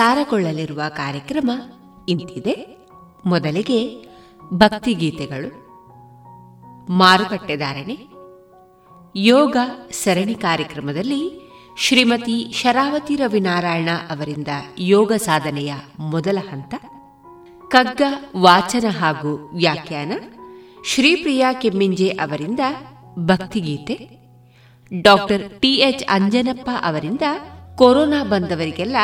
ಪ್ರಸಾರಗೊಳ್ಳಲಿರುವ ಕಾರ್ಯಕ್ರಮ ಇಂತಿದೆ. ಮೊದಲಿಗೆ ಭಕ್ತಿಗೀತೆಗಳು. ಮಾರುಕಟ್ಟೆದಾರಣೆ. ಯೋಗ ಸರಣಿ ಕಾರ್ಯಕ್ರಮದಲ್ಲಿ ಶ್ರೀಮತಿ ಶರಾವತಿ ರವಿನಾರಾಯಣ ಅವರಿಂದ ಯೋಗ ಸಾಧನೆಯ ಮೊದಲ ಹಂತ. ಕಗ್ಗ ವಾಚನ ಹಾಗೂ ವ್ಯಾಖ್ಯಾನ. ಶ್ರೀಪ್ರಿಯಾ ಕೆಮ್ಮಿಂಜೆ ಅವರಿಂದ ಭಕ್ತಿಗೀತೆ. ಡಾಕ್ಟರ್ ಟಿಎಚ್ ಅಂಜನಪ್ಪ ಅವರಿಂದ ಕೊರೋನಾ ಬಂದವರಿಗೆಲ್ಲ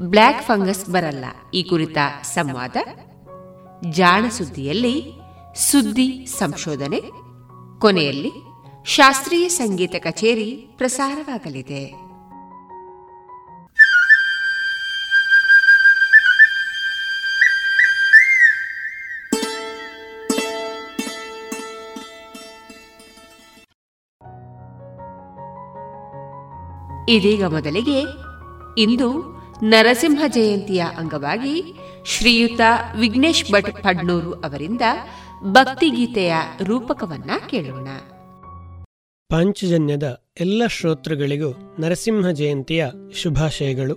ಬ್ಲ್ಯಾಕ್ ಫಂಗಸ್ ಬರಲ್ಲ. ಈ ಕುರಿತ ಸಂವಾದ ಜಾಣ ಸುದ್ದಿಯಲ್ಲಿ ಸುದ್ದಿ ಸಂಶೋಧನೆ, ಕೊನೆಯಲ್ಲಿ ಶಾಸ್ತ್ರೀಯ ಸಂಗೀತ ಕಚೇರಿ ಪ್ರಸಾರವಾಗಲಿದೆ. ಇದೀಗ ಮೊದಲಿಗೆ ಇಂದು ನರಸಿಂಹ ಜಯಂತಿಯ ಅಂಗವಾಗಿ ಶ್ರೀಯುತ ವಿಘ್ನೇಶ್ ಭಟ್ ಪಡ್ನೂರು ಅವರಿಂದ ಭಕ್ತಿಗೀತೆಯ ರೂಪಕವನ್ನ ಕೇಳೋಣ. ಪಾಂಚಜನ್ಯದ ಎಲ್ಲ ಶ್ರೋತೃಗಳಿಗೂ ನರಸಿಂಹ ಜಯಂತಿಯ ಶುಭಾಶಯಗಳು.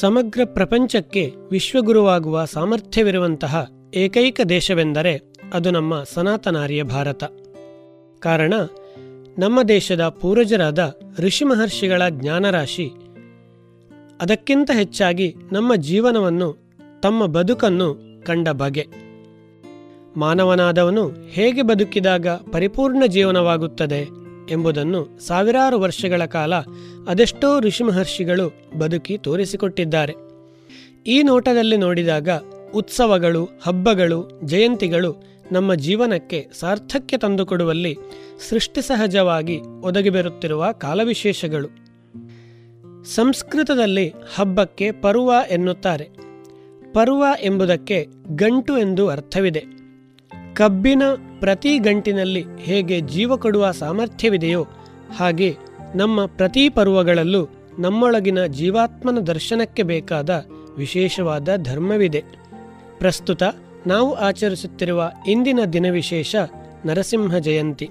ಸಮಗ್ರ ಪ್ರಪಂಚಕ್ಕೆ ವಿಶ್ವಗುರುವಾಗುವ ಸಾಮರ್ಥ್ಯವಿರುವಂತಹ ಏಕೈಕ ದೇಶವೆಂದರೆ ಅದು ನಮ್ಮ ಸನಾತನಾರ್ಯ ಭಾರತ. ಕಾರಣ, ನಮ್ಮ ದೇಶದ ಪೂರ್ವಜರಾದ ಋಷಿಮಹರ್ಷಿಗಳ ಜ್ಞಾನರಾಶಿ ಅದಕ್ಕಿಂತ ಹೆಚ್ಚಾಗಿ ನಮ್ಮ ಜೀವನವನ್ನು, ತಮ್ಮ ಬದುಕನ್ನು ಕಂಡ ಬಗೆ. ಮಾನವನಾದವನು ಹೇಗೆ ಬದುಕಿದಾಗ ಪರಿಪೂರ್ಣ ಜೀವನವಾಗುತ್ತದೆ ಎಂಬುದನ್ನು ಸಾವಿರಾರು ವರ್ಷಗಳ ಕಾಲ ಅದೆಷ್ಟೋ ಋಷಿಮಹರ್ಷಿಗಳು ಬದುಕಿ ತೋರಿಸಿಕೊಟ್ಟಿದ್ದಾರೆ. ಈ ನೋಟದಲ್ಲಿ ನೋಡಿದಾಗ ಉತ್ಸವಗಳು, ಹಬ್ಬಗಳು, ಜಯಂತಿಗಳು ನಮ್ಮ ಜೀವನಕ್ಕೆ ಸಾರ್ಥಕ್ಯ ತಂದುಕೊಡುವಲ್ಲಿ ಸೃಷ್ಟಿ ಸಹಜವಾಗಿ ಒದಗಿಬರುತ್ತಿರುವ ಕಾಲವಿಶೇಷಗಳು. ಸಂಸ್ಕೃತದಲ್ಲಿ ಹಬ್ಬಕ್ಕೆ ಪರ್ವ ಎನ್ನುತ್ತಾರೆ. ಪರ್ವ ಎಂಬುದಕ್ಕೆ ಗಂಟು ಎಂದು ಅರ್ಥವಿದೆ. ಕಬ್ಬಿನ ಪ್ರತಿ ಗಂಟಿನಲ್ಲಿ ಹೇಗೆ ಜೀವ ಕೊಡುವ ಸಾಮರ್ಥ್ಯವಿದೆಯೋ ಹಾಗೆ ನಮ್ಮ ಪ್ರತಿ ಪರ್ವಗಳಲ್ಲೂ ನಮ್ಮೊಳಗಿನ ಜೀವಾತ್ಮನ ದರ್ಶನಕ್ಕೆ ಬೇಕಾದ ವಿಶೇಷವಾದ ಧರ್ಮವಿದೆ. ಪ್ರಸ್ತುತ ನಾವು ಆಚರಿಸುತ್ತಿರುವ ಇಂದಿನ ದಿನವಿಶೇಷ ನರಸಿಂಹ ಜಯಂತಿ.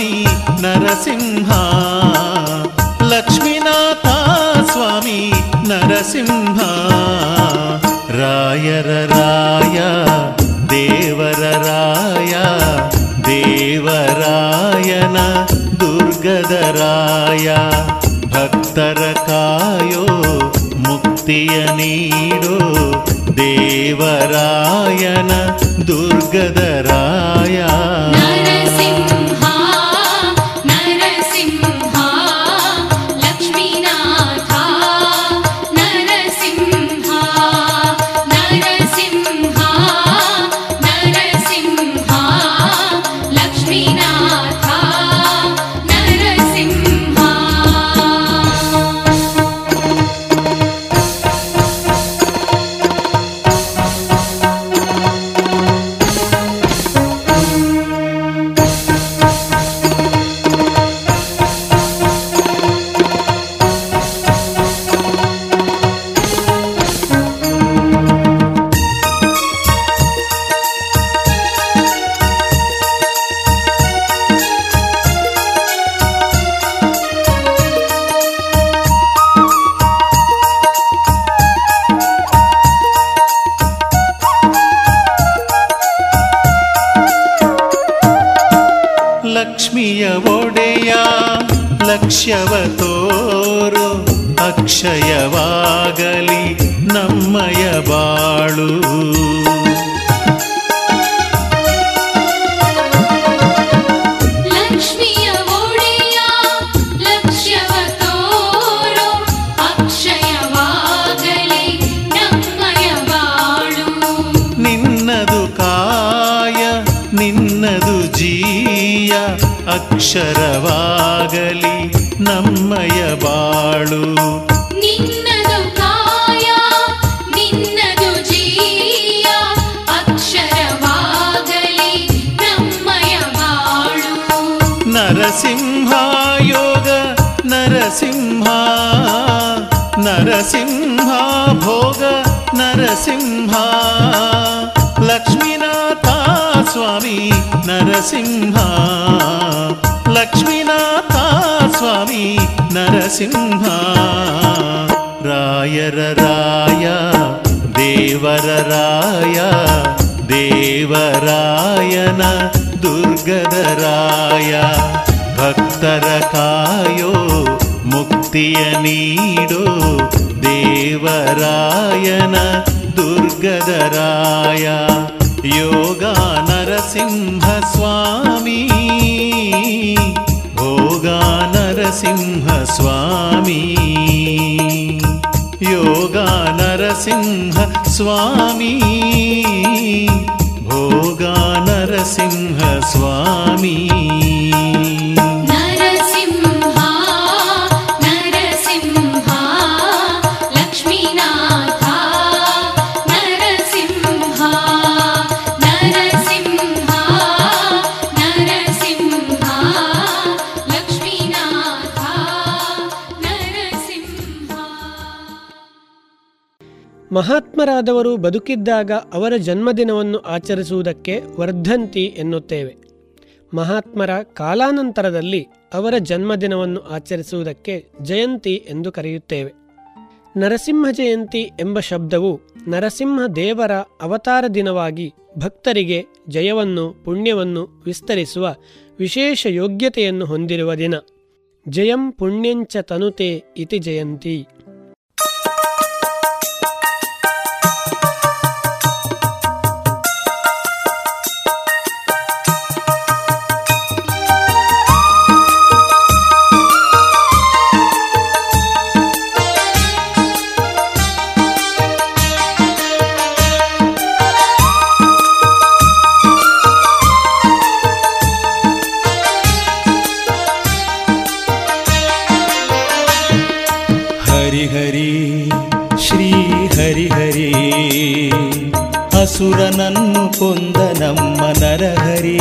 స్వామి నరసింహ. లక్ష్మీనాథ స్వామి నరసింహ. రాయర రాయ దేవర రాయ దేవరాయన దుర్గదరాయ భక్తరకాయో ముక్తియ నీడో దేవరాయన దుర్గదరాయ योगा नरसिंहस्वामी भोगा नरसिंहस्वामी योगा नरसिंहस्वामी भोगा नरसिंहस्वामी ಮಹಾತ್ಮರಾದವರು ಬದುಕಿದ್ದಾಗ ಅವರ ಜನ್ಮದಿನವನ್ನು ಆಚರಿಸುವುದಕ್ಕೆ ವರ್ಧಂತಿ ಎನ್ನುತ್ತೇವೆ. ಮಹಾತ್ಮರ ಕಾಲಾನಂತರದಲ್ಲಿ ಅವರ ಜನ್ಮದಿನವನ್ನು ಆಚರಿಸುವುದಕ್ಕೆ ಜಯಂತಿ ಎಂದು ಕರೆಯುತ್ತೇವೆ. ನರಸಿಂಹ ಜಯಂತಿ ಎಂಬ ಶಬ್ದವು ನರಸಿಂಹ ದೇವರ ಅವತಾರ ದಿನವಾಗಿ ಭಕ್ತರಿಗೆ ಜಯವನ್ನು, ಪುಣ್ಯವನ್ನು ವಿಸ್ತರಿಸುವ ವಿಶೇಷ ಯೋಗ್ಯತೆಯನ್ನು ಹೊಂದಿರುವ ದಿನ. ಜಯಂ ಪುಣ್ಯಂಚ ತನುತೆ ಇತಿ ಜಯಂತಿ. ಅಸುರನನ್ನು ಕೊಂದ ನಮ್ಮ ನರಹರಿ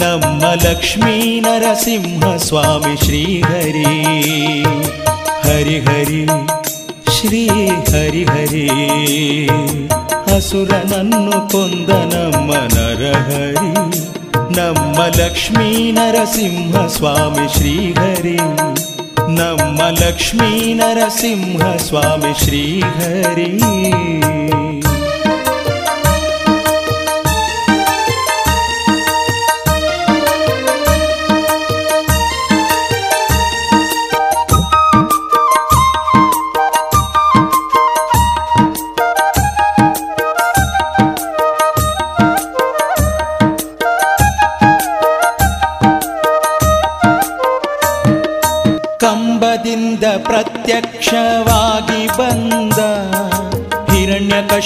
ನಮ್ಮ ಲಕ್ಷ್ಮೀ ನರಸಿಂಹ ಸ್ವಾಮಿ ಶ್ರೀಹರಿ ಹರಿ ಹರಿ ಶ್ರೀ ಹರಿ ಹರಿ ಅಸುರನನ್ನು ಕೊಂದ ನಮ್ಮ ನರಹರಿ ನಮ್ಮ ಲಕ್ಷ್ಮೀ ನರಸಿಂಹ ಸ್ವಾಮಿ ಶ್ರೀಹರಿ ನಮ್ಮ ಲಕ್ಷ್ಮೀ ನರಸಿಂಹ ಸ್ವಾಮಿ ಶ್ರೀಹರಿ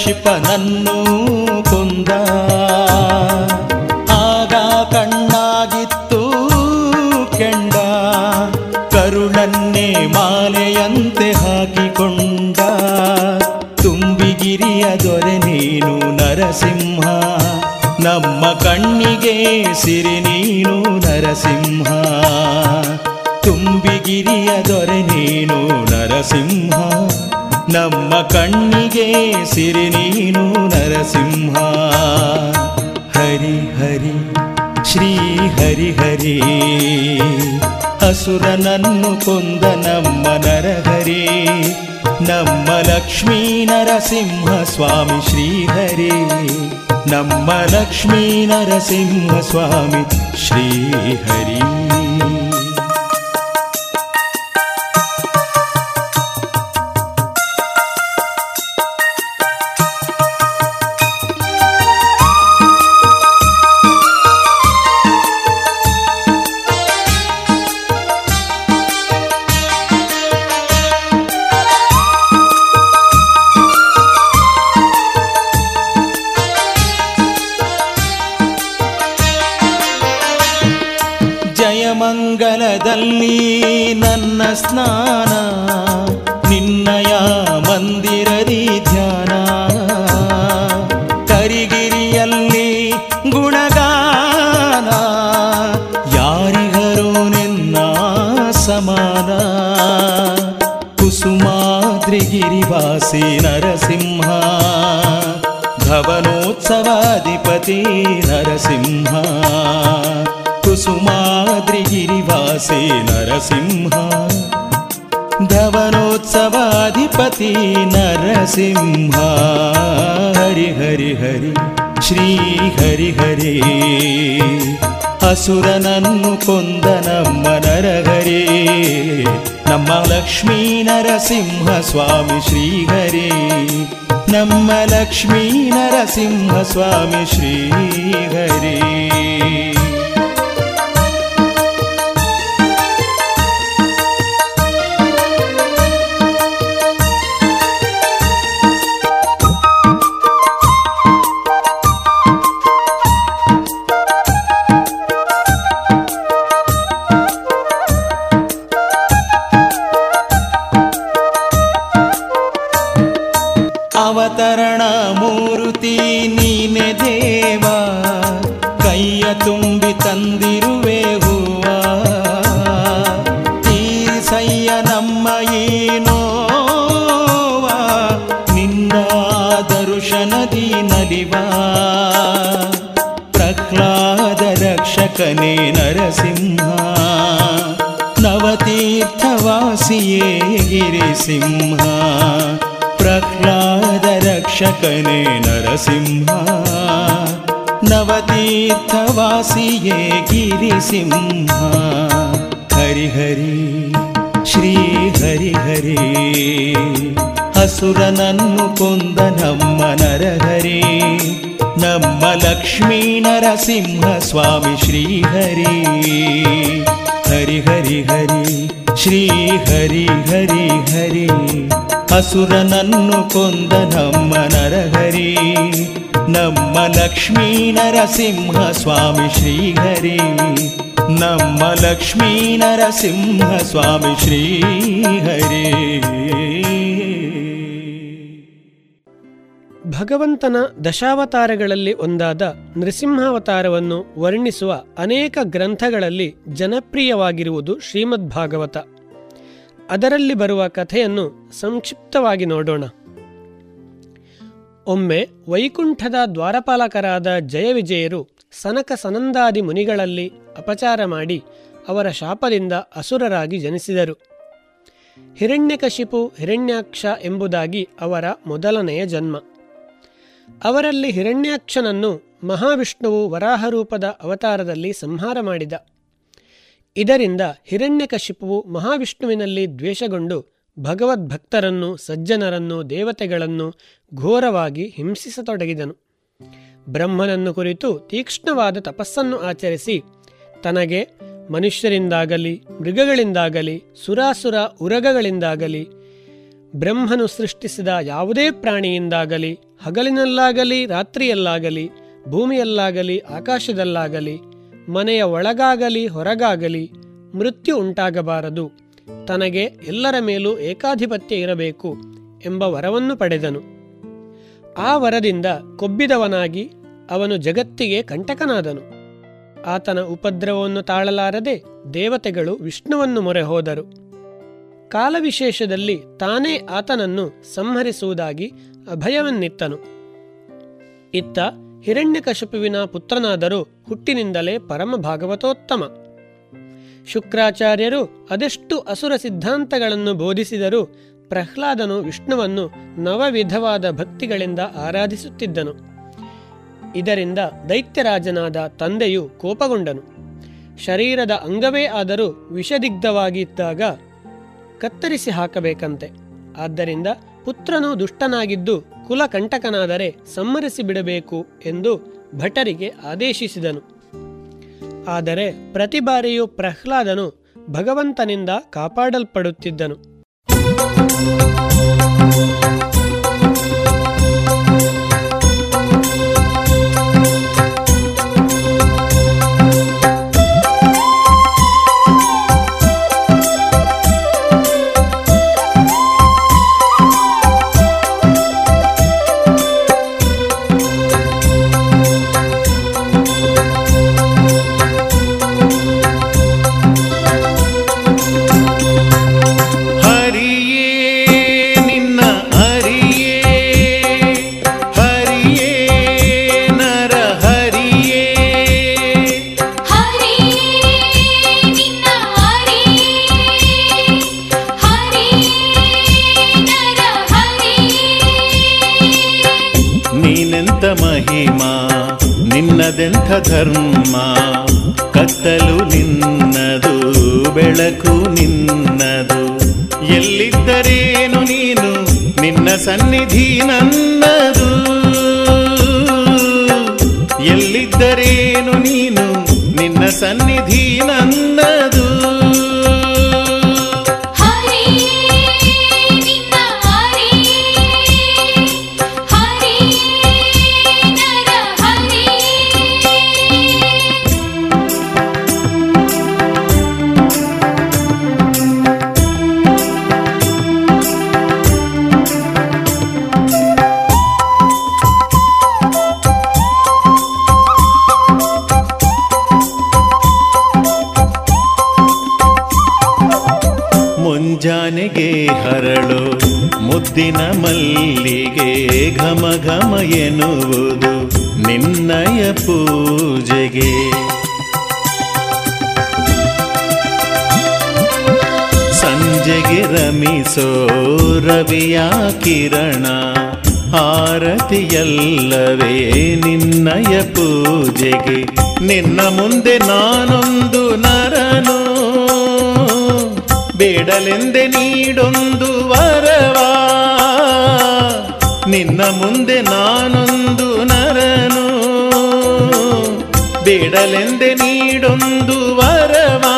ಕುಂದ ಕೊಂದ. ಆಗ ಕಣ್ಣಾಗಿತ್ತು ಕೆಂಡ. ಕರುಣನ್ನೇ ಮಾಲೆಯಂತೆ ಹಾಕಿಕೊಂಡ. ತುಂಬಿಗಿರಿಯ ದೊರೆ ನೀನು ನರಸಿಂಹ. ನಮ್ಮ ಕಣ್ಣಿಗೆ ಸಿರಿ ನೀನು ನರಸಿಂಹ. ತುಂಬಿಗಿರಿಯ ದೊರೆ ನೀನು ನರಸಿಂಹ. ನಮ್ಮ ಕಣ್ಣಿಗೆ ಸಿರಿ ನೀನು ನರಸಿಂಹ. ಹರಿ ಹರಿ, ಶ್ರೀ ಹರಿ ಹರಿ. ಅಸುರನನ್ನು ಕೊಂದ ನಮ್ಮ ನರಹರಿ. ನಮ್ಮ ಲಕ್ಷ್ಮೀ ನರಸಿಂಹ ಸ್ವಾಮಿ ಶ್ರೀಹರಿ. ನಮ್ಮ ಲಕ್ಷ್ಮೀ ನರಸಿಂಹ ಸ್ವಾಮಿ ಶ್ರೀಹರಿ. ಹರಿ ಹರಿ ಹರಿ ಶ್ರೀ ಹರಿ ಹರಿ ಅಸುರನನ್ನು ಕೊಂದ ನಮ್ಮ ನರಹರಿ ನಮ್ಮ ಲಕ್ಷ್ಮೀ ನರಸಿಂಹ ಸ್ವಾಮಿ ಶ್ರೀಹರಿ ನಮ್ಮ ಲಕ್ಷ್ಮೀ ನರಸಿಂಹ ಸ್ವಾಮಿ ಶ್ರೀಹರಿ वासिये गिरिसिंह। हरि हरि श्रीहरि हरि हसुरननुकुन्दनं नम्म हरि नमलक्ष्मीनरसिंह स्वामि श्रीहरि हरि। हरि हरि श्रीहरि हरि हरि हसुरननुकुन्दनं नर हरि ನಮ್ಮ ಲಕ್ಷ್ಮೀ ನರಸಿಂಹ ಸ್ವಾಮಿ ಶ್ರೀಹರಿ. ನಮ್ಮ ಲಕ್ಷ್ಮೀ ನರಸಿಂಹ ಸ್ವಾಮಿ ಶ್ರೀಹರಿ. ಭಗವಂತನ ದಶಾವತಾರಗಳಲ್ಲಿ ಒಂದಾದ ನೃಸಿಂಹಾವತಾರವನ್ನು ವರ್ಣಿಸುವ ಅನೇಕ ಗ್ರಂಥಗಳಲ್ಲಿ ಜನಪ್ರಿಯವಾಗಿರುವುದು ಶ್ರೀಮದ್ ಭಾಗವತ ಅದರಲ್ಲಿ ಬರುವ ಕಥೆಯನ್ನು ಸಂಕ್ಷಿಪ್ತವಾಗಿ ನೋಡೋಣ. ಒಮ್ಮೆ ವೈಕುಂಠದ ದ್ವಾರಪಾಲಕರಾದ ಜಯವಿಜಯರು ಸನಕ ಸನಂದಾದಿ ಮುನಿಗಳಲ್ಲಿ ಅಪಚಾರ ಮಾಡಿ ಅವರ ಶಾಪದಿಂದ ಅಸುರರಾಗಿ ಜನಿಸಿದರು. ಹಿರಣ್ಯಕಶಿಪು ಹಿರಣ್ಯಾಕ್ಷ ಎಂಬುದಾಗಿ ಅವರ ಮೊದಲನೆಯ ಜನ್ಮ. ಅವರಲ್ಲಿ ಹಿರಣ್ಯಾಕ್ಷನನ್ನು ಮಹಾವಿಷ್ಣುವು ವರಾಹರೂಪದ ಅವತಾರದಲ್ಲಿ ಸಂಹಾರ ಮಾಡಿದ. ಇದರಿಂದ ಹಿರಣ್ಯಕಶಿಪುವು ಮಹಾವಿಷ್ಣುವಿನಲ್ಲಿ ದ್ವೇಷಗೊಂಡು ಭಗವದ್ಭಕ್ತರನ್ನು, ಸಜ್ಜನರನ್ನು, ದೇವತೆಗಳನ್ನು ಘೋರವಾಗಿ ಹಿಂಸಿಸತೊಡಗಿದನು. ಬ್ರಹ್ಮನನ್ನು ಕುರಿತು ತೀಕ್ಷ್ಣವಾದ ತಪಸ್ಸನ್ನು ಆಚರಿಸಿ, ತನಗೆ ಮನುಷ್ಯರಿಂದಾಗಲಿ, ಮೃಗಗಳಿಂದಾಗಲಿ, ಸುರಾಸುರ ಉರಗಗಳಿಂದಾಗಲಿ, ಬ್ರಹ್ಮನು ಸೃಷ್ಟಿಸಿದ ಯಾವುದೇ ಪ್ರಾಣಿಯಿಂದಾಗಲಿ, ಹಗಲಿನಲ್ಲಾಗಲಿ, ರಾತ್ರಿಯಲ್ಲಾಗಲಿ, ಭೂಮಿಯಲ್ಲಾಗಲಿ, ಆಕಾಶದಲ್ಲಾಗಲಿ, ಮನೆಯ ಒಳಗಾಗಲಿ, ಹೊರಗಾಗಲಿ ಮೃತ್ಯು ಉಂಟಾಗಬಾರದು. ತನಗೆ ಎಲ್ಲರ ಮೇಲೂ ಏಕಾಧಿಪತ್ಯ ಇರಬೇಕು ಎಂಬ ವರವನ್ನು ಪಡೆದನು. ಆ ವರದಿಂದ ಕೊಬ್ಬಿದವನಾಗಿ ಅವನು ಜಗತ್ತಿಗೆ ಕಂಟಕನಾದನು. ಆತನ ಉಪದ್ರವವನ್ನು ತಾಳಲಾರದೆ ದೇವತೆಗಳು ವಿಷ್ಣುವನ್ನು ಮೊರೆ ಹೋದರು ಕಾಲವಿಶೇಷದಲ್ಲಿ ತಾನೇ ಆತನನ್ನು ಸಂಹರಿಸುವುದಾಗಿ ಅಭಯವನ್ನಿತ್ತನು. ಇತ್ತ ಹಿರಣ್ಯಕಶಪುವಿನ ಪುತ್ರನಾದರೂ ಹುಟ್ಟಿನಿಂದಲೇ ಪರಮ ಭಾಗವತೋತ್ತಮ ಶುಕ್ರಾಚಾರ್ಯರು ಅದೆಷ್ಟು ಅಸುರ ಸಿದ್ಧಾಂತಗಳನ್ನು ಬೋಧಿಸಿದರೂ ಪ್ರಹ್ಲಾದನು ವಿಷ್ಣುವನ್ನು ನವವಿಧವಾದ ಭಕ್ತಿಗಳಿಂದ ಆರಾಧಿಸುತ್ತಿದ್ದನು. ಇದರಿಂದ ದೈತ್ಯರಾಜನಾದ ತಂದೆಯು ಕೋಪಗೊಂಡನು. ಶರೀರದ ಅಂಗವೇ ಆದರೂ ವಿಷದಿಗ್ಧವಾಗಿದ್ದಾಗ ಕತ್ತರಿಸಿ ಹಾಕಬೇಕಂತೆ. ಆದ್ದರಿಂದ ಪುತ್ರನು ದುಷ್ಟನಾಗಿದ್ದು ಕುಲಕಂಟಕನಾದರೆ ಸಮ್ಮರಿಸಿ ಬಿಡಬೇಕು ಎಂದು ಭಟರಿಗೆ ಆದೇಶಿಸಿದನು. ಆದರೆ ಪ್ರತಿ ಬಾರಿಯೂ ಪ್ರಹ್ಲಾದನು ಭಗವಂತನಿಂದ ಕಾಪಾಡಲ್ಪಡುತ್ತಿದ್ದನು. ನೀನೆಂತ ಧರ್ಮ. ಕತ್ತಲು ನಿನ್ನದು, ಬೆಳಕು ನಿನ್ನದು. ಎಲ್ಲಿದ್ದರೇನು ನೀನು? ನಿನ್ನ ಸನ್ನಿಧಿ ನನ್ನದು. ಎಲ್ಲಿದ್ದರೇನು ನೀನು? ನಿನ್ನ ಸನ್ನಿಧಿ ನನ್ನದು. ಮುದ್ದಿನ ಮಲ್ಲಿಗೆ ಘಮ ಘಮ ಎನ್ನುವುದು ನಿನ್ನಯ ಪೂಜೆಗೆ. ಸಂಜೆಗೆ ರಮಿಸೋ ರವಿಯ ಕಿರಣ, ಆರತಿಯಲ್ಲವೇ ನಿನ್ನಯ ಪೂಜೆಗೆ. ನಿನ್ನ ಮುಂದೆ ನಾನೊಂದು ನರನು, ಬೇಡಲೆಂದೆ ನೀಡೊಂದು ವರವಾ ನಿನ್ನ ಮುಂದೆ ನಾನೊಂದು ನರನು ಬೇಡಲೆಂದೆ ನೀಡೊಂದು ವರವಾ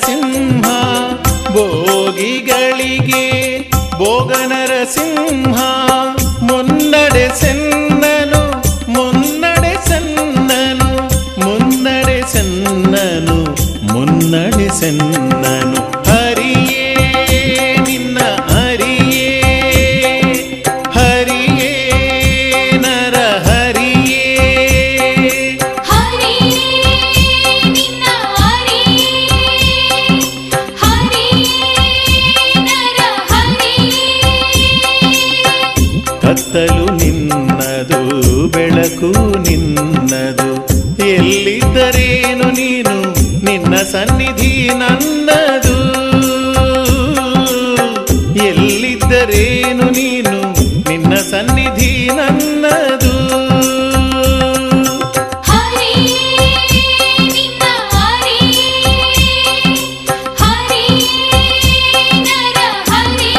ನರಸಿಂಹ ಭೋಗಿಗಳಿಗೆ ಭೋಗ ನರಸಿಂಹ ಮುನ್ನಡೆ ಸೆನ್ನನು ಸನ್ನಿಧಿ ನನ್ನದು ಎಲ್ಲಿದ್ದರೇನು ನೀನು? ನಿನ್ನ ಸನ್ನಿಧಿ ನನ್ನದು ಹರಿ ನಿನ್ನ ಹರಿ. ಹರಿ ನರ ಹರಿ.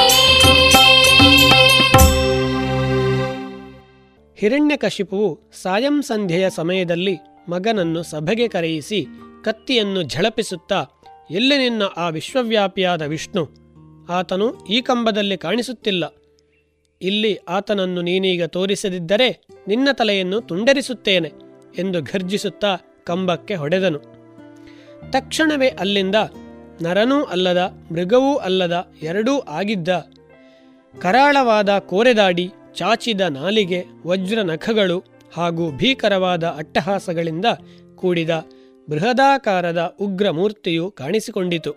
ಹಿರಣ್ಯಕಶಿಪುವು ಸಾಯಂ ಸಂಧ್ಯೆಯ ಸಮಯದಲ್ಲಿ ಮಗನನ್ನು ಸಭೆಗೆ ಕರೆಯಿಸಿ ಕತ್ತಿಯನ್ನು ಝಳಪಿಸುತ್ತಾ, ಎಲ್ಲಿ ನಿನ್ನ ಆ ವಿಶ್ವವ್ಯಾಪಿಯಾದ ವಿಷ್ಣು? ಆತನು ಈ ಕಂಬದಲ್ಲಿ ಕಾಣಿಸುತ್ತಿಲ್ಲ. ಇಲ್ಲಿ ಆತನನ್ನು ನೀನೀಗ ತೋರಿಸದಿದ್ದರೆ ನಿನ್ನ ತಲೆಯನ್ನು ತುಂಡರಿಸುತ್ತೇನೆ ಎಂದು ಘರ್ಜಿಸುತ್ತಾ ಕಂಬಕ್ಕೆ ಹೊಡೆದನು. ತಕ್ಷಣವೇ ಅಲ್ಲಿಂದ ನರನೂ ಅಲ್ಲದ ಮೃಗವೂ ಅಲ್ಲದ ಎರಡೂ ಆಗಿದ್ದ ಕರಾಳವಾದ ಕೋರೆದಾಡಿ, ಚಾಚಿದ ನಾಲಿಗೆ ವಜ್ರ ನಖಗಳು ಹಾಗೂ ಭೀಕರವಾದ ಅಟ್ಟಹಾಸಗಳಿಂದ ಕೂಡಿದ ಬೃಹದಾಕಾರದ ಉಗ್ರ ಮೂರ್ತಿಯು ಕಾಣಿಸಿಕೊಂಡಿತು.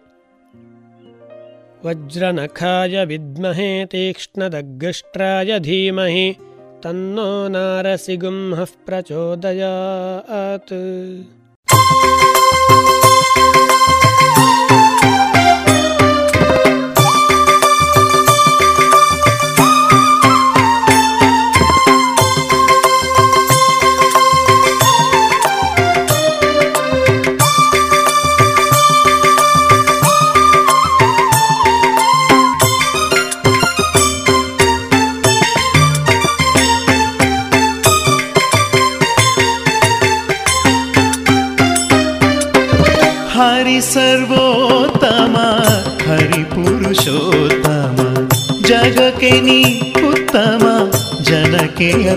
ವಜ್ರನಖಾಯ ವಿದ್ಮಹೇ ತೀಕ್ಷ್ಣದಗ್ಗಷ್ಟ್ರಾಯ ಧೀಮಹಿ ತನ್ನೋ ನಾರಸಿಗುಂಹಃ ಪ್ರಚೋದಯಾತ್.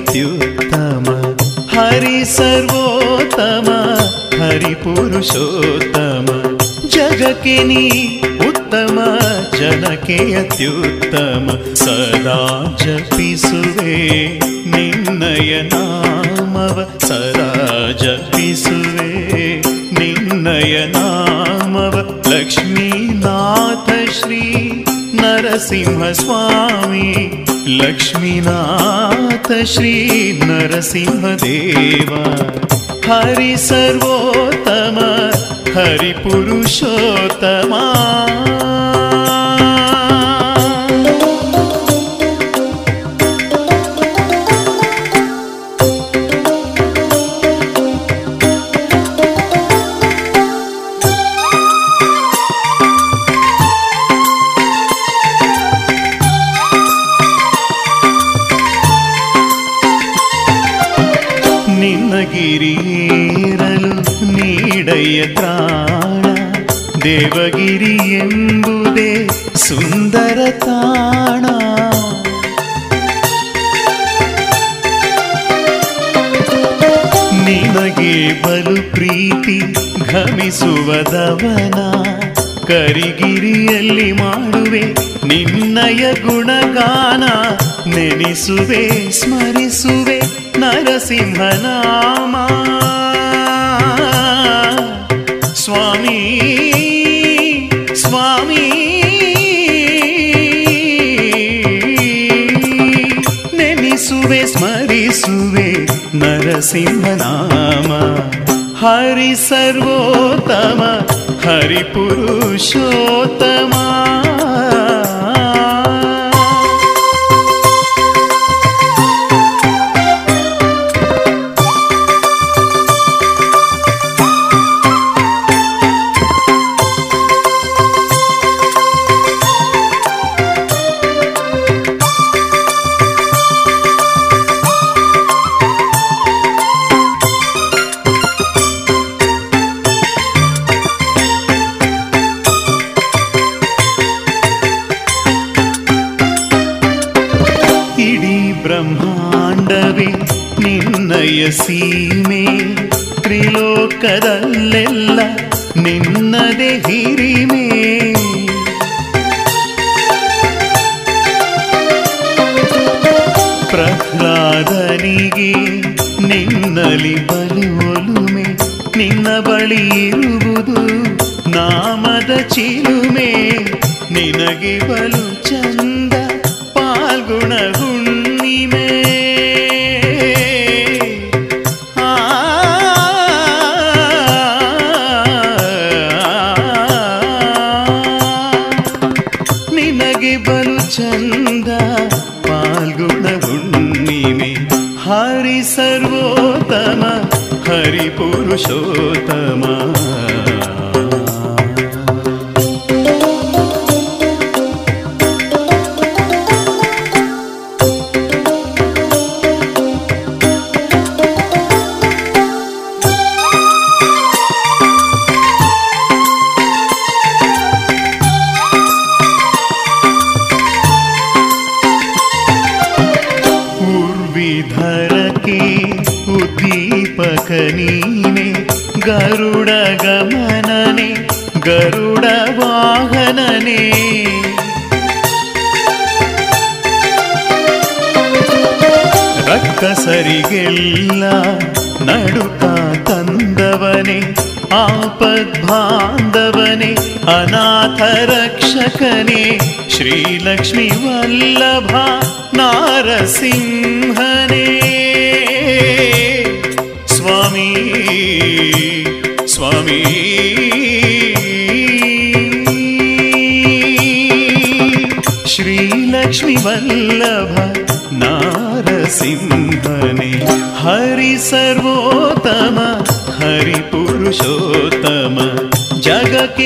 अत्युत्तम हरि सर्वोत्तम हरिपुरुषोत्तम जगकिनी उत्तम जनके अत्युत्तम। सदा जपिसुवे निन्नय नामव। सदा जपिसुवे निन्नय नामव। लक्ष्मीनाथ श्री नरसिंहस्वामी लक्ष्मीनाथ श्रीनरसिंहदेवा हरि सर्वोत्तम हरिपुरुषोत्तमा ಕರಿಗಿರಿಯಲ್ಲಿ ಮಾಡುವೆ ನಿನ್ನಯ ಗುಣಗಾನ ನೆನೆಸುವೆ ಸ್ಮರಿಸುವೆ ನರಸಿಂಹನಾಮ. ಸ್ವಾಮಿ ಸ್ವಾಮಿ ನೆನೆಸುವೆ ಸ್ಮರಿಸುವೆ ನರಸಿಂಹನಾಮ. ಹರಿ ಸರ್ವೋತ್ತಮ हरिपुरुषोत्तमा।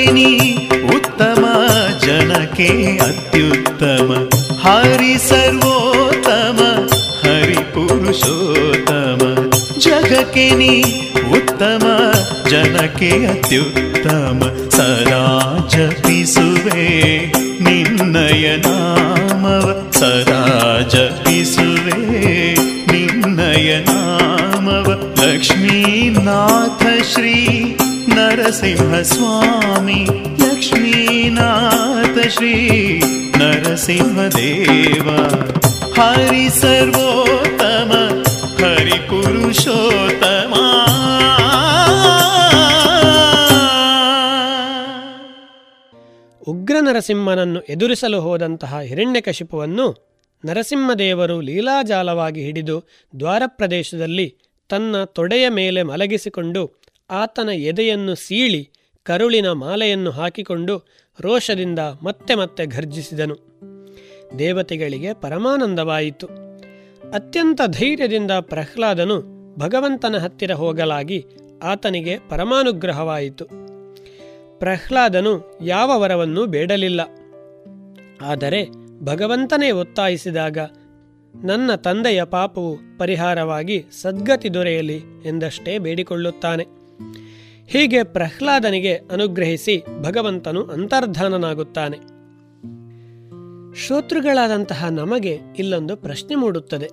उत्तमा जनके अत्युत्तम हरि सर्वोत्तम हरि पुरुषोत्तम जनकिनी उत्तमा जनके अत्युत्तम ಶ್ರೀ ನರಸಿಂಹ ದೇವ ಹರಿ ಸರ್ವೋತ್ತಮ, ಹರಿ ಪುರುಷೋತ್ತಮ. ಉಗ್ರ ನರಸಿಂಹನನ್ನು ಎದುರಿಸಲು ಹೋದಂತಹ ಹಿರಣ್ಯಕಶಿಪುವನ್ನು ನರಸಿಂಹದೇವರು ಲೀಲಾಜಾಲವಾಗಿ ಹಿಡಿದು ದ್ವಾರಪ್ರದೇಶದಲ್ಲಿ ತನ್ನ ತೊಡೆಯ ಮೇಲೆ ಮಲಗಿಸಿಕೊಂಡು ಆತನ ಎದೆಯನ್ನು ಸೀಳಿ ಕರುಳಿನ ಮಾಲೆಯನ್ನು ಹಾಕಿಕೊಂಡು ರೋಷದಿಂದ ಮತ್ತೆ ಮತ್ತೆ ಘರ್ಜಿಸಿದನು. ದೇವತೆಗಳಿಗೆ ಪರಮಾನಂದವಾಯಿತು. ಅತ್ಯಂತ ಧೈರ್ಯದಿಂದ ಪ್ರಹ್ಲಾದನು ಭಗವಂತನ ಹತ್ತಿರ ಹೋಗಲಾಗಿ ಆತನಿಗೆ ಪರಮಾನುಗ್ರಹವಾಯಿತು. ಪ್ರಹ್ಲಾದನು ಯಾವ ವರವನ್ನೂ ಬೇಡಲಿಲ್ಲ. ಆದರೆ ಭಗವಂತನೇ ಒತ್ತಾಯಿಸಿದಾಗ, ನನ್ನ ತಂದೆಯ ಪಾಪವು ಪರಿಹಾರವಾಗಿ ಸದ್ಗತಿ ದೊರೆಯಲಿ ಎಂದಷ್ಟೇ ಬೇಡಿಕೊಳ್ಳುತ್ತಾನೆ. ಹೀಗೆ ಪ್ರಹ್ಲಾದನಿಗೆ ಅನುಗ್ರಹಿಸಿ ಭಗವಂತನು ಅಂತರ್ಧಾನನಾಗುತ್ತಾನೆ. ಶ್ರೋತೃಗಳಾದಂತಹ ನಮಗೆ ಇಲ್ಲೊಂದು ಪ್ರಶ್ನೆ ಮೂಡುತ್ತದೆ.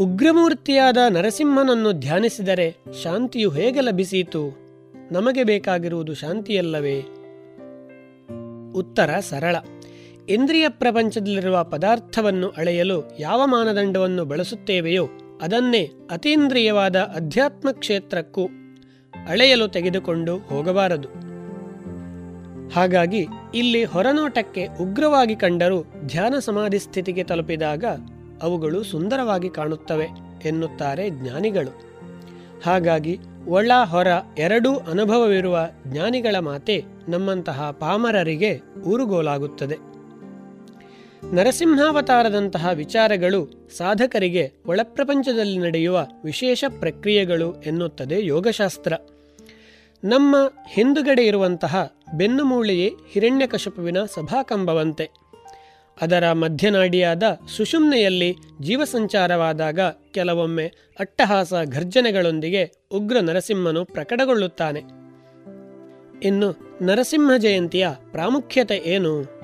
ಉಗ್ರಮೂರ್ತಿಯಾದ ನರಸಿಂಹನನ್ನು ಧ್ಯಾನಿಸಿದರೆ ಶಾಂತಿಯು ಹೇಗೆ ಲಭಿಸಿತು? ನಮಗೆ ಬೇಕಾಗಿರುವುದು ಶಾಂತಿಯಲ್ಲವೇ? ಉತ್ತರ ಸರಳ. ಇಂದ್ರಿಯ ಪ್ರಪಂಚದಲ್ಲಿರುವ ಪದಾರ್ಥವನ್ನು ಅಳೆಯಲು ಯಾವ ಮಾನದಂಡವನ್ನು ಬಳಸುತ್ತೇವೆಯೋ ಅದನ್ನೇ ಅತೀಂದ್ರಿಯವಾದ ಅಧ್ಯಾತ್ಮ ಕ್ಷೇತ್ರಕ್ಕೂ ಅಳೆಯಲು ತೆಗೆದುಕೊಂಡು ಹೋಗಬಾರದು. ಹಾಗಾಗಿ ಇಲ್ಲಿ ಹೊರನೋಟಕ್ಕೆ ಉಗ್ರವಾಗಿ ಕಂಡರೂ ಧ್ಯಾನ ಸಮಾಧಿ ಸ್ಥಿತಿಗೆ ತಲುಪಿದಾಗ ಅವುಗಳು ಸುಂದರವಾಗಿ ಕಾಣುತ್ತವೆ ಎನ್ನುತ್ತಾರೆ ಜ್ಞಾನಿಗಳು. ಹಾಗಾಗಿ ಒಳ ಹೊರ ಎರಡೂ ಅನುಭವವಿರುವ ಜ್ಞಾನಿಗಳ ಮಾತೆ ನಮ್ಮಂತಹ ಪಾಮರರಿಗೆ ಊರುಗೋಲಾಗುತ್ತದೆ. ನರಸಿಂಹಾವತಾರದಂತಹ ವಿಚಾರಗಳು ಸಾಧಕರಿಗೆ ಒಳಪ್ರಪಂಚದಲ್ಲಿ ನಡೆಯುವ ವಿಶೇಷ ಪ್ರಕ್ರಿಯೆಗಳು ಎನ್ನುತ್ತದೆ ಯೋಗಶಾಸ್ತ್ರ. ನಮ್ಮ ಹಿಂದುಗಡೆ ಇರುವಂತಹ ಬೆನ್ನುಮೂಳೆಯೇ ಹಿರಣ್ಯಕಶಪುವಿನ ಸಭಾಕಂಬವಂತೆ. ಅದರ ಮಧ್ಯನಾಡಿಯಾದ ಸುಷುಮ್ನೆಯಲ್ಲಿ ಜೀವಸಂಚಾರವಾದಾಗ ಕೆಲವೊಮ್ಮೆ ಅಟ್ಟಹಾಸ ಘರ್ಜನೆಗಳೊಂದಿಗೆ ಉಗ್ರ ನರಸಿಂಹನು ಪ್ರಕಟಗೊಳ್ಳುತ್ತಾನೆ. ಇನ್ನು ನರಸಿಂಹ ಜಯಂತಿಯ ಪ್ರಾಮುಖ್ಯತೆ ಏನು?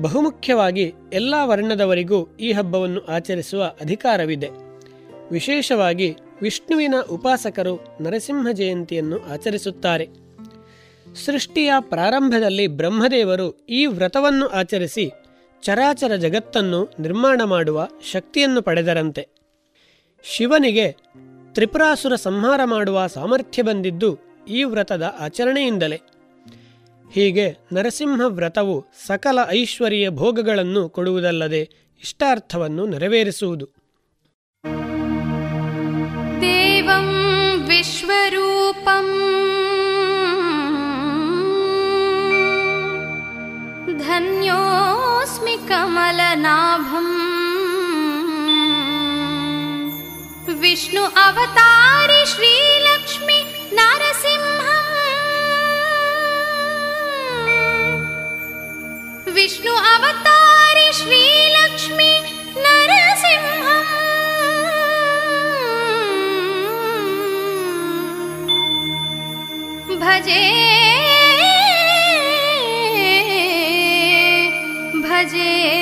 ಬಹುಮುಖ್ಯವಾಗಿ ಎಲ್ಲ ವರ್ಣದವರಿಗೂ ಈ ಹಬ್ಬವನ್ನು ಆಚರಿಸುವ ಅಧಿಕಾರವಿದೆ. ವಿಶೇಷವಾಗಿ ವಿಷ್ಣುವಿನ ಉಪಾಸಕರು ನರಸಿಂಹ ಜಯಂತಿಯನ್ನು ಆಚರಿಸುತ್ತಾರೆ. ಸೃಷ್ಟಿಯ ಪ್ರಾರಂಭದಲ್ಲಿ ಬ್ರಹ್ಮದೇವರು ಈ ವ್ರತವನ್ನು ಆಚರಿಸಿ ಚರಾಚರ ಜಗತ್ತನ್ನು ನಿರ್ಮಾಣ ಮಾಡುವ ಶಕ್ತಿಯನ್ನು ಪಡೆದರಂತೆ. ಶಿವನಿಗೆ ತ್ರಿಪುರಾಸುರ ಸಂಹಾರ ಮಾಡುವ ಸಾಮರ್ಥ್ಯ ಬಂದಿದ್ದು ಈ ವ್ರತದ ಆಚರಣೆಯಿಂದಲೇ. ಹೀಗೆ ನರಸಿಂಹ ವ್ರತವು ಸಕಲ ಐಶ್ವರ್ಯ ಭೋಗಗಳನ್ನು ಕೊಡುವುದಲ್ಲದೆ ಇಷ್ಟಾರ್ಥವನ್ನು ನೆರವೇರಿಸುವುದು. ದೇವಂ ವಿಶ್ವರೂಪಂ. ಧನ್ಯೋಸ್ಮಿ ಕಮಲನಾಭಂ. ವಿಷ್ಣು ಅವತಾರಿ ಶ್ರೀಲಕ್ಷ್ಮಿ ನರಸಿಂಹ विष्णु अवतारि श्रीलक्ष्मि नरसिंहम्। भजे भजे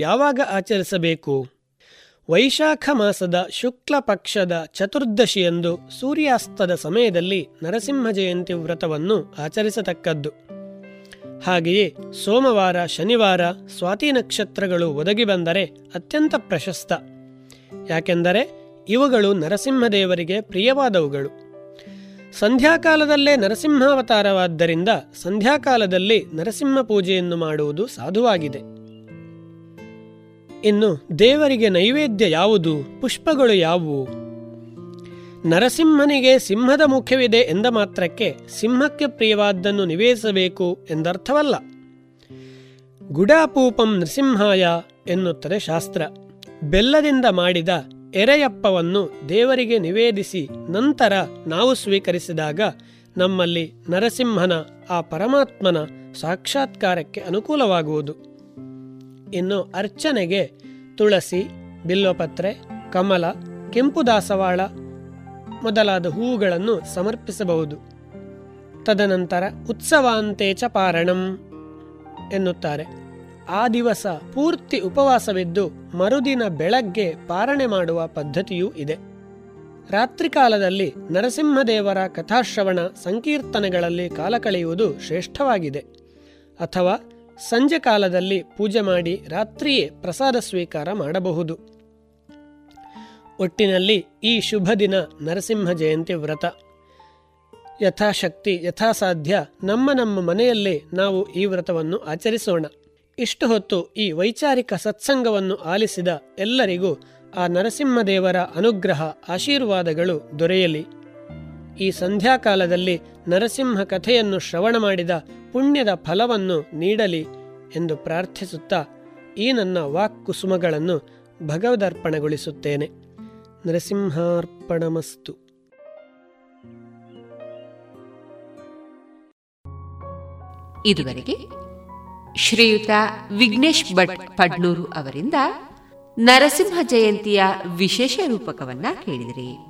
ಯಾವಾಗ ಆಚರಿಸಬೇಕು? ವೈಶಾಖ ಮಾಸದ ಶುಕ್ಲ ಪಕ್ಷದ ಚತುರ್ದಶಿಯಂದು ಸೂರ್ಯಾಸ್ತದ ಸಮಯದಲ್ಲಿ ನರಸಿಂಹ ಜಯಂತಿ ವ್ರತವನ್ನು ಆಚರಿಸತಕ್ಕದ್ದು. ಹಾಗೆಯೇ ಸೋಮವಾರ, ಶನಿವಾರ ಸ್ವಾತಿ ನಕ್ಷತ್ರಗಳು ಒದಗಿ ಬಂದರೆ ಅತ್ಯಂತ ಪ್ರಶಸ್ತ. ಯಾಕೆಂದರೆ ಇವುಗಳು ನರಸಿಂಹದೇವರಿಗೆ ಪ್ರಿಯವಾದವುಗಳು. ಸಂಧ್ಯಾಕಾಲದಲ್ಲೇ ನರಸಿಂಹಾವತಾರವಾದ್ದರಿಂದ ಸಂಧ್ಯಾಕಾಲದಲ್ಲಿ ನರಸಿಂಹ ಪೂಜೆಯನ್ನು ಮಾಡುವುದು ಸಾಧುವಾಗಿದೆ. ಇನ್ನು ದೇವರಿಗೆ ನೈವೇದ್ಯ ಯಾವುದು? ಪುಷ್ಪಗಳು ಯಾವುವು? ನರಸಿಂಹನಿಗೆ ಸಿಂಹದ ಮುಖ್ಯವಿದೆ ಎಂದ ಮಾತ್ರಕ್ಕೆ ಸಿಂಹಕ್ಕೆ ಪ್ರಿಯವಾದ್ದನ್ನು ನಿವೇದಿಸಬೇಕು ಎಂದರ್ಥವಲ್ಲ. ಗುಡಾಪೂಪಂ ನೃಸಿಂಹಾಯ ಎನ್ನುತ್ತದೆ ಶಾಸ್ತ್ರ. ಬೆಲ್ಲದಿಂದ ಮಾಡಿದ ಎರೆಯಪ್ಪವನ್ನು ದೇವರಿಗೆ ನಿವೇದಿಸಿ ನಂತರ ನಾವು ಸ್ವೀಕರಿಸಿದಾಗ ನಮ್ಮಲ್ಲಿ ನರಸಿಂಹನ ಆ ಪರಮಾತ್ಮನ ಸಾಕ್ಷಾತ್ಕಾರಕ್ಕೆ ಅನುಕೂಲವಾಗುವುದು. ಇನ್ನು ಅರ್ಚನೆಗೆ ತುಳಸಿ, ಬಿಲ್ಲೋಪತ್ರೆ, ಕಮಲ, ಕೆಂಪು ದಾಸವಾಳ ಮೊದಲಾದ ಹೂವುಗಳನ್ನು ಸಮರ್ಪಿಸಬಹುದು. ತದನಂತರ ಉತ್ಸವಾಂತೇಚ ಪಾರಣಂ ಎನ್ನುತ್ತಾರೆ. ಆ ದಿವಸ ಪೂರ್ತಿ ಉಪವಾಸವಿದ್ದು ಮರುದಿನ ಬೆಳಗ್ಗೆ ಪಾರಣೆ ಮಾಡುವ ಪದ್ಧತಿಯೂ ಇದೆ. ರಾತ್ರಿಕಾಲದಲ್ಲಿ ನರಸಿಂಹದೇವರ ಕಥಾಶ್ರವಣ ಸಂಕೀರ್ತನೆಗಳಲ್ಲಿ ಕಾಲ ಕಳೆಯುವುದು ಶ್ರೇಷ್ಠವಾಗಿದೆ. ಅಥವಾ ಸಂಜೆ ಕಾಲದಲ್ಲಿ ಪೂಜೆ ಮಾಡಿ ರಾತ್ರಿಯೇ ಪ್ರಸಾದ ಸ್ವೀಕಾರ ಮಾಡಬಹುದು. ಒಟ್ಟಿನಲ್ಲಿ ಈ ಶುಭ ದಿನ ನರಸಿಂಹ ಜಯಂತಿ ವ್ರತ. ಯಥಾಶಕ್ತಿ, ಯಥಾಸಾಧ್ಯ ನಮ್ಮ ನಮ್ಮ ಮನೆಯಲ್ಲೇ ನಾವು ಈ ವ್ರತವನ್ನು ಆಚರಿಸೋಣ. ಇಷ್ಟು ಹೊತ್ತು ಈ ವೈಚಾರಿಕ ಸತ್ಸಂಗವನ್ನು ಆಲಿಸಿದ ಎಲ್ಲರಿಗೂ ಆ ನರಸಿಂಹದೇವರ ಅನುಗ್ರಹ, ಆಶೀರ್ವಾದಗಳು ದೊರೆಯಲಿ. ಈ ಸಂಧ್ಯಾಕಾಲದಲ್ಲಿ ನರಸಿಂಹ ಕಥೆಯನ್ನು ಶ್ರವಣ ಮಾಡಿದ ಪುಣ್ಯದ ಫಲವನ್ನು ನೀಡಲಿ ಎಂದು ಪ್ರಾರ್ಥಿಸುತ್ತಾ ಈ ನನ್ನ ವಾಕ್ಕುಸುಮಗಳನ್ನು ಭಗವದರ್ಪಣಗೊಳಿಸುತ್ತೇನೆ. ನರಸಿಂಹಾರ್ಪಣಮಸ್ತು. ಇದುವರೆಗೆ ಶ್ರೀಯುತ ವಿಘ್ನೇಶ್ ಭಟ್ ಪಡ್ನೂರು ಅವರಿಂದ ನರಸಿಂಹ ಜಯಂತಿಯ ವಿಶೇಷ ರೂಪಕವನ್ನ ಕೇಳಿದಿರಿ.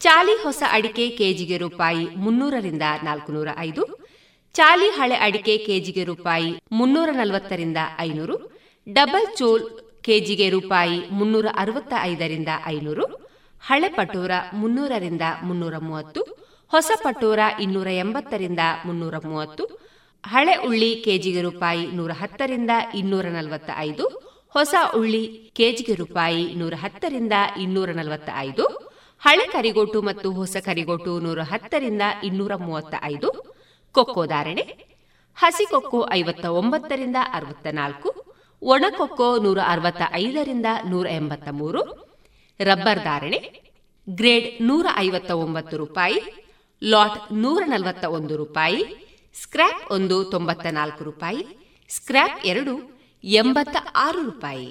ಚಾಲಿ ಹೊಸ ಅಡಿಕೆ ಕೆಜಿಗೆ ರೂಪಾಯಿ ಮುನ್ನೂರರಿಂದ ನಾಲ್ಕುನೂರ ಐದು, ಚಾಲಿ ಹಳೆ ಅಡಿಕೆ ಕೆಜಿಗೆ ರೂಪಾಯಿ ಮುನ್ನೂರ ನಲವತ್ತರಿಂದ ಐನೂರು, ಡಬಲ್ ಚೋಲ್ ಕೆಜಿಗೆ ರೂಪಾಯಿ ಮುನ್ನೂರ ಅರವತ್ತ ಐದರಿಂದ ಐನೂರು, ಹಳೆ ಪಟೋರ ಮುನ್ನೂರರಿಂದ ಮುನ್ನೂರ ಮೂವತ್ತು, ಹೊಸ ಪಟೋರ ಇನ್ನೂರ ಎಂಬತ್ತರಿಂದ ಮುನ್ನೂರ ಮೂವತ್ತು, ಹಳೆ ಉಳ್ಳಿ ಕೆಜಿಗೆ ರೂಪಾಯಿ ನೂರ ಹತ್ತರಿಂದ ಇನ್ನೂರ ನಲವತ್ತ ಐದು, ಹೊಸ ಉಳ್ಳಿ ಕೆಜಿಗೆ ರೂಪಾಯಿ ನೂರ ಹತ್ತರಿಂದ ಇನ್ನೂರ ನಲವತ್ತ ಐದು ಹಳೆ ಕರಿಗೋಟು ಮತ್ತು ಹೊಸ ಕರಿಗೋಟು ನೂರ ಹತ್ತರಿಂದ ಇನ್ನೂರ ಮೂವತ್ತ ಐದು ಕೊಕ್ಕೋ ಧಾರಣೆ, ಹಸಿ ಕೊಕ್ಕೋ ಐವತ್ತ ಒಂಬತ್ತರಿಂದ ಅರವತ್ತ ನಾಲ್ಕು ಒಣಕೊಕ್ಕೋ ನೂರ ಅರವತ್ತ ಐದರಿಂದ ನೂರ ಎಂಬತ್ತ ಮೂರು, ರಬ್ಬರ್ ಧಾರಣೆ, ಗ್ರೇಡ್ ನೂರ ಐವತ್ತ ಒಂಬತ್ತು ರೂಪಾಯಿ, ಲಾಟ್ ನೂರ ನಲವತ್ತ ಒಂದು ರೂಪಾಯಿ ಸ್ಕ್ರಾಪ್ ಒಂದು ತೊಂಬತ್ತ ನಾಲ್ಕು ರೂಪಾಯಿ ಸ್ಕ್ರಾಪ್ ಎರಡು ಎಂಬತ್ತ ಆರು ರೂಪಾಯಿ.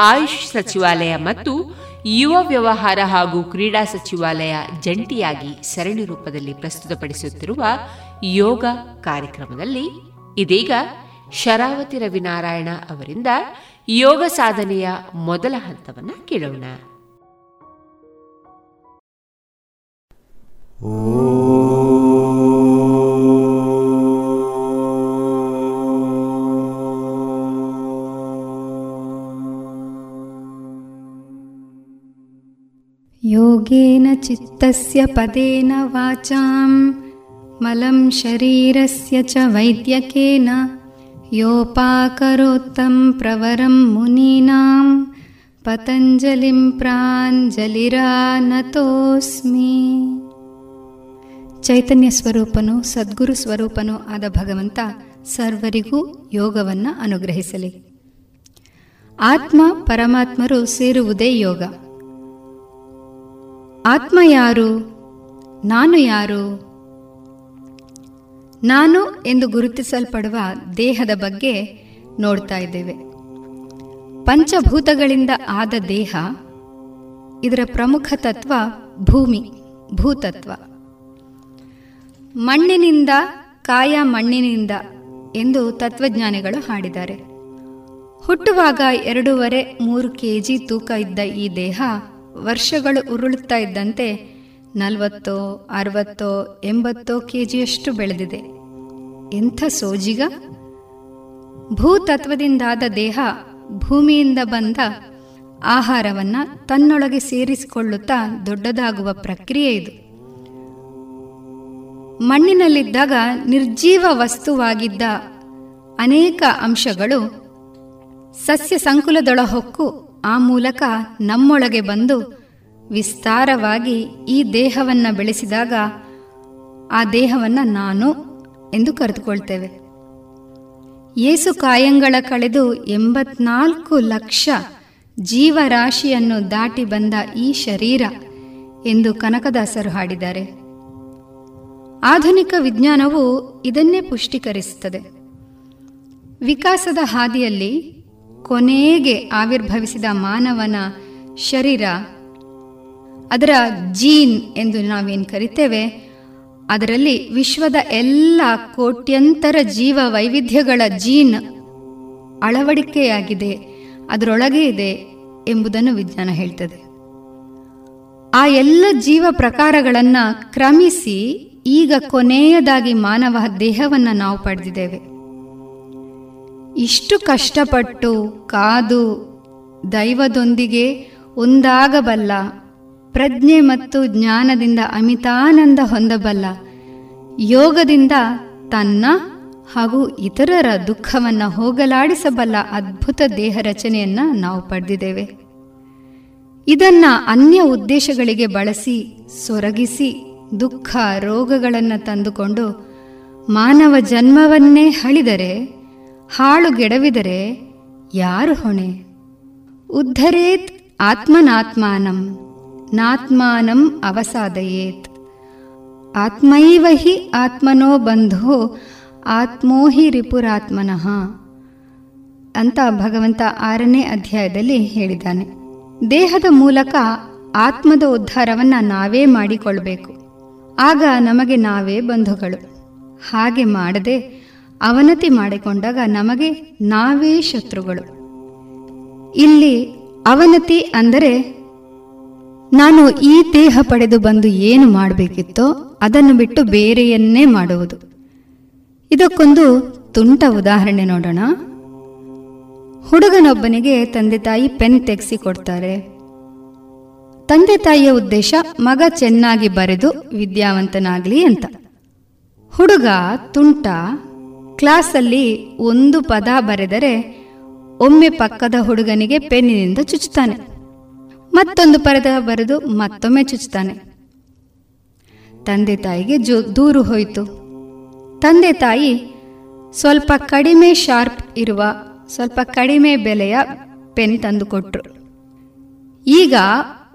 ಆಯುಷ್ ಸಚಿವಾಲಯ ಮತ್ತು ಯುವ ವ್ಯವಹಾರ ಹಾಗೂ ಕ್ರೀಡಾ ಸಚಿವಾಲಯ ಜಂಟಿಯಾಗಿ ಸರಣಿ ರೂಪದಲ್ಲಿ ಪ್ರಸ್ತುತಪಡಿಸುತ್ತಿರುವ ಯೋಗ ಕಾರ್ಯಕ್ರಮದಲ್ಲಿ ಇದೀಗ ಶರಾವತಿ ರವಿನಾರಾಯಣ ಅವರಿಂದ ಯೋಗ ಸಾಧನೆಯ ಮೊದಲ ಹಂತವನ್ನು ಕೇಳೋಣ. योगेन चित्तस्य पदेन वाचां मलं शरीरस्य च वैद्यकेन योपाकरोत्तं प्रवरं मुनीनां पतञ्जलिं ಪ್ರಾಂಜಲಿರಾನತೋಸ್ಮಿ ಚೈತನ್ಯ ಸ್ವರೂಪನು ಸದ್ಗುರು ಸ್ವರೂಪನು ಆದ ಭಗವಂತ ಸರ್ವರಿಗೂ ಯೋಗವನ್ನು ಅನುಗ್ರಹಿಸಲಿ ಆತ್ಮ ಪರಮಾತ್ಮರು ಸೇರುವುದೇ ಯೋಗ ಆತ್ಮ ಯಾರು? ನಾನು ಯಾರು? ನಾನು ಎಂದು ಗುರುತಿಸಲ್ಪಡುವ ದೇಹದ ಬಗ್ಗೆ ನೋಡ್ತಾ ಇದ್ದೇವೆ. ಪಂಚಭೂತಗಳಿಂದ ಆದ ದೇಹ, ಇದರ ಪ್ರಮುಖ ತತ್ವ ಭೂಮಿ, ಭೂತತ್ವ. ಮಣ್ಣಿನಿಂದ ಕಾಯ ಮಣ್ಣಿನಿಂದ ಎಂದು ತತ್ವಜ್ಞಾನಿಗಳು ಹಾಡಿದ್ದಾರೆ. ಹುಟ್ಟುವಾಗ ಎರಡೂವರೆ ಮೂರು ಕೆಜಿ ತೂಕ ಇದ್ದ ಈ ದೇಹ ವರ್ಷಗಳು ಉರುಳುತ್ತಾ ಇದ್ದಂತೆ ನಲವತ್ತೋ, ಅರವತ್ತೋ, ಎಂಬತ್ತೋ ಕೆ ಜಿಯಷ್ಟು ಬೆಳೆದಿದೆ. ಎಂಥ ಸೋಜಿಗ? ಭೂತತ್ವದಿಂದಾದ ದೇಹ ಭೂಮಿಯಿಂದ ಬಂದ ಆಹಾರವನ್ನ ತನ್ನೊಳಗೆ ಸೇರಿಸಿಕೊಳ್ಳುತ್ತಾ ದೊಡ್ಡದಾಗುವ ಪ್ರಕ್ರಿಯೆ ಇದು. ಮಣ್ಣಿನಲ್ಲಿದ್ದಾಗ ನಿರ್ಜೀವ ವಸ್ತುವಾಗಿದ್ದ ಅನೇಕ ಅಂಶಗಳು ಸಸ್ಯ ಸಂಕುಲದೊಳ ಹೊಕ್ಕು ಆ ಮೂಲಕ ನಮ್ಮೊಳಗೆ ಬಂದು ವಿಸ್ತಾರವಾಗಿ ಈ ದೇಹವನ್ನು ಬೆಳೆಸಿದಾಗ ಆ ದೇಹವನ್ನು ನಾನು ಎಂದು ಕರೆದುಕೊಳ್ತೇವೆ. ಏಸು ಕಾಯಂಗಳ ಕಳೆದು ಎಂಬತ್ನಾಲ್ಕು ಲಕ್ಷ ಜೀವರಾಶಿಯನ್ನು ದಾಟಿ ಬಂದ ಈ ಶರೀರ ಎಂದು ಕನಕದಾಸರು ಹಾಡಿದ್ದಾರೆ. ಆಧುನಿಕ ವಿಜ್ಞಾನವು ಇದನ್ನೇ ಪುಷ್ಟೀಕರಿಸುತ್ತದೆ. ವಿಕಾಸದ ಹಾದಿಯಲ್ಲಿ ಕೊನೆಗೆ ಆವಿರ್ಭವಿಸಿದ ಮಾನವನ ಶರೀರ, ಅದರ ಜೀನ್ ಎಂದು ನಾವೇನು ಕರಿತೇವೆ, ಅದರಲ್ಲಿ ವಿಶ್ವದ ಎಲ್ಲ ಕೋಟ್ಯಂತರ ಜೀವ ವೈವಿಧ್ಯಗಳ ಜೀನ್ ಅಳವಡಿಕೆಯಾಗಿದೆ, ಅದರೊಳಗೆ ಇದೆ ಎಂಬುದನ್ನು ವಿಜ್ಞಾನ ಹೇಳ್ತದೆ. ಆ ಎಲ್ಲ ಜೀವ ಪ್ರಕಾರಗಳನ್ನು ಕ್ರಮಿಸಿ ಈಗ ಕೊನೆಯದಾಗಿ ಮಾನವ ದೇಹವನ್ನು ನಾವು ಪಡೆದಿದ್ದೇವೆ. ಇಷ್ಟು ಕಷ್ಟಪಟ್ಟು ಕಾದು ದೈವದೊಂದಿಗೆ ಒಂದಾಗಬಲ್ಲ, ಪ್ರಜ್ಞೆ ಮತ್ತು ಜ್ಞಾನದಿಂದ ಅಮಿತಾನಂದ ಹೊಂದಬಲ್ಲ, ಯೋಗದಿಂದ ತನ್ನ ಹಾಗೂ ಇತರರ ದುಃಖವನ್ನು ಹೋಗಲಾಡಿಸಬಲ್ಲ ಅದ್ಭುತ ದೇಹ ರಚನೆಯನ್ನು ನಾವು ಪಡೆದಿದ್ದೇವೆ. ಇದನ್ನ ಅನ್ಯ ಉದ್ದೇಶಗಳಿಗೆ ಬಳಸಿ, ಸೊರಗಿಸಿ, ದುಃಖ ರೋಗಗಳನ್ನು ತಂದುಕೊಂಡು ಮಾನವ ಜನ್ಮವನ್ನೇ ಹಳಿದರೆ ಹಾಳುಗೆಡವಿದರೆ ಯಾರು ಹೊಣೆ? ಉದ್ಧರೇತ್ ಆತ್ಮನಾತ್ಮಾನಂ, ನಾತ್ಮಾನಂ ಅವಸಾದಯೇತ್. ಆತ್ಮೈವ ಹಿ ಆತ್ಮನೋ ಬಂಧೋ, ಆತ್ಮೋ ಹಿ ರಿಪುರಾತ್ಮನಃ. ಅಂತ ಭಗವಂತ ಆರನೇ ಅಧ್ಯಾಯದಲ್ಲಿ ಹೇಳಿದ್ದಾನೆ. ದೇಹದ ಮೂಲಕ ಆತ್ಮದ ಉದ್ಧಾರವನ್ನು ನಾವೇ ಮಾಡಿಕೊಳ್ಬೇಕು. ಆಗ ನಮಗೆ ನಾವೇ ಬಂಧುಗಳು. ಹಾಗೆ ಮಾಡದೆ ಅವನತಿ ಮಾಡಿಕೊಂಡಾಗ ನಮಗೆ ನಾವೇ ಶತ್ರುಗಳು. ಇಲ್ಲಿ ಅವನತಿ ಅಂದರೆ ನಾನು ಈ ದೇಹ ಪಡೆದು ಬಂದು ಏನು ಮಾಡಬೇಕಿತ್ತೋ ಅದನ್ನು ಬಿಟ್ಟು ಬೇರೆಯನ್ನೇ ಮಾಡುವುದು. ಇದಕ್ಕೊಂದು ತುಂಟ ಉದಾಹರಣೆ ನೋಡೋಣ. ಹುಡುಗನೊಬ್ಬನಿಗೆ ತಂದೆ ತಾಯಿ ಪೆನ್ ತೆಗೆಸಿ ಕೊಡ್ತಾರೆ. ತಂದೆ ತಾಯಿಯ ಉದ್ದೇಶ ಮಗ ಚೆನ್ನಾಗಿ ಬರೆದು ವಿದ್ಯಾವಂತನಾಗ್ಲಿ ಅಂತ. ಹುಡುಗ ತುಂಟ ಕ್ಲಾಸಲ್ಲಿ ಒಂದು ಪದ ಬರೆದರೆ ಒಮ್ಮೆ ಪಕ್ಕದ ಹುಡುಗನಿಗೆ ಪೆನ್ನಿನಿಂದ ಚುಚ್ಚುತ್ತಾನೆ. ಮತ್ತೊಂದು ಪದ ಬರೆದು ಮತ್ತೊಮ್ಮೆ ಚುಚ್ಚುತ್ತಾನೆ. ತಂದೆ ತಾಯಿಗೆ ಜೋ ದೂರು ಹೋಯಿತು. ತಂದೆ ತಾಯಿ ಸ್ವಲ್ಪ ಕಡಿಮೆ ಶಾರ್ಪ್ ಇರುವ, ಸ್ವಲ್ಪ ಕಡಿಮೆ ಬೆಲೆಯ ಪೆನ್ ತಂದುಕೊಟ್ರು. ಈಗ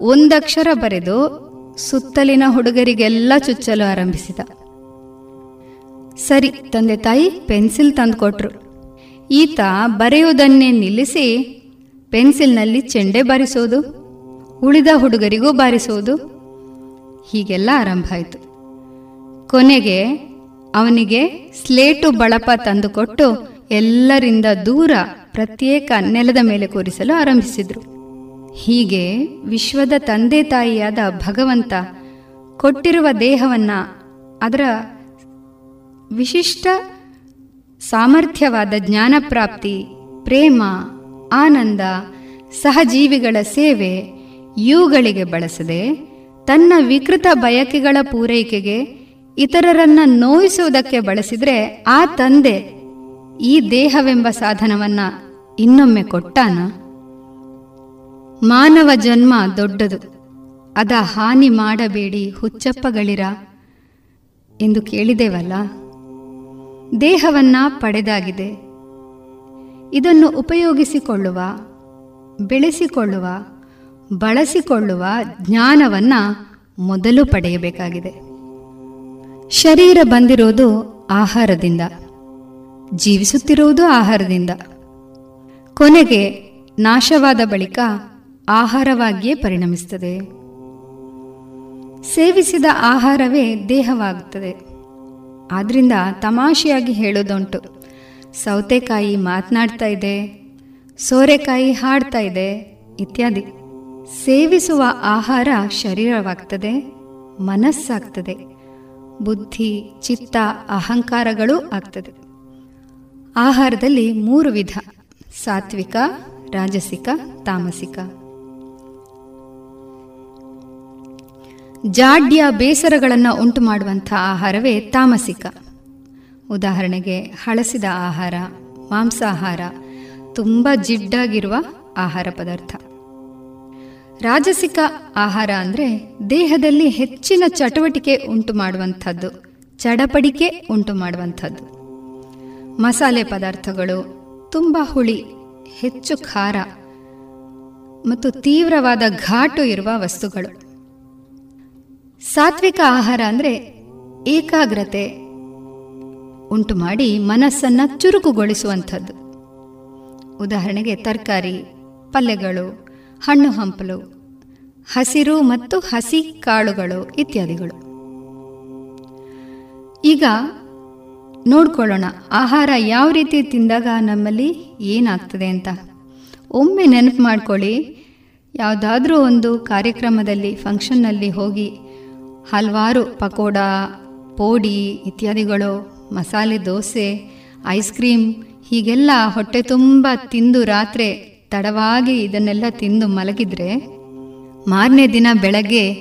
ಒಂದಕ್ಷರ ಬರೆದು ಸುತ್ತಲಿನ ಹುಡುಗರಿಗೆಲ್ಲ ಚುಚ್ಚಲು ಆರಂಭಿಸಿದ. ಸರಿ, ತಂದೆ ತಾಯಿ ಪೆನ್ಸಿಲ್ ತಂದುಕೊಟ್ರು. ಈತ ಬರೆಯುವುದನ್ನೇ ನಿಲ್ಲಿಸಿ ಪೆನ್ಸಿಲ್ನಲ್ಲಿ ಚೆಂಡೆ ಬಾರಿಸೋದು, ಉಳಿದ ಹುಡುಗರಿಗೂ ಬಾರಿಸೋದು, ಹೀಗೆಲ್ಲ ಆರಂಭ ಆಯಿತು. ಕೊನೆಗೆ ಅವನಿಗೆ ಸ್ಲೇಟು ಬಳಪ ತಂದುಕೊಟ್ಟು ಎಲ್ಲರಿಂದ ದೂರ ಪ್ರತ್ಯೇಕ ನೆಲದ ಮೇಲೆ ಕೂರಿಸಲು ಆರಂಭಿಸಿದ್ರು. ಹೀಗೆ ವಿಶ್ವದ ತಂದೆ ತಾಯಿಯಾದ ಭಗವಂತ ಕೊಟ್ಟಿರುವ ದೇಹವನ್ನು ಅದರ ವಿಶಿಷ್ಟ ಸಾಮರ್ಥ್ಯವಾದ ಜ್ಞಾನಪ್ರಾಪ್ತಿ, ಪ್ರೇಮ, ಆನಂದ, ಸಹಜೀವಿಗಳ ಸೇವೆ ಇವುಗಳಿಗೆ ಬಳಸದೆ ತನ್ನ ವಿಕೃತ ಬಯಕೆಗಳ ಪೂರೈಕೆಗೆ ಇತರರನ್ನ ನೋಯಿಸುವುದಕ್ಕೆ ಬಳಸಿದ್ರೆ ಆ ತಂದೆ ಈ ದೇಹವೆಂಬ ಸಾಧನವನ್ನ ಇನ್ನೊಮ್ಮೆ ಕೊಟ್ಟಾನ? ಮಾನವ ಜನ್ಮ ದೊಡ್ಡದು. ಅದ ಹಾನಿ ಮಾಡಬೇಡಿ ಹುಚ್ಚಪ್ಪಗಳಿರ? ಎಂದು ಕೇಳಿದೆವಲ್ಲ? ದೇಹವನ್ನ ಪಡೆದಾಗಿದೆ. ಇದನ್ನು ಉಪಯೋಗಿಸಿಕೊಳ್ಳುವ, ಬೆಳೆಸಿಕೊಳ್ಳುವ, ಬಳಸಿಕೊಳ್ಳುವ ಜ್ಞಾನವನ್ನ ಮೊದಲು ಪಡೆಯಬೇಕಾಗಿದೆ. ಶರೀರ ಬಂದಿರೋದು ಆಹಾರದಿಂದ ಜೀವಿಸುತ್ತಿರುವುದು ಆಹಾರದಿಂದ. ಕೊನೆಗೆ ನಾಶವಾದ ಬಳಿಕ ಆಹಾರವಾಗಿಯೇ ಪರಿಣಮಿಸುತ್ತದೆ. ಸೇವಿಸಿದ ಆಹಾರವೇ ದೇಹವಾಗುತ್ತದೆ. ಆದ್ರಿಂದ ತಮಾಷೆಯಾಗಿ ಹೇಳೋದುಂಟು. ಸೌತೆಕಾಯಿ ಮಾತನಾಡ್ತಾ ಇದೆ, ಸೋರೆಕಾಯಿ ಹಾಡ್ತಾ ಇದೆ ಇತ್ಯಾದಿ. ಸೇವಿಸುವ ಆಹಾರ ಶರೀರವಾಗ್ತದೆ, ಮನಸ್ಸಾಗ್ತದೆ. ಬುದ್ಧಿ, ಚಿತ್ತ, ಅಹಂಕಾರಗಳೂ ಆಗ್ತದೆ. ಆಹಾರದಲ್ಲಿ ಮೂರು ವಿಧ, ಸಾತ್ವಿಕ, ರಾಜಸಿಕ, ತಾಮಸಿಕ. ಜಾಡ್ಯ ಬೇಸರಗಳನ್ನು ಉಂಟು ಮಾಡುವಂಥ ಆಹಾರವೇ ತಾಮಸಿಕ. ಉದಾಹರಣೆಗೆ ಹಳಸಿದ ಆಹಾರ, ಮಾಂಸಾಹಾರ ತುಂಬ ಜಿಡ್ಡಾಗಿರುವ ಆಹಾರ ಪದಾರ್ಥ. ರಾಜಸಿಕ ಆಹಾರ ಅಂದರೆ ದೇಹದಲ್ಲಿ ಹೆಚ್ಚಿನ ಚಟುವಟಿಕೆ ಉಂಟು ಮಾಡುವಂಥದ್ದು ಚಡಪಡಿಕೆ ಉಂಟು ಮಾಡುವಂಥದ್ದು ಮಸಾಲೆ ಪದಾರ್ಥಗಳು ತುಂಬ ಹುಳಿ, ಹೆಚ್ಚು ಖಾರ ಮತ್ತು ತೀವ್ರವಾದ ಘಾಟು ಇರುವ ವಸ್ತುಗಳು. ಸಾತ್ವಿಕ ಆಹಾರ ಅಂದರೆ ಏಕಾಗ್ರತೆ ಉಂಟು ಮಾಡಿ ಮನಸ್ಸನ್ನು ಚುರುಕುಗೊಳಿಸುವಂಥದ್ದು. ಉದಾಹರಣೆಗೆ ತರಕಾರಿ, ಪಲ್ಯಗಳು, ಹಣ್ಣು ಹಂಪಲು, ಹಸಿರು ಮತ್ತು ಹಸಿ ಕಾಳುಗಳು ಇತ್ಯಾದಿಗಳು. ಈಗ ನೋಡ್ಕೊಳ್ಳೋಣ ಆಹಾರ ಯಾವ ರೀತಿ ತಿಂದಾಗ ನಮ್ಮಲ್ಲಿ ಏನಾಗ್ತದೆ ಅಂತ. ಒಮ್ಮೆ ನೆನಪು ಮಾಡ್ಕೊಳ್ಳಿ. ಯಾವುದಾದ್ರೂ ಒಂದು ಕಾರ್ಯಕ್ರಮದಲ್ಲಿ, ಫಂಕ್ಷನ್ನಲ್ಲಿ ಹೋಗಿ ಹಲವಾರು ಪಕೋಡ, ಪೋಡಿ ಇತ್ಯಾದಿಗಳು, ಮಸಾಲೆ ದೋಸೆ, ಐಸ್ ಕ್ರೀಮ್, ಹೀಗೆಲ್ಲ ಹೊಟ್ಟೆ ತುಂಬ ತಿಂದು ರಾತ್ರಿ ತಡವಾಗಿ ಇದನ್ನೆಲ್ಲ ತಿಂದು ಮಲಗಿದ್ರೆ ಮಾರನೇ ದಿನ ಬೆಳಗ್ಗೆ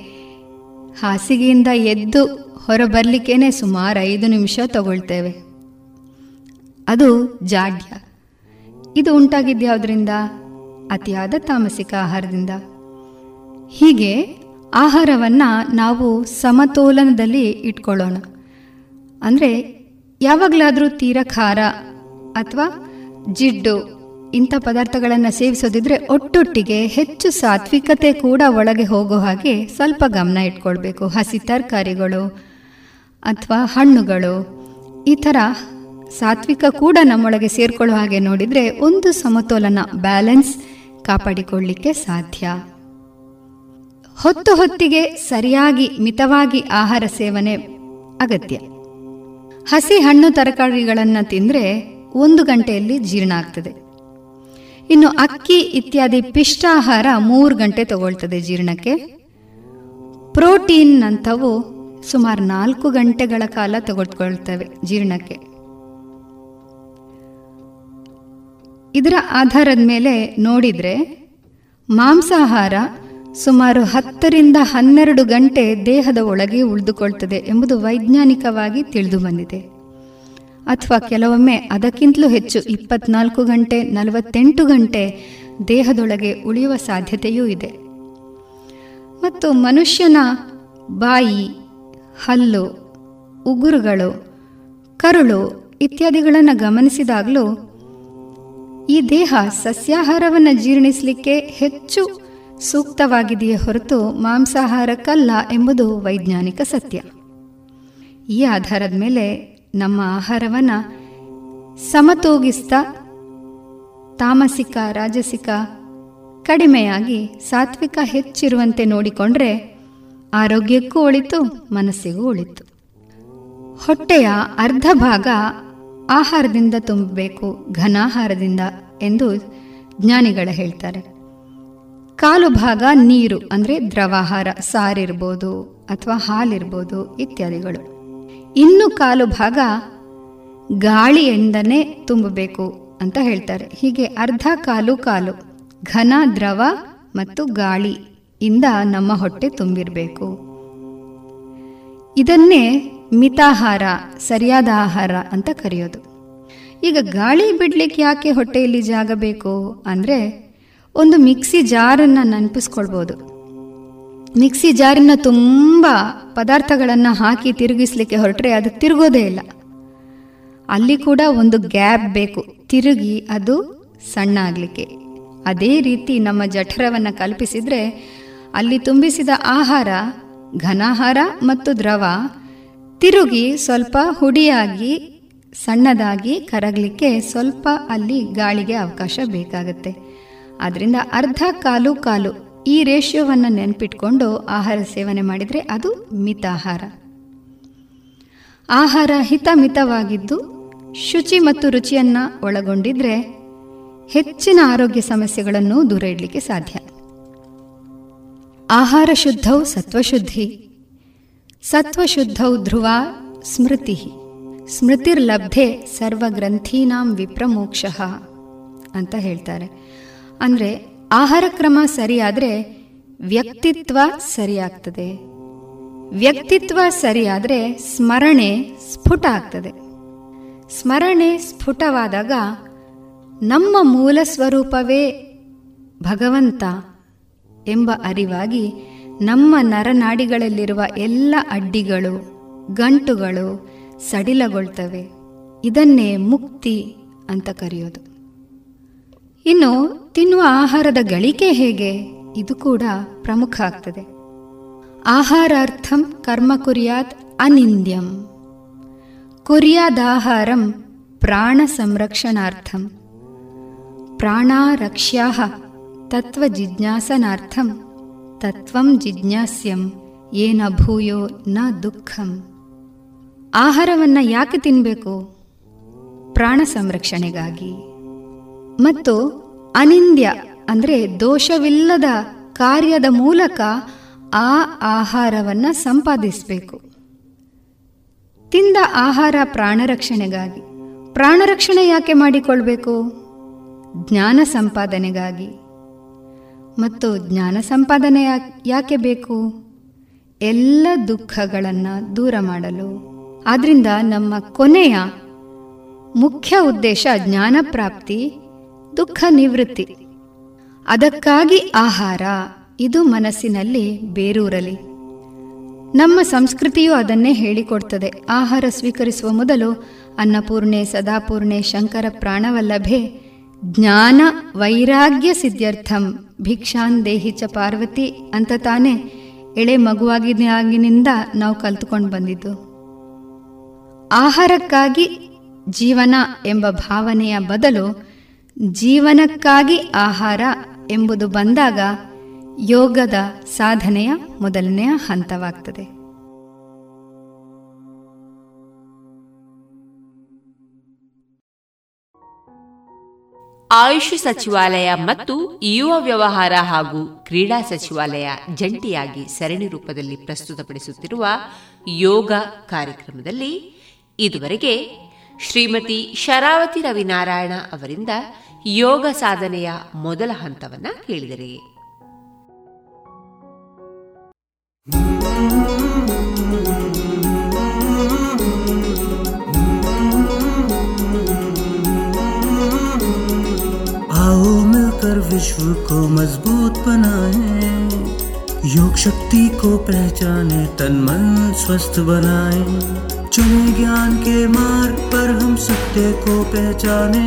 ಹಾಸಿಗೆಯಿಂದ ಎದ್ದು ಹೊರಬರಲಿಕ್ಕೇನೆ ಸುಮಾರು ಐದು ನಿಮಿಷ ತಗೊಳ್ತೇವೆ. ಅದು ಜಾಡ್ಯ. ಇದು ಉಂಟಾಗಿದ್ಯಾವುದರಿಂದ? ಅತಿಯಾದ ತಾಮಸಿಕ ಆಹಾರದಿಂದ. ಹೀಗೆ ಆಹಾರವನ್ನು ನಾವು ಸಮತೋಲನದಲ್ಲಿ ಇಟ್ಕೊಳ್ಳೋಣ. ಅಂದರೆ ಯಾವಾಗಲಾದರೂ ತೀರ ಖಾರ ಅಥವಾ ಜಿಡ್ಡು ಇಂಥ ಪದಾರ್ಥಗಳನ್ನು ಸೇವಿಸೋದಿದ್ರೆ ಒಟ್ಟೊಟ್ಟಿಗೆ ಹೆಚ್ಚು ಸಾತ್ವಿಕತೆ ಕೂಡ ಒಳಗೆ ಹೋಗೋ ಹಾಗೆ ಸ್ವಲ್ಪ ಗಮನ ಇಟ್ಕೊಳ್ಬೇಕು. ಹಸಿ ತರಕಾರಿಗಳು ಅಥವಾ ಹಣ್ಣುಗಳು ಈ ಥರ ಸಾತ್ವಿಕ ಕೂಡ ನಮ್ಮೊಳಗೆ ಸೇರ್ಕೊಳ್ಳೋ ಹಾಗೆ ನೋಡಿದರೆ ಒಂದು ಸಮತೋಲನ, ಬ್ಯಾಲೆನ್ಸ್ ಕಾಪಾಡಿಕೊಳ್ಳಿಕ್ಕೆ ಸಾಧ್ಯ. ಹೊತ್ತು ಹೊತ್ತಿಗೆ ಸರಿಯಾಗಿ ಮಿತವಾಗಿ ಆಹಾರ ಸೇವನೆ ಅಗತ್ಯ. ಹಸಿ ಹಣ್ಣು ತರಕಾರಿಗಳನ್ನು ತಿಂದರೆ ಒಂದು ಗಂಟೆಯಲ್ಲಿ ಜೀರ್ಣ ಆಗ್ತದೆ. ಇನ್ನು ಅಕ್ಕಿ ಇತ್ಯಾದಿ ಪಿಷ್ಟಾಹಾರ ಮೂರು ಗಂಟೆ ತಗೊಳ್ತದೆ ಜೀರ್ಣಕ್ಕೆ. ಪ್ರೋಟೀನ್ ಅಂಥವು ಸುಮಾರು ನಾಲ್ಕು ಗಂಟೆಗಳ ಕಾಲ ತಗೊಳ್ಕೊಳ್ತವೆ ಜೀರ್ಣಕ್ಕೆ. ಇದರ ಆಧಾರದ ಮೇಲೆ ನೋಡಿದರೆ ಮಾಂಸಾಹಾರ ಸುಮಾರು ಹತ್ತರಿಂದ ಹನ್ನೆರಡು ಗಂಟೆ ದೇಹದ ಒಳಗೆ ಉಳಿದುಕೊಳ್ತದೆ ಎಂಬುದು ವೈಜ್ಞಾನಿಕವಾಗಿ ತಿಳಿದು ಬಂದಿದೆ. ಅಥವಾ ಕೆಲವೊಮ್ಮೆ ಅದಕ್ಕಿಂತಲೂ ಹೆಚ್ಚು ಇಪ್ಪತ್ನಾಲ್ಕು ಗಂಟೆ, ನಲವತ್ತೆಂಟು ಗಂಟೆ ದೇಹದೊಳಗೆ ಉಳಿಯುವ ಸಾಧ್ಯತೆಯೂ ಇದೆ. ಮತ್ತು ಮನುಷ್ಯನ ಬಾಯಿ, ಹಲ್ಲು, ಉಗುರುಗಳು, ಕರುಳು ಇತ್ಯಾದಿಗಳನ್ನು ಗಮನಿಸಿದಾಗಲೂ ಈ ದೇಹ ಸಸ್ಯಾಹಾರವನ್ನು ಜೀರ್ಣಿಸಲಿಕ್ಕೆ ಹೆಚ್ಚು ಸೂಕ್ತವಾಗಿದೆಯೇ ಹೊರತು ಮಾಂಸಾಹಾರಕ್ಕಲ್ಲ ಎಂಬುದು ವೈಜ್ಞಾನಿಕ ಸತ್ಯ. ಈ ಆಧಾರದ ಮೇಲೆ ನಮ್ಮ ಆಹಾರವನ್ನು ಸಮತೋಗಿಸ್ತಾ, ತಾಮಸಿಕ, ರಾಜಸಿಕ, ಕಡಿಮೆಯಾಗಿ ಸಾತ್ವಿಕ ಹೆಚ್ಚಿರುವಂತೆ ನೋಡಿಕೊಂಡ್ರೆ ಆರೋಗ್ಯಕ್ಕೂ ಒಳಿತು, ಮನಸ್ಸಿಗೂ ಒಳಿತು. ಹೊಟ್ಟೆಯ ಅರ್ಧ ಭಾಗ ಆಹಾರದಿಂದ ತುಂಬಬೇಕು, ಘನಾಹಾರದಿಂದ ಎಂದು ಜ್ಞಾನಿಗಳ ಹೇಳ್ತಾರೆ. ಕಾಲು ಭಾಗ ನೀರು, ಅಂದರೆ ದ್ರವಾಹಾರ, ಸಾರಿರ್ಬೋದು ಅಥವಾ ಹಾಲಿರ್ಬೋದು ಇತ್ಯಾದಿಗಳು. ಇನ್ನು ಕಾಲು ಭಾಗ ಗಾಳಿಯಿಂದನೇ ತುಂಬಬೇಕು ಅಂತ ಹೇಳ್ತಾರೆ. ಹೀಗೆ ಅರ್ಧ ಕಾಲು ಕಾಲು ಘನ, ದ್ರವ ಮತ್ತು ಗಾಳಿ ಇಂದ ನಮ್ಮ ಹೊಟ್ಟೆ ತುಂಬಿರಬೇಕು. ಇದನ್ನೇ ಮಿತಾಹಾರ, ಸರಿಯಾದ ಆಹಾರ ಅಂತ ಕರೆಯೋದು. ಈಗ ಗಾಳಿ ಬಿಡ್ಲಿಕ್ಕೆ ಯಾಕೆ ಹೊಟ್ಟೆಯಲ್ಲಿ ಜಾಗ ಬೇಕು ಅಂದರೆ ಒಂದು ಮಿಕ್ಸಿ ಜಾರನ್ನು ನೆನಪಿಸ್ಕೊಳ್ಬೋದು. ಮಿಕ್ಸಿ ಜಾರಿನ ತುಂಬ ಪದಾರ್ಥಗಳನ್ನು ಹಾಕಿ ತಿರುಗಿಸ್ಲಿಕ್ಕೆ ಹೊರಟ್ರೆ ಅದು ತಿರುಗೋದೇ ಇಲ್ಲ. ಅಲ್ಲಿ ಕೂಡ ಒಂದು ಗ್ಯಾಪ್ ಬೇಕು. ತಿರುಗಿ ಅದು ಸಣ್ಣ ಆಗಲಿಕ್ಕೆ. ಅದೇ ರೀತಿ ನಮ್ಮ ಜಠರವನ್ನು ಕಲ್ಪಿಸಿದರೆ ಅಲ್ಲಿ ತುಂಬಿಸಿದ ಆಹಾರ, ಘನಾಹಾರ ಮತ್ತು ದ್ರವ ತಿರುಗಿ ಸ್ವಲ್ಪ ಹುಡಿಯಾಗಿ, ಸಣ್ಣದಾಗಿ ಕರಗಲಿಕ್ಕೆ ಸ್ವಲ್ಪ ಅಲ್ಲಿ ಗಾಳಿಗೆ ಅವಕಾಶ ಬೇಕಾಗುತ್ತೆ. ಅದರಿಂದ ಅರ್ಧ ಕಾಲು ಕಾಲು ಈ ರೇಷಿಯೋವನ್ನು ನೆನಪಿಟ್ಕೊಂಡು ಆಹಾರ ಸೇವನೆ ಮಾಡಿದರೆ ಅದು ಮಿತಾಹಾರ. ಆಹಾರ ಹಿತಮಿತವಾಗಿದ್ದು ಶುಚಿ ಮತ್ತು ರುಚಿಯನ್ನು ಒಳಗೊಂಡಿದ್ರೆ ಹೆಚ್ಚಿನ ಆರೋಗ್ಯ ಸಮಸ್ಯೆಗಳನ್ನು ದೂರ ಇಡಲಿಕ್ಕೆ ಸಾಧ್ಯ. ಆಹಾರ ಶುದ್ಧವು ಸತ್ವಶುದ್ಧಿ, ಸತ್ವಶುದ್ಧೌ ಧ್ರುವ ಸ್ಮೃತಿ, ಸ್ಮೃತಿರ್ಲಬ್ಧೆ ಸರ್ವಗ್ರಂಥೀನಾಂ ವಿಪ್ರಮೋಕ್ಷ ಅಂತ ಹೇಳ್ತಾರೆ. ಅಂದರೆ ಆಹಾರ ಕ್ರಮ ಸರಿಯಾದರೆ ವ್ಯಕ್ತಿತ್ವ ಸರಿಯಾಗ್ತದೆ. ವ್ಯಕ್ತಿತ್ವ ಸರಿಯಾದರೆ ಸ್ಮರಣೆ ಸ್ಫುಟ ಆಗ್ತದೆ. ಸ್ಮರಣೆ ಸ್ಫುಟವಾದಾಗ ನಮ್ಮ ಮೂಲ ಸ್ವರೂಪವೇ ಭಗವಂತ ಎಂಬ ಅರಿವಾಗಿ ನಮ್ಮ ನರನಾಡಿಗಳಲ್ಲಿರುವ ಎಲ್ಲ ಅಡ್ಡಿಗಳು, ಗಂಟುಗಳು ಸಡಿಲಗೊಳ್ತವೆ. ಇದನ್ನೇ ಮುಕ್ತಿ ಅಂತ ಕರೆಯೋದು. ಇನ್ನು ತಿನ್ನುವ ಆಹಾರದ ಗಳಿಕೆ ಹೇಗೆ? ಇದು ಕೂಡ ಪ್ರಮುಖ ಆಗ್ತದೆ. ಆಹಾರಾರ್ಥಂ ಕರ್ಮ ಕುರಿಯಾತ್ ಅನಿಂದ್ಯಂ. ಕುರಿಯಾದಾಹಾರಂ ಪ್ರಾಣ ಸಂರಕ್ಷಣಾರ್ಥಂ. ಪ್ರಾಣಾರಕ್ಷ್ಯಾ ತತ್ವ ಜಿಜ್ಞಾಸನಾರ್ಥಂ. ತತ್ವಂ ಜಿಜ್ಞಾಸ್ಯಂ ಏನ ಭೂಯೋ ನ ದುಃಖಂ. ಆಹಾರವನ್ನು ಯಾಕೆ ತಿನ್ನಬೇಕು ಪ್ರಾಣ ಸಂರಕ್ಷಣೆಗಾಗಿ. ಮತ್ತು ಅನಿಂದ್ಯ, ಅಂದರೆ ದೋಷವಿಲ್ಲದ ಕಾರ್ಯದ ಮೂಲಕ ಆ ಆಹಾರವನ್ನು ಸಂಪಾದಿಸಬೇಕು. ತಿಂದ ಆಹಾರ ಪ್ರಾಣರಕ್ಷಣೆಗಾಗಿ. ಪ್ರಾಣರಕ್ಷಣೆ ಯಾಕೆ ಮಾಡಿಕೊಳ್ಬೇಕು? ಜ್ಞಾನ ಸಂಪಾದನೆಗಾಗಿ. ಮತ್ತು ಜ್ಞಾನ ಸಂಪಾದನೆ ಯಾಕೆ ಬೇಕು? ಎಲ್ಲ ದುಃಖಗಳನ್ನು ದೂರ ಮಾಡಲು. ಆದ್ರಿಂದ ನಮ್ಮ ಕೊನೆಯ ಮುಖ್ಯ ಉದ್ದೇಶ ಜ್ಞಾನ ಪ್ರಾಪ್ತಿ ದುಃಖ ನಿವೃತ್ತಿ. ಅದಕ್ಕಾಗಿ ಆಹಾರ, ಇದು ಮನಸ್ಸಿನಲ್ಲಿ ಬೇರೂರಲಿ. ನಮ್ಮ ಸಂಸ್ಕೃತಿಯು ಅದನ್ನೇ ಹೇಳಿಕೊಡ್ತದೆ. ಆಹಾರ ಸ್ವೀಕರಿಸುವ ಮೊದಲು ಅನ್ನಪೂರ್ಣೆ, ಸದಾಪೂರ್ಣೆ, ಶಂಕರ ಪ್ರಾಣವಲ್ಲಭೆ, ಜ್ಞಾನ ವೈರಾಗ್ಯ ಸಿದ್ಧಾರ್ಥಂ ಭಿಕ್ಷಾನ್ ದೇಹಿ ಚ ಪಾರ್ವತಿ ಅಂತ ತಾನೇ ಎಳೆ ಮಗುವಾಗಿನಾಗಿನಿಂದ ನಾವು ಕಲ್ತುಕೊಂಡು ಬಂದಿದ್ದು. ಆಹಾರಕ್ಕಾಗಿ ಜೀವನ ಎಂಬ ಭಾವನೆಯ ಬದಲು ಜೀವನಕ್ಕಾಗಿ ಆಹಾರ ಎಂಬುದು ಬಂದಾಗ ಯೋಗದ ಸಾಧನೆಯ ಮೊದಲನೆಯ ಹಂತವಾಗ್ತದೆ. ಆಯುಷ್ ಸಚಿವಾಲಯ ಮತ್ತು ಯುವ ವ್ಯವಹಾರ ಹಾಗೂ ಕ್ರೀಡಾ ಸಚಿವಾಲಯ ಜಂಟಿಯಾಗಿ ಸರಣಿ ರೂಪದಲ್ಲಿ ಪ್ರಸ್ತುತಪಡಿಸುತ್ತಿರುವ ಯೋಗ ಕಾರ್ಯಕ್ರಮದಲ್ಲಿ ಇದುವರೆಗೆ ಶ್ರೀಮತಿ ಶರಾವತಿ ರವಿನಾರಾಯಣ ಅವರಿಂದ ಯೋಗ ಸಾಧನೆಯ ಮೊದಲ ಹಂತವನ್ನ ಕೇಳಿದರೆ आओ मिलकर विश्व को मजबूत बनाए योग शक्ति को पहचाने तन मन स्वस्थ बनाए चले ज्ञान के मार्ग पर हम सत्य को पहचाने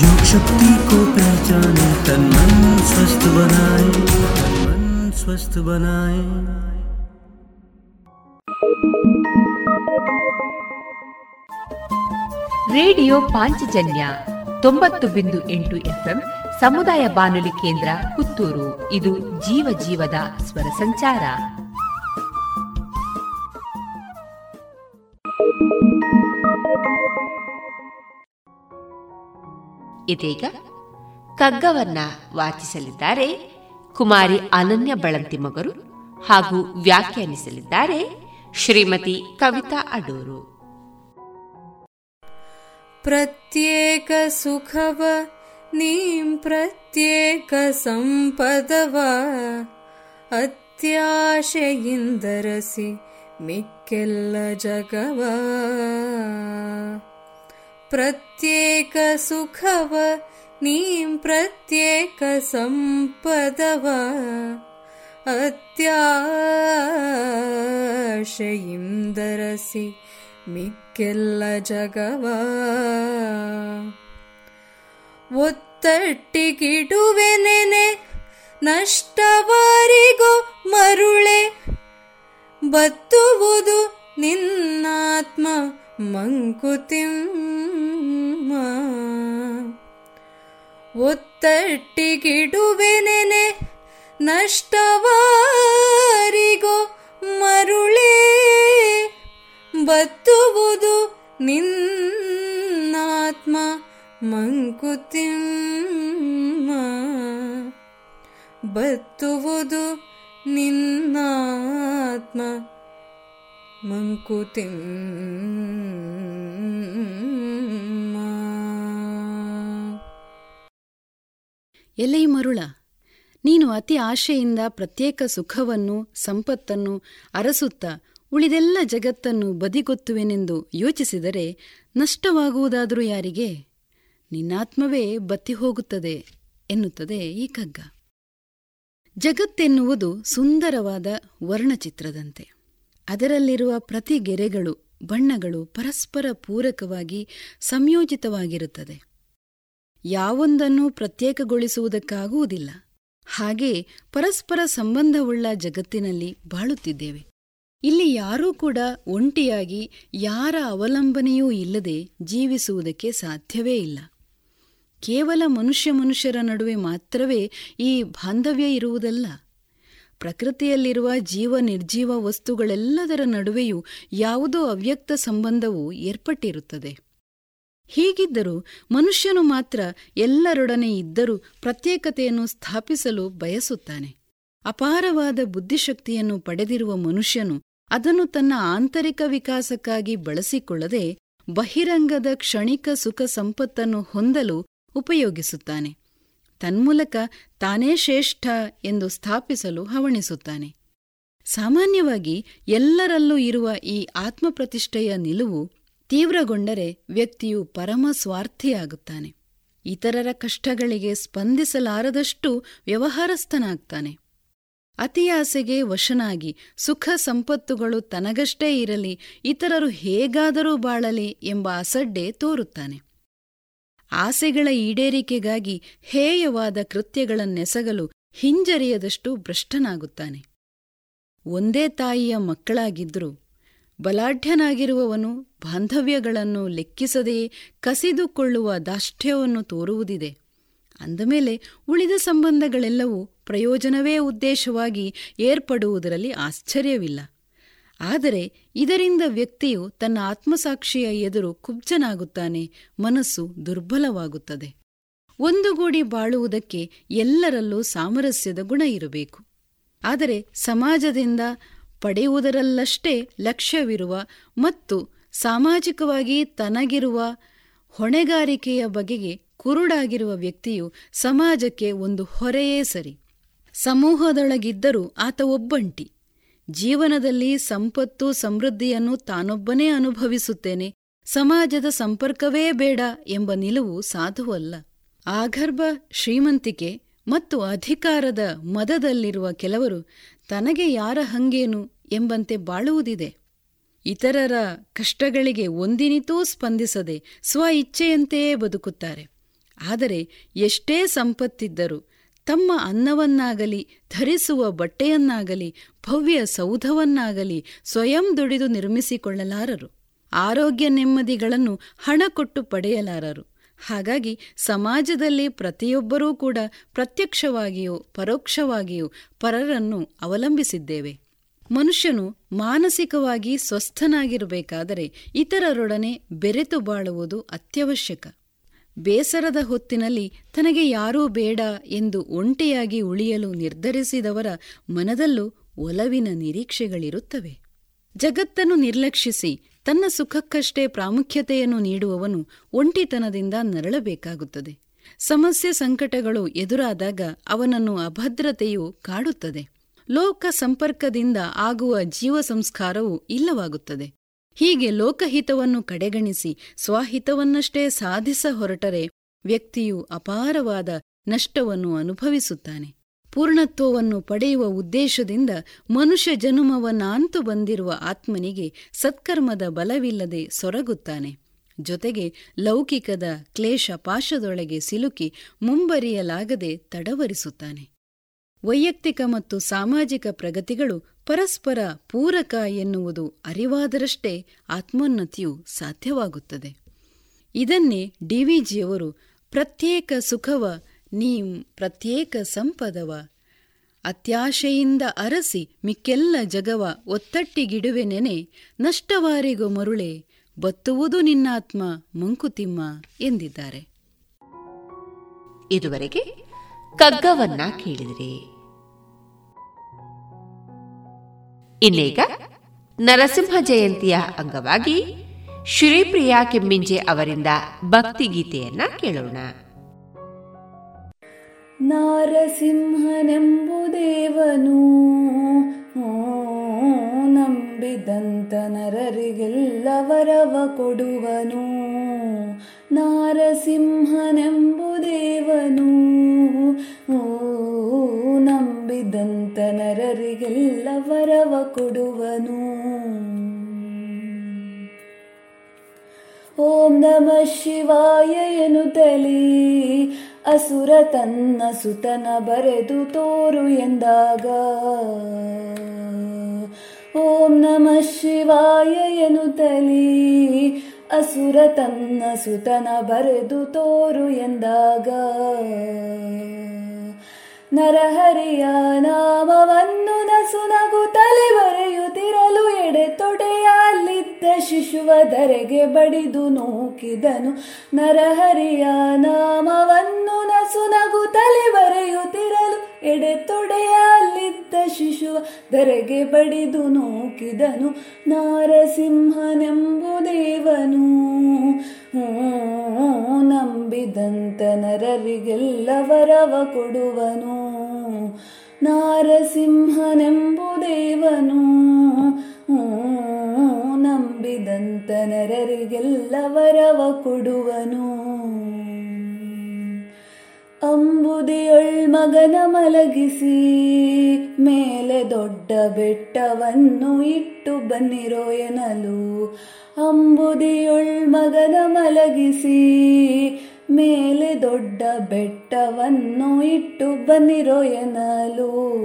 योग शक्ति को पहचाने तन मन स्वस्थ बनाए तन मन स्वस्थ बनाए ರೇಡಿಯೋ ಪಾಂಚಜನ್ಯ ತೊಂಬತ್ತು ಬಿಂದು ಎಂಟು ಎಫ್ಎಂ ಸಮುದಾಯ ಬಾನುಲಿ ಕೇಂದ್ರ ಪುತ್ತೂರು ಇದು ಜೀವ ಜೀವದ ಸ್ವರ ಸಂಚಾರ ಇದೀಗ ಕಗ್ಗವನ್ನ ವಾಚಿಸಲಿದ್ದಾರೆ. ಕುಮಾರಿ ಅನನ್ಯ ಬಳಂತಿ ಮಗರು ಹಾಗೂ ವ್ಯಾಖ್ಯಾನಿಸಲಿದ್ದಾರೆ ಶ್ರೀಮತಿ ಕವಿತಾ ಅಡೂರು. ಪ್ರತ್ಯೇಕ ಸುಖವ, ನೀಂ ಪ್ರತ್ಯೇಕ ಸಂಪದವ, ಅತ್ಯಾಶೆಯಿಂದರಸಿ ಮಿಕ್ಕೆಲ್ಲ ಜಗವ. ಪ್ರತ್ಯೇಕ ಸುಖವ ನೀಂ ಪ್ರತ್ಯೇಕ ಸಂಪದವ. ಅತ್ಯಾಶೆಯಿಂದರಸಿ ಮಿಕ್ಕೆಲ್ಲ ಜಗವ. ಒತ್ತಟ್ಟಿಗಿಡುವೆನೆನೆ ನಷ್ಟವರಿಗೂ ಮರುಳೆ. ಬತ್ತುವುದು ನಿನ್ನಾತ್ಮ ಮಂಕುತಿಮ್ಮ ಒತ್ತಟ್ಟಿಗಿಡುವೆನೆನೆ ನಷ್ಟವಾರಿಗೋ ಮರುಳೇ ಬತ್ತುವುದು ನಿನ್ನಾತ್ಮ ಮಂಕುತಿಮ್ಮ ಬತ್ತುವುದು ನಿನ್ನಾತ್ಮ ಮಂಕುತಿಮ್ಮ ಎಲೈ ಮರುಳ, ನೀನು ಅತಿ ಆಶೆಯಿಂದ ಪ್ರತ್ಯೇಕ ಸುಖವನ್ನು, ಸಂಪತ್ತನ್ನು, ಅರಸುತ್ತಾ ಉಳಿದೆಲ್ಲ ಜಗತ್ತನ್ನು ಬದಿಗೊತ್ತುವೆನೆಂದು ಯೋಚಿಸಿದರೆ ನಷ್ಟವಾಗುವುದಾದರೂ ಯಾರಿಗೆ? ನಿನ್ನಾತ್ಮವೇ ಬತ್ತಿ ಹೋಗುತ್ತದೆ ಎನ್ನುತ್ತದೆ ಈ ಕಗ್ಗ ಜಗತ್ತೆನ್ನುವುದು ಸುಂದರವಾದ ವರ್ಣಚಿತ್ರದಂತೆ. ಅದರಲ್ಲಿರುವ ಪ್ರತಿ ಗೆರೆಗಳು, ಬಣ್ಣಗಳು ಪರಸ್ಪರ ಪೂರಕವಾಗಿ ಸಂಯೋಜಿತವಾಗಿರುತ್ತದೆ. ಯಾವೊಂದನ್ನು ಪ್ರತ್ಯೇಕಗೊಳಿಸುವುದಕ್ಕಾಗುವುದಿಲ್ಲ. ಹಾಗೆ ಪರಸ್ಪರ ಸಂಬಂಧವುಳ್ಳ ಜಗತ್ತಿನಲ್ಲಿ ಬಾಳುತ್ತಿದ್ದೇವೆ. ಇಲ್ಲಿ ಯಾರೂ ಕೂಡ ಒಂಟಿಯಾಗಿ ಯಾರ ಅವಲಂಬನೆಯೂ ಇಲ್ಲದೆ ಜೀವಿಸುವುದಕ್ಕೆ ಸಾಧ್ಯವೇ ಇಲ್ಲ. ಕೇವಲ ಮನುಷ್ಯ ಮನುಷ್ಯರ ನಡುವೆ ಮಾತ್ರವೇ ಈ ಬಾಂಧವ್ಯ ಇರುವುದಲ್ಲ. ಪ್ರಕೃತಿಯಲ್ಲಿರುವ ಜೀವ ನಿರ್ಜೀವ ವಸ್ತುಗಳೆಲ್ಲದರ ನಡುವೆಯೂ ಯಾವುದೋ ಅವ್ಯಕ್ತ ಸಂಬಂಧವು ಏರ್ಪಟ್ಟಿರುತ್ತದೆ. ಹೀಗಿದ್ದರೂ ಮನುಷ್ಯನು ಮಾತ್ರ ಎಲ್ಲರೊಡನೆ ಇದ್ದರೂ ಪ್ರತ್ಯೇಕತೆಯನ್ನು ಸ್ಥಾಪಿಸಲು ಬಯಸುತ್ತಾನೆ. ಅಪಾರವಾದ ಬುದ್ಧಿಶಕ್ತಿಯನ್ನು ಪಡೆದಿರುವ ಮನುಷ್ಯನು ಅದನ್ನು ತನ್ನ ಆಂತರಿಕ ವಿಕಾಸಕ್ಕಾಗಿ ಬಳಸಿಕೊಳ್ಳದೆ ಬಹಿರಂಗದ ಕ್ಷಣಿಕ ಸುಖ ಸಂಪತ್ತನ್ನು ಹೊಂದಲು ಉಪಯೋಗಿಸುತ್ತಾನೆ. ತನ್ಮೂಲಕ ತಾನೇ ಶ್ರೇಷ್ಠ ಎಂದು ಸ್ಥಾಪಿಸಲು ಹವಣಿಸುತ್ತಾನೆ. ಸಾಮಾನ್ಯವಾಗಿ ಎಲ್ಲರಲ್ಲೂ ಇರುವ ಈ ಆತ್ಮಪ್ರತಿಷ್ಠೆಯ ನಿಲುವು ತೀವ್ರಗೊಂಡರೆ ವ್ಯಕ್ತಿಯು ಪರಮ ಸ್ವಾರ್ಥಿಯಾಗುತ್ತಾನೆ. ಇತರರ ಕಷ್ಟಗಳಿಗೆ ಸ್ಪಂದಿಸಲಾರದಷ್ಟು ವ್ಯವಹಾರಸ್ಥನಾಗ್ತಾನೆ. ಅತಿಯಾಸೆಗೆ ವಶನಾಗಿ ಸುಖ ಸಂಪತ್ತುಗಳು ತನಗಷ್ಟೇ ಇರಲಿ, ಇತರರು ಹೇಗಾದರೂ ಬಾಳಲಿ ಎಂಬ ಅಸಡ್ಡೆ ತೋರುತ್ತಾನೆ. ಆಸೆಗಳ ಈಡೇರಿಕೆಗಾಗಿ ಹೇಯವಾದ ಕೃತ್ಯಗಳನ್ನೆಸಗಲು ಹಿಂಜರಿಯದಷ್ಟು ಭ್ರಷ್ಟನಾಗುತ್ತಾನೆ. ಒಂದೇ ತಾಯಿಯ ಮಕ್ಕಳಾಗಿದ್ದರೂ ಬಲಾಢ್ಯನಾಗಿರುವವನು ಬಾಂಧವ್ಯಗಳನ್ನು ಲೆಕ್ಕಿಸದೆಯೇ ಕಸಿದುಕೊಳ್ಳುವ ದಾಷ್ಟ್ಯವನ್ನು ತೋರುವುದಿದೆ. ಅಂದಮೇಲೆ ಉಳಿದ ಸಂಬಂಧಗಳೆಲ್ಲವೂ ಪ್ರಯೋಜನವೇ ಉದ್ದೇಶವಾಗಿ ಏರ್ಪಡುವುದರಲ್ಲಿ ಆಶ್ಚರ್ಯವಿಲ್ಲ. ಆದರೆ ಇದರಿಂದ ವ್ಯಕ್ತಿಯು ತನ್ನ ಆತ್ಮಸಾಕ್ಷಿಯ ಎದುರು ಕುಬ್ಜನಾಗುತ್ತಾನೆ, ಮನಸ್ಸು ದುರ್ಬಲವಾಗುತ್ತದೆ. ಒಂದುಗೂಡಿ ಬಾಳುವುದಕ್ಕೆ ಎಲ್ಲರಲ್ಲೂ ಸಾಮರಸ್ಯದ ಗುಣ ಇರಬೇಕು. ಆದರೆ ಸಮಾಜದಿಂದ ಪಡೆಯುವುದರಲ್ಲಷ್ಟೇ ಲಕ್ಷ್ಯವಿರುವ ಮತ್ತು ಸಾಮಾಜಿಕವಾಗಿ ತನಗಿರುವ ಹೊಣೆಗಾರಿಕೆಯ ಬಗೆಗೆ ಕುರುಡಾಗಿರುವ ವ್ಯಕ್ತಿಯು ಸಮಾಜಕ್ಕೆ ಒಂದು ಹೊರೆಯೇ ಸರಿ. ಸಮೂಹದೊಳಗಿದ್ದರೂ ಆತ ಒಬ್ಬಂಟಿ. ಜೀವನದಲ್ಲಿ ಸಂಪತ್ತು, ಸಮೃದ್ಧಿಯನ್ನು ತಾನೊಬ್ಬನೇ ಅನುಭವಿಸುತ್ತೇನೆ. ಸಮಾಜದ ಸಂಪರ್ಕವೇ ಬೇಡ ಎಂಬ ನಿಲುವು ಸಾಧುವಲ್ಲ. ಆಗರ್ಭ ಶ್ರೀಮಂತಿಕೆ ಮತ್ತು ಅಧಿಕಾರದ ಮದದಲ್ಲಿರುವ ಕೆಲವರು ತನಗೆ ಯಾರ ಹಂಗೇನು ಎಂಬಂತೆ ಬಾಳುವುದಿದೆ. ಇತರರ ಕಷ್ಟಗಳಿಗೆ ಒಂದಿನಿತೂ ಸ್ಪಂದಿಸದೆ ಸ್ವ ಇಚ್ಛೆಯಂತೆಯೇ ಬದುಕುತ್ತಾರೆ. ಆದರೆ ಎಷ್ಟೇ ಸಂಪತ್ತಿದ್ದರೂ ತಮ್ಮ ಅನ್ನವನ್ನಾಗಲಿ, ಧರಿಸುವ ಬಟ್ಟೆಯನ್ನಾಗಲಿ, ಭವ್ಯ ಸೌಧವನ್ನಾಗಲಿ ಸ್ವಯಂ ದುಡಿದು ನಿರ್ಮಿಸಿಕೊಳ್ಳಲಾರರು. ಆರೋಗ್ಯ ನೆಮ್ಮದಿಗಳನ್ನು ಹಣ ಕೊಟ್ಟು ಪಡೆಯಲಾರರು. ಹಾಗಾಗಿ ಸಮಾಜದಲ್ಲಿ ಪ್ರತಿಯೊಬ್ಬರೂ ಕೂಡ ಪ್ರತ್ಯಕ್ಷವಾಗಿಯೂ, ಪರೋಕ್ಷವಾಗಿಯೋ ಪರರನ್ನು ಅವಲಂಬಿಸಿದ್ದೇವೆ. ಮನುಷ್ಯನು ಮಾನಸಿಕವಾಗಿ ಸ್ವಸ್ಥನಾಗಿರಬೇಕಾದರೆ ಇತರರೊಡನೆ ಬೆರೆತು ಬಾಳುವುದು ಅತ್ಯವಶ್ಯಕ. ಬೇಸರದ ಹೊತ್ತಿನಲ್ಲಿ ತನಗೆ ಯಾರೂ ಬೇಡ ಎಂದು ಒಂಟಿಯಾಗಿ ಉಳಿಯಲು ನಿರ್ಧರಿಸಿದವರ ಮನದಲ್ಲೂ ಒಲವಿನ ನಿರೀಕ್ಷೆಗಳಿರುತ್ತವೆ. ಜಗತ್ತನ್ನು ನಿರ್ಲಕ್ಷಿಸಿ ತನ್ನ ಸುಖಕ್ಕಷ್ಟೇ ಪ್ರಾಮುಖ್ಯತೆಯನ್ನು ನೀಡುವವನು ಒಂಟಿತನದಿಂದ ನರಳಬೇಕಾಗುತ್ತದೆ. ಸಮಸ್ಯೆ ಸಂಕಟಗಳು ಎದುರಾದಾಗ ಅವನನ್ನು ಅಭದ್ರತೆಯು ಕಾಡುತ್ತದೆ. ಲೋಕ ಸಂಪರ್ಕದಿಂದ ಆಗುವ ಜೀವ ಸಂಸ್ಕಾರವು ಇಲ್ಲವಾಗುತ್ತದೆ. ಹೀಗೆ ಲೋಕಹಿತವನ್ನು ಕಡೆಗಣಿಸಿ ಸ್ವಹಿತವನ್ನಷ್ಟೇ ಸಾಧಿಸ ಹೊರಟರೆ ವ್ಯಕ್ತಿಯು ಅಪಾರವಾದ ನಷ್ಟವನ್ನು ಅನುಭವಿಸುತ್ತಾನೆ. ಪೂರ್ಣತ್ವವನ್ನು ಪಡೆಯುವ ಉದ್ದೇಶದಿಂದ ಮನುಷ್ಯ ಜನುಮವನ್ನಾಂತು ಬಂದಿರುವ ಆತ್ಮನಿಗೆ ಸತ್ಕರ್ಮದ ಬಲವಿಲ್ಲದೆ ಸೊರಗುತ್ತಾನೆ. ಜೊತೆಗೆ ಲೌಕಿಕದ ಕ್ಲೇಶ ಪಾಶದೊಳಗೆ ಸಿಲುಕಿ ಮುಂಬರಿಯಲಾಗದೆ ತಡವರಿಸುತ್ತಾನೆ. ವೈಯಕ್ತಿಕ ಮತ್ತು ಸಾಮಾಜಿಕ ಪ್ರಗತಿಗಳು ಪರಸ್ಪರ ಪೂರಕ ಎನ್ನುವುದು ಅರಿವಾದರಷ್ಟೇ ಆತ್ಮೋನ್ನತಿಯು ಸಾಧ್ಯವಾಗುತ್ತದೆ. ಇದನ್ನೇ ಡಿವಿಜಿಯವರು ಪ್ರತ್ಯೇಕ ಸುಖವ ನೀಂ ಪ್ರತ್ಯೇಕ ಸಂಪದವ ಅತ್ಯಾಶೆಯಿಂದ ಅರಸಿ ಮಿಕ್ಕೆಲ್ಲ ಜಗವ ಒತ್ತಟ್ಟಿಗಿಡುವೆನೆನೆ ನಷ್ಟವಾರಿಗೂ ಮರುಳೆ ಬತ್ತುವುದು ನಿನ್ನಾತ್ಮ ಮಂಕುತಿಮ್ಮ ಎಂದಿದ್ದಾರೆ. ಇದುವರೆಗೆ ಕಗ್ಗವನ್ನ ಕೇಳಿದಿರಿ. ಇನ್ನೀಗ ನರಸಿಂಹ ಜಯಂತಿಯ ಅಂಗವಾಗಿ ಶ್ರೀಪ್ರಿಯಾ ಕೆಮ್ಮಿಂಜೆ ಅವರಿಂದ ಭಕ್ತಿಗೀತೆಯನ್ನ ಕೇಳೋಣ. ನಾರಸಿಂಹನೆಂಬುದೇವನು ನಂಬಿದಂತ ನರರಿಗೆಲ್ಲವರವ ಕೊಡುವನು. ನಾರಸಿಂಹನೆಂಬುದೇವನು. ನಂಬಿದಂತ ನರರಿಗೆಲ್ಲವರವ ಕೊಡುವನು. ಓಂ ನಮ ಶಿವಾಯ ಎನ್ನುತ್ತಲೀ ಅಸುರ ತನ್ನ ಸುತನ ಬರೆದು ತೋರು ಎಂದಾಗ, ಓಂ ನಮಃ ಶಿವಾಯ ಎನ್ನುತ್ತಲೀ. ಅಸುರ ತನ್ನ ಸುತನ ಬರೆದು ತೋರು ಎಂದಾಗ ನರಹರಿಯ ನಾಮವನ್ನು ನಸುನಗು ತಲೆ ಬರೆಯುತ್ತಿರಲು ಎಡೆ ತೊಡೆಯಲ್ಲಿದ್ದ ಶಿಶುವ ಧರೆಗೆ ಬಡಿದು ನೂಕಿದನು. ನರಹರಿಯ ನಾಮವನ್ನು ನಸುನಗು ತಲೆ ಬರೆಯುತ್ತಿರಲು ಎಡೆ ತೊಡೆಯಲ್ಲಿದ್ದ ಶಿಶುವ ಧರೆಗೆ ಬಡಿದು ನೂಕಿದನು. ನಾರಸಿಂಹನೆಂಬುದೇವನು ನಂಬಿದಂತ ನರರಿಗೆಲ್ಲವರವ ಕೊಡುವನು. ನಾರಸಿಂಹನೆಂಬುದೇವನು ನಂಬಿದಂತ ನರರಿಗೆಲ್ಲವರವ ಕೊಡುವನು. ಅಂಬುದಿಯೊಳ್ ಮಗನ ಮಲಗಿಸಿ, ಮೇಲೆ ದೊಡ್ಡ ಬೆಟ್ಟವನ್ನು ಇಟ್ಟು ಬನ್ನಿರೋ ಎನಲು. ಅಂಬುದಿಯೊಳ್ ಮಗನ ಮಲಗಿಸಿ ಮೇಲೆ ದೊಡ್ಡ ಬೆಟ್ಟವನ್ನು ಇಟ್ಟು ಬಂದಿರೋ ಎನಲು.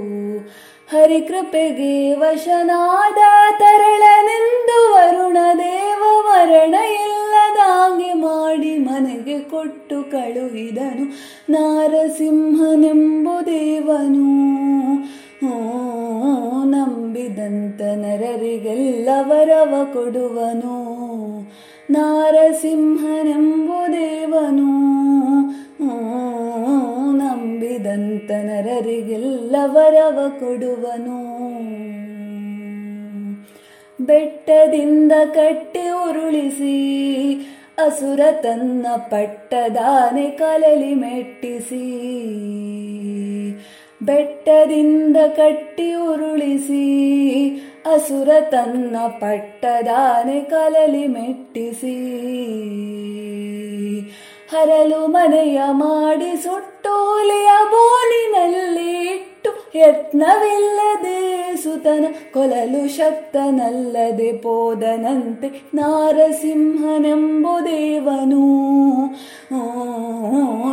ಹರಿಕೃಪೆಗೆ ವಶನಾದ ತರಳನೆಂದು ವರುಣ ದೇವ ಮರಣ ಇಲ್ಲದಾಗೆ ಮಾಡಿ ಮನೆಗೆ ಕೊಟ್ಟು ಕಳುಹಿದನು ನಾರಸಿಂಹನೆಂಬು ದೇವನು. ನಂಬಿದಂತ ನರರಿಗೆಲ್ಲ ವರವ ಕೊಡುವನು ನಾರಸಿಂಹನೆಂಬು ದೇವನು. ನಂಬಿದಂತ ನರರಿಗೆಲ್ಲ ವರವ ಕೊಡುವನು. ಬೆಟ್ಟದಿಂದ ಕಟ್ಟಿ ಉರುಳಿಸಿ, ಅಸುರ ತನ್ನ ಪಟ್ಟದಾನೆ ಕಲಲಿ ಮೆಟ್ಟಿಸಿ. ಬೆಟ್ಟದಿಂದ ಕಟ್ಟಿ ಉರುಳಿಸಿ, ಅಸುರ ತನ್ನ ಪಟ್ಟದಾನೆ ಕಲಲಿ ಮೆಟ್ಟಿಸಿ. ಹರಲು ಮನೆಯ ಮಾಡಿ ಸುಟ್ಟೋಲೆಯ ಬೋನಿನಲ್ಲಿ ಇಟ್ಟು ಯತ್ನವಿಲ್ಲದೆ ಸುತನ ಕೊಲಲು ಶಕ್ತನಲ್ಲದೆ ಪೋದನಂತೆ ನಾರಸಿಂಹನೆಂಬು ದೇವನು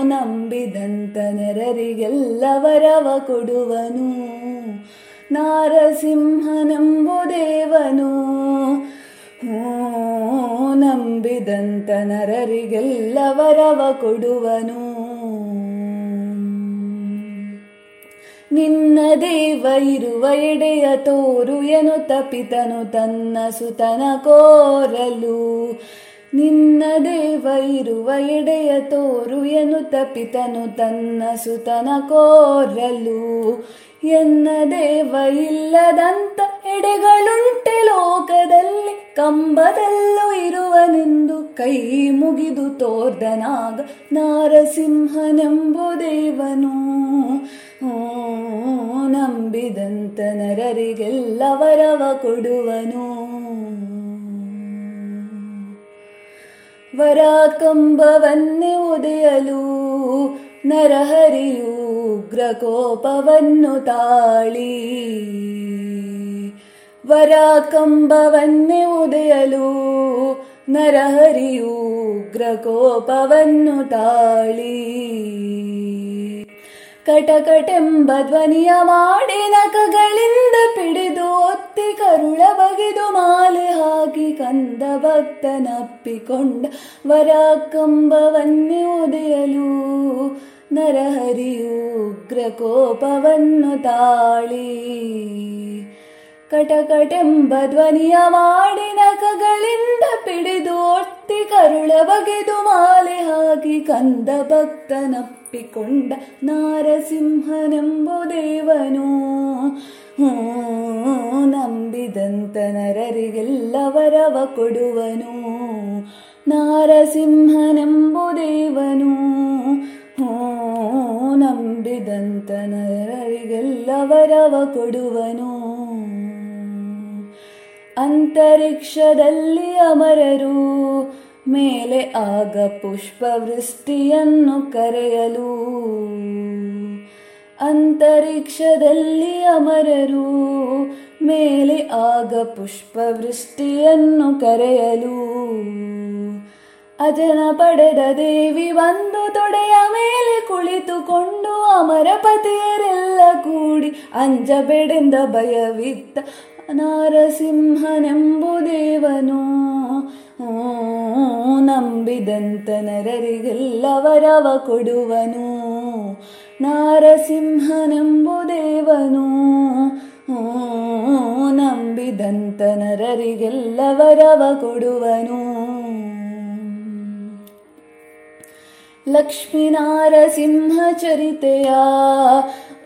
ನಂಬಿದಂತ ನರರಿಗೆಲ್ಲ ವರವ ಕೊಡುವನು. ನಾರಸಿಂಹನೆಂಬು ದೇವನು ನಂಬಿದಂತ ನರರಿಗೆಲ್ಲ ವರವ ಕೊಡುವನು. ನಿನ್ನ ದೇವ ಇರುವ ಎಡೆಯ ತೋರು ಎನು ತಪಿತನು ತನ್ನ ಸುತನ ಕೋರಲು. ನಿನ್ನ ದೇವ ಇರುವ ಎಡೆಯ ತೋರು ಎನು ತಪಿತನು ತನ್ನ ಸುತನ ಕೋರಲು. ಎನ್ನ ದೇವ ಇಲ್ಲದಂತ ಎಡೆಗಳುಂಟೆ ಲೋಕದಲ್ಲಿ, ಕಂಬದಲ್ಲೂ ಇರುವನೆಂದು ಕೈ ಮುಗಿದು ತೋರ್ದನಾಗ ನಾರಸಿಂಹನೆಂಬು ದೇವನು. ನಂಬಿದಂತ ನರರಿಗೆಲ್ಲ ವರವ ಕೊಡುವನು. ವರ ಕಂಬವನ್ನೇ ಒದೆಯಲು ನರಹರಿಯು ಉಗ್ರಕೋಪವನ್ನು ತಾಳಿ ವರ ಕಂಬವನ್ನೇ ಉದಯಲು ನರಹರಿಯು ಉಗ್ರಕೋಪವನ್ನು ತಾಳಿ. ಕಟಕಟೆಂಬ ಧ್ವನಿಯ ಮಾಡಿ ನಖಗಳಿಂದ ಪಿಡಿದು ಒತ್ತಿ ಕರುಳ ಬಗೆದು ಮಾಲೆ ಹಾಕಿ ಕಂದ ಭಕ್ತನಪ್ಪಿಕೊಂಡ ವರ ಕಂಬವನ್ನೇ ಒದೆಯಲು ನರಹರಿಯು ಉಗ್ರಕೋಪವನ್ನು ತಾಳಿ ಕಟಕಟೆಂಬ ಧ್ವನಿಯ ಮಾಡಿ ನಖಗಳಿಂದ ಪಿಡಿದೋರ್ತಿ ಕರುಳ ಬಗೆದು ಮಾಲೆ ಹಾಕಿ ಕಂದ ಭಕ್ತನಪ್ಪಿಕೊಂಡ ನಾರಸಿಂಹನೆಂಬು ದೇವನು. ನಂಬಿದಂತ ನರರಿಗೆಲ್ಲ ವರವ ಕೊಡುವನು. ನಾರಸಿಂಹನೆಂಬು ದೇವನು. ನಂಬಿದಂತ ನರರಿಗೆಲ್ಲವರವ ಕೊಡುವನು. ಅಂತರಿಕ್ಷದಲ್ಲಿ ಅಮರರು ಮೇಲೆ ಆಗ ಪುಷ್ಪವೃಷ್ಟಿಯನ್ನು ಕರೆಯಲು. ಅಂತರಿಕ್ಷದಲ್ಲಿ ಅಮರರು ಮೇಲೆ ಆಗ ಪುಷ್ಪವೃಷ್ಟಿಯನ್ನು ಕರೆಯಲು. ಅಜನ ಪಡೆದ ದೇವಿ ಬಂದು ತೊಡೆಯ ಮೇಲೆ ಕುಳಿತುಕೊಂಡು ಅಮರ ಪತಿಯರೆಲ್ಲ ಕೂಡಿ ಅಂಜಬೇಡೆಂದ ಭಯವಿತ್ತ ನಾರಸಿಂಹನೆಂಬು ದೇವನು ನಂಬಿದಂತ ನರರಿಗೆಲ್ಲ ವರವ ಕೊಡುವನು ನಾರಸಿಂಹನೆಂಬು ದೇವನು ನಂಬಿದಂತ ನರರಿಗೆಲ್ಲ ವರವ ಕೊಡುವನು. ಲಕ್ಷ್ಮೀನಾರಸಿಂಹ ಚರಿತೆಯ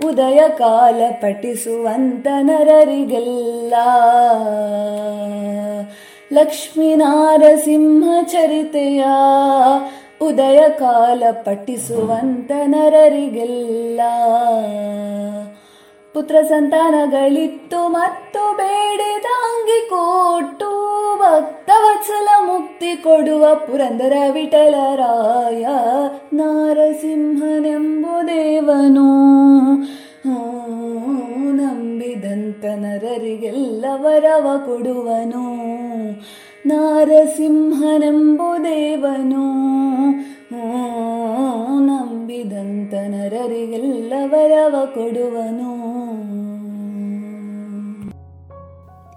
ಉದಯ ಕಾಲ ಪಠಿಸುವಂತ ನರರಿಗೆಲ್ಲ. ಲಕ್ಷ್ಮೀನಾರಸಿಂಹ ಚರಿತೆಯ ಉದಯ ಕಾಲ ಪಠಿಸುವಂತ ನರರಿಗೆಲ್ಲ. ಪುತ್ರ ಸಂತಾನಗಳಿತ್ತು ಮತ್ತು ಬೇಡಿದಂಗಿ ಕೊಟ್ಟು ಭಕ್ತವತ್ಸಲ ಮುಕ್ತಿ ಕೊಡುವ ಪುರಂದರ ವಿಠಲರಾಯ ನಾರಸಿಂಹನೆಂಬು ದೇವನು. ನಂಬಿದಂತ ನರರಿಗೆಲ್ಲ ವರವ ಕೊಡುವನು. ನಾರಸಿಂಹನೆಂಬು ದೇವನು. ನಂಬಿದಂತ ನರರಿಗೆಲ್ಲ ವರವ ಕೊಡುವನು.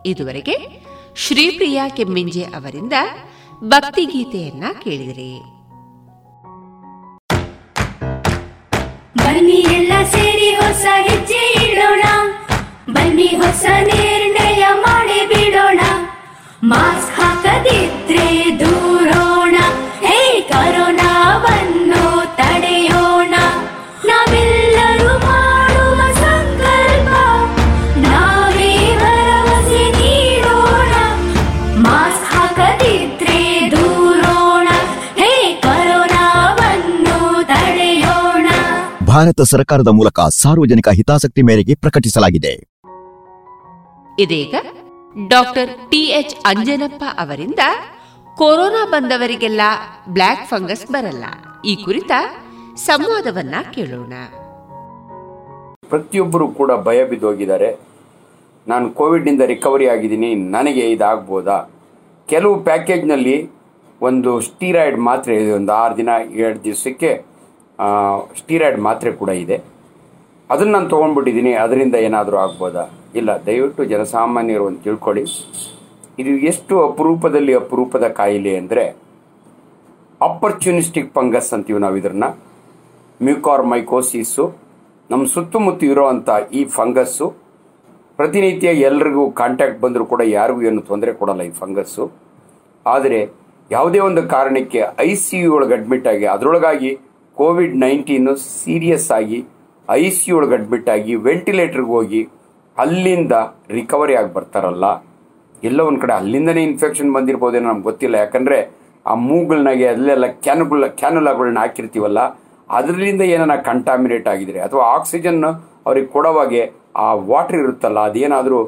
ಇದುವರೆಗೆ ಶ್ರೀಪ್ರಿಯಾ ಕೆಮ್ಮಿಂಜೆ ಅವರಿಂದ ಭಕ್ತಿಗೀತೆಯನ್ನ ಕೇಳಿದಿರಿ. ಬನ್ನಿ ಎಲ್ಲ ಸೇರಿ ಹೊಸ ಹೆಜ್ಜೆ ಇಡೋಣ. ಬನ್ನಿ ಹೊಸ ನಿರ್ಣಯ ಮಾಡಿ ಬಿಡೋಣ. ಮಾಸ್ಕ್ ಹಾಕದಿದ್ರೆ ದೂರೋಣ ಭಾರತ ಸರ್ಕಾರದ ಮೂಲಕ ಸಾರ್ವಜನಿಕ ಹಿತಾಸಕ್ತಿ ಮೇರೆಗೆ ಪ್ರಕಟಿಸಲಾಗಿದೆ. ಇದೀಗ ಡಾಕ್ಟರ್ ಟಿಎಚ್ ಅಂಜನಪ್ಪ ಅವರಿಂದ ಕೊರೋನಾ ಬಂದವರಿಗೆಲ್ಲ ಬ್ಲ್ಯಾಕ್ ಫಂಗಸ್ ಬರಲ್ಲ. ಈ ಕುರಿತ ಸಂವಾದವನ್ನ ಕೇಳೋಣ. ಪ್ರತಿಯೊಬ್ಬರು ಕೂಡ ಭಯ ಬಿದ್ದೋಗಿದ್ದಾರೆ. ನಾನು ಕೋವಿಡ್ನಿಂದ ರಿಕವರಿ ಆಗಿದ್ದೀನಿ. ನನಗೆ ಇದಾಗ್ಬೋದಾ? ಕೆಲವು ಪ್ಯಾಕೇಜ್ನಲ್ಲಿ ಒಂದು ಸ್ಟೀರಾಯ್ಡ್ ಮಾತ್ರೆ ಇದೆ. ಒಂದು ಆರು ದಿನ ಎರಡು ದಿವಸಕ್ಕೆ ಸ್ಟೀರಾಯ್ಡ್ ಮಾತ್ರೆ ಕೂಡ ಇದೆ. ಅದನ್ನು ನಾನು ತೊಗೊಂಡ್ಬಿಟ್ಟಿದ್ದೀನಿ. ಅದರಿಂದ ಏನಾದರೂ ಆಗ್ಬೋದಾ? ಇಲ್ಲ, ದಯವಿಟ್ಟು ಜನಸಾಮಾನ್ಯರು ಒಂದು ತಿಳ್ಕೊಳ್ಳಿ. ಇದು ಎಷ್ಟು ಅಪರೂಪದಲ್ಲಿ ಅಪರೂಪದ ಕಾಯಿಲೆ ಅಂದರೆ ಅಪರ್ಚುನಿಸ್ಟಿಕ್ ಫಂಗಸ್ ಅಂತೀವಿ ನಾವು ಇದನ್ನ ಮ್ಯೂಕಾರ್ ಮೈಕೋಸಿಸ್ಸು ನಮ್ಮ ಸುತ್ತಮುತ್ತ ಇರೋವಂಥ ಈ ಫಂಗಸ್ಸು ಪ್ರತಿನಿತ್ಯ ಎಲ್ರಿಗೂ ಕಾಂಟ್ಯಾಕ್ಟ್ ಬಂದರೂ ಕೂಡ ಯಾರಿಗೂ ಏನು ತೊಂದರೆ ಕೊಡಲ್ಲ ಈ ಫಂಗಸ್ಸು ಆದರೆ ಯಾವುದೇ ಒಂದು ಕಾರಣಕ್ಕೆ ಐ ಸಿ ಯು ಒಳಗೆ ಅಡ್ಮಿಟ್ ಆಗಿ, ಅದರೊಳಗಾಗಿ ಕೋವಿಡ್ ನೈನ್ಟೀನು ಸೀರಿಯಸ್ ಆಗಿ ಐ ಸಿ ಒಳಗೆ ಅಡ್ಮಿಟ್ ಆಗಿ ವೆಂಟಿಲೇಟರ್ಗೆ ಹೋಗಿ ಅಲ್ಲಿಂದ ರಿಕವರಿ ಆಗಿ ಬರ್ತಾರಲ್ಲ. ಎಲ್ಲ ಒಂದು ಕಡೆ ಅಲ್ಲಿಂದನೇ ಇನ್ಫೆಕ್ಷನ್ ಬಂದಿರ್ಬೋದೇನೋ ನಮ್ಗೆ ಗೊತ್ತಿಲ್ಲ. ಯಾಕಂದರೆ ಆ ಮೂಗುಗಳನ್ನಾಗೆ ಅಲ್ಲೆಲ್ಲ ಕ್ಯಾನುಗಳ ಕ್ಯಾನುಲಾಗಳನ್ನ ಹಾಕಿರ್ತೀವಲ್ಲ ಅದರಿಂದ ಏನಾರ ಕಂಟಾಮಿನೇಟ್ ಆಗಿದ್ರೆ ಅಥವಾ ಆಕ್ಸಿಜನ್ ಅವ್ರಿಗೆ ಕೊಡೋವಾಗೆ ಆ ವಾಟರ್ ಇರುತ್ತಲ್ಲ, ಅದೇನಾದರೂ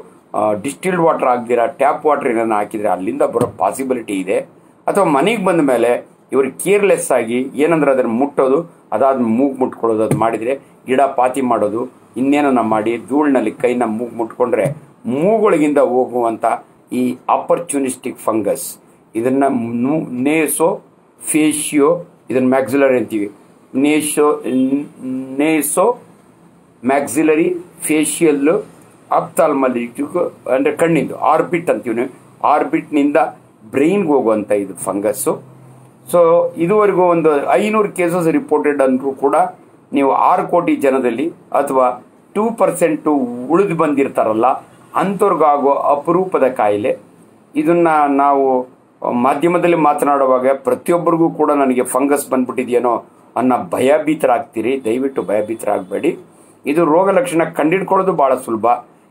ಡಿಸ್ಟಿಲ್ಡ್ ವಾಟರ್ ಆಗದಿರ ಟ್ಯಾಪ್ ವಾಟರ್ ಏನಾರ ಹಾಕಿದ್ರೆ ಅಲ್ಲಿಂದ ಬರೋ ಪಾಸಿಬಿಲಿಟಿ ಇದೆ. ಅಥವಾ ಮನೆಗೆ ಬಂದ ಮೇಲೆ ಇವರು ಕೇರ್ಲೆಸ್ ಆಗಿ ಏನಂದ್ರೆ ಅದನ್ನು ಮುಟ್ಟೋದು, ಅದಾದ ಮೂಗು ಮುಟ್ಕೊಳ್ಳೋದು ಅದು ಮಾಡಿದರೆ ಗಿಡ ಪಾತಿ ಮಾಡೋದು, ಇನ್ನೇನನ್ನ ಮಾಡಿ ಧೂಳಿನಲ್ಲಿ ಕೈನ ಮೂಗು ಮುಟ್ಕೊಂಡ್ರೆ ಮೂಗೊಳಗಿಂದ ಹೋಗುವಂಥ ಈ ಆಪರ್ಚುನಿಸ್ಟಿಕ್ ಫಂಗಸ್. ಇದನ್ನ ನೇಸೋ ಫೇಶಿಯೋ ಇದನ್ನ ಮ್ಯಾಕ್ಸಿಲರಿ ಅಂತೀವಿ. ನೇಸೋ ನೇಸೋ ಮ್ಯಾಕ್ಸಿಲರಿ ಫೇಶಿಯಲ್ ಅಪ್ತಾಲ್ಮಲಿಟಿಕ್ ಅಂದರೆ ಕಣ್ಣಿಂದು, ಆರ್ಬಿಟ್ ಅಂತೀವಿ ಆರ್ಬಿಟ್ನಿಂದ ಬ್ರೈನ್ಗೆ ಹೋಗುವಂಥ ಇದು ಫಂಗಸ್ಸು. ಸೊ ಇದುವರೆಗೂ ಒಂದು ಐನೂರು ಕೇಸಸ್ ರಿಪೋರ್ಟೆಡ್ ಅಂದರೂ ಕೂಡ ನೀವು ಆರು ಕೋಟಿ ಜನದಲ್ಲಿ ಅಥವಾ ಟೂ ಪರ್ಸೆಂಟು ಉಳಿದು ಬಂದಿರ್ತಾರಲ್ಲ ಅಂಥವ್ರಿಗಾಗೋ ಅಪರೂಪದ ಕಾಯಿಲೆ. ಇದನ್ನ ನಾವು ಮಾಧ್ಯಮದಲ್ಲಿ ಮಾತನಾಡುವಾಗ ಪ್ರತಿಯೊಬ್ಬರಿಗೂ ಕೂಡ ನನಗೆ ಫಂಗಸ್ ಬಂದ್ಬಿಟ್ಟಿದೆಯೇನೋ ಅನ್ನೋ ಭಯಭೀತರಾಗ್ತೀರಿ. ದಯವಿಟ್ಟು ಭಯಭೀತರಾಗಬೇಡಿ. ಇದು ರೋಗ ಲಕ್ಷಣ ಕಂಡಿಡ್ಕೊಳ್ಳೋದು ಭಾಳ ಸುಲಭ.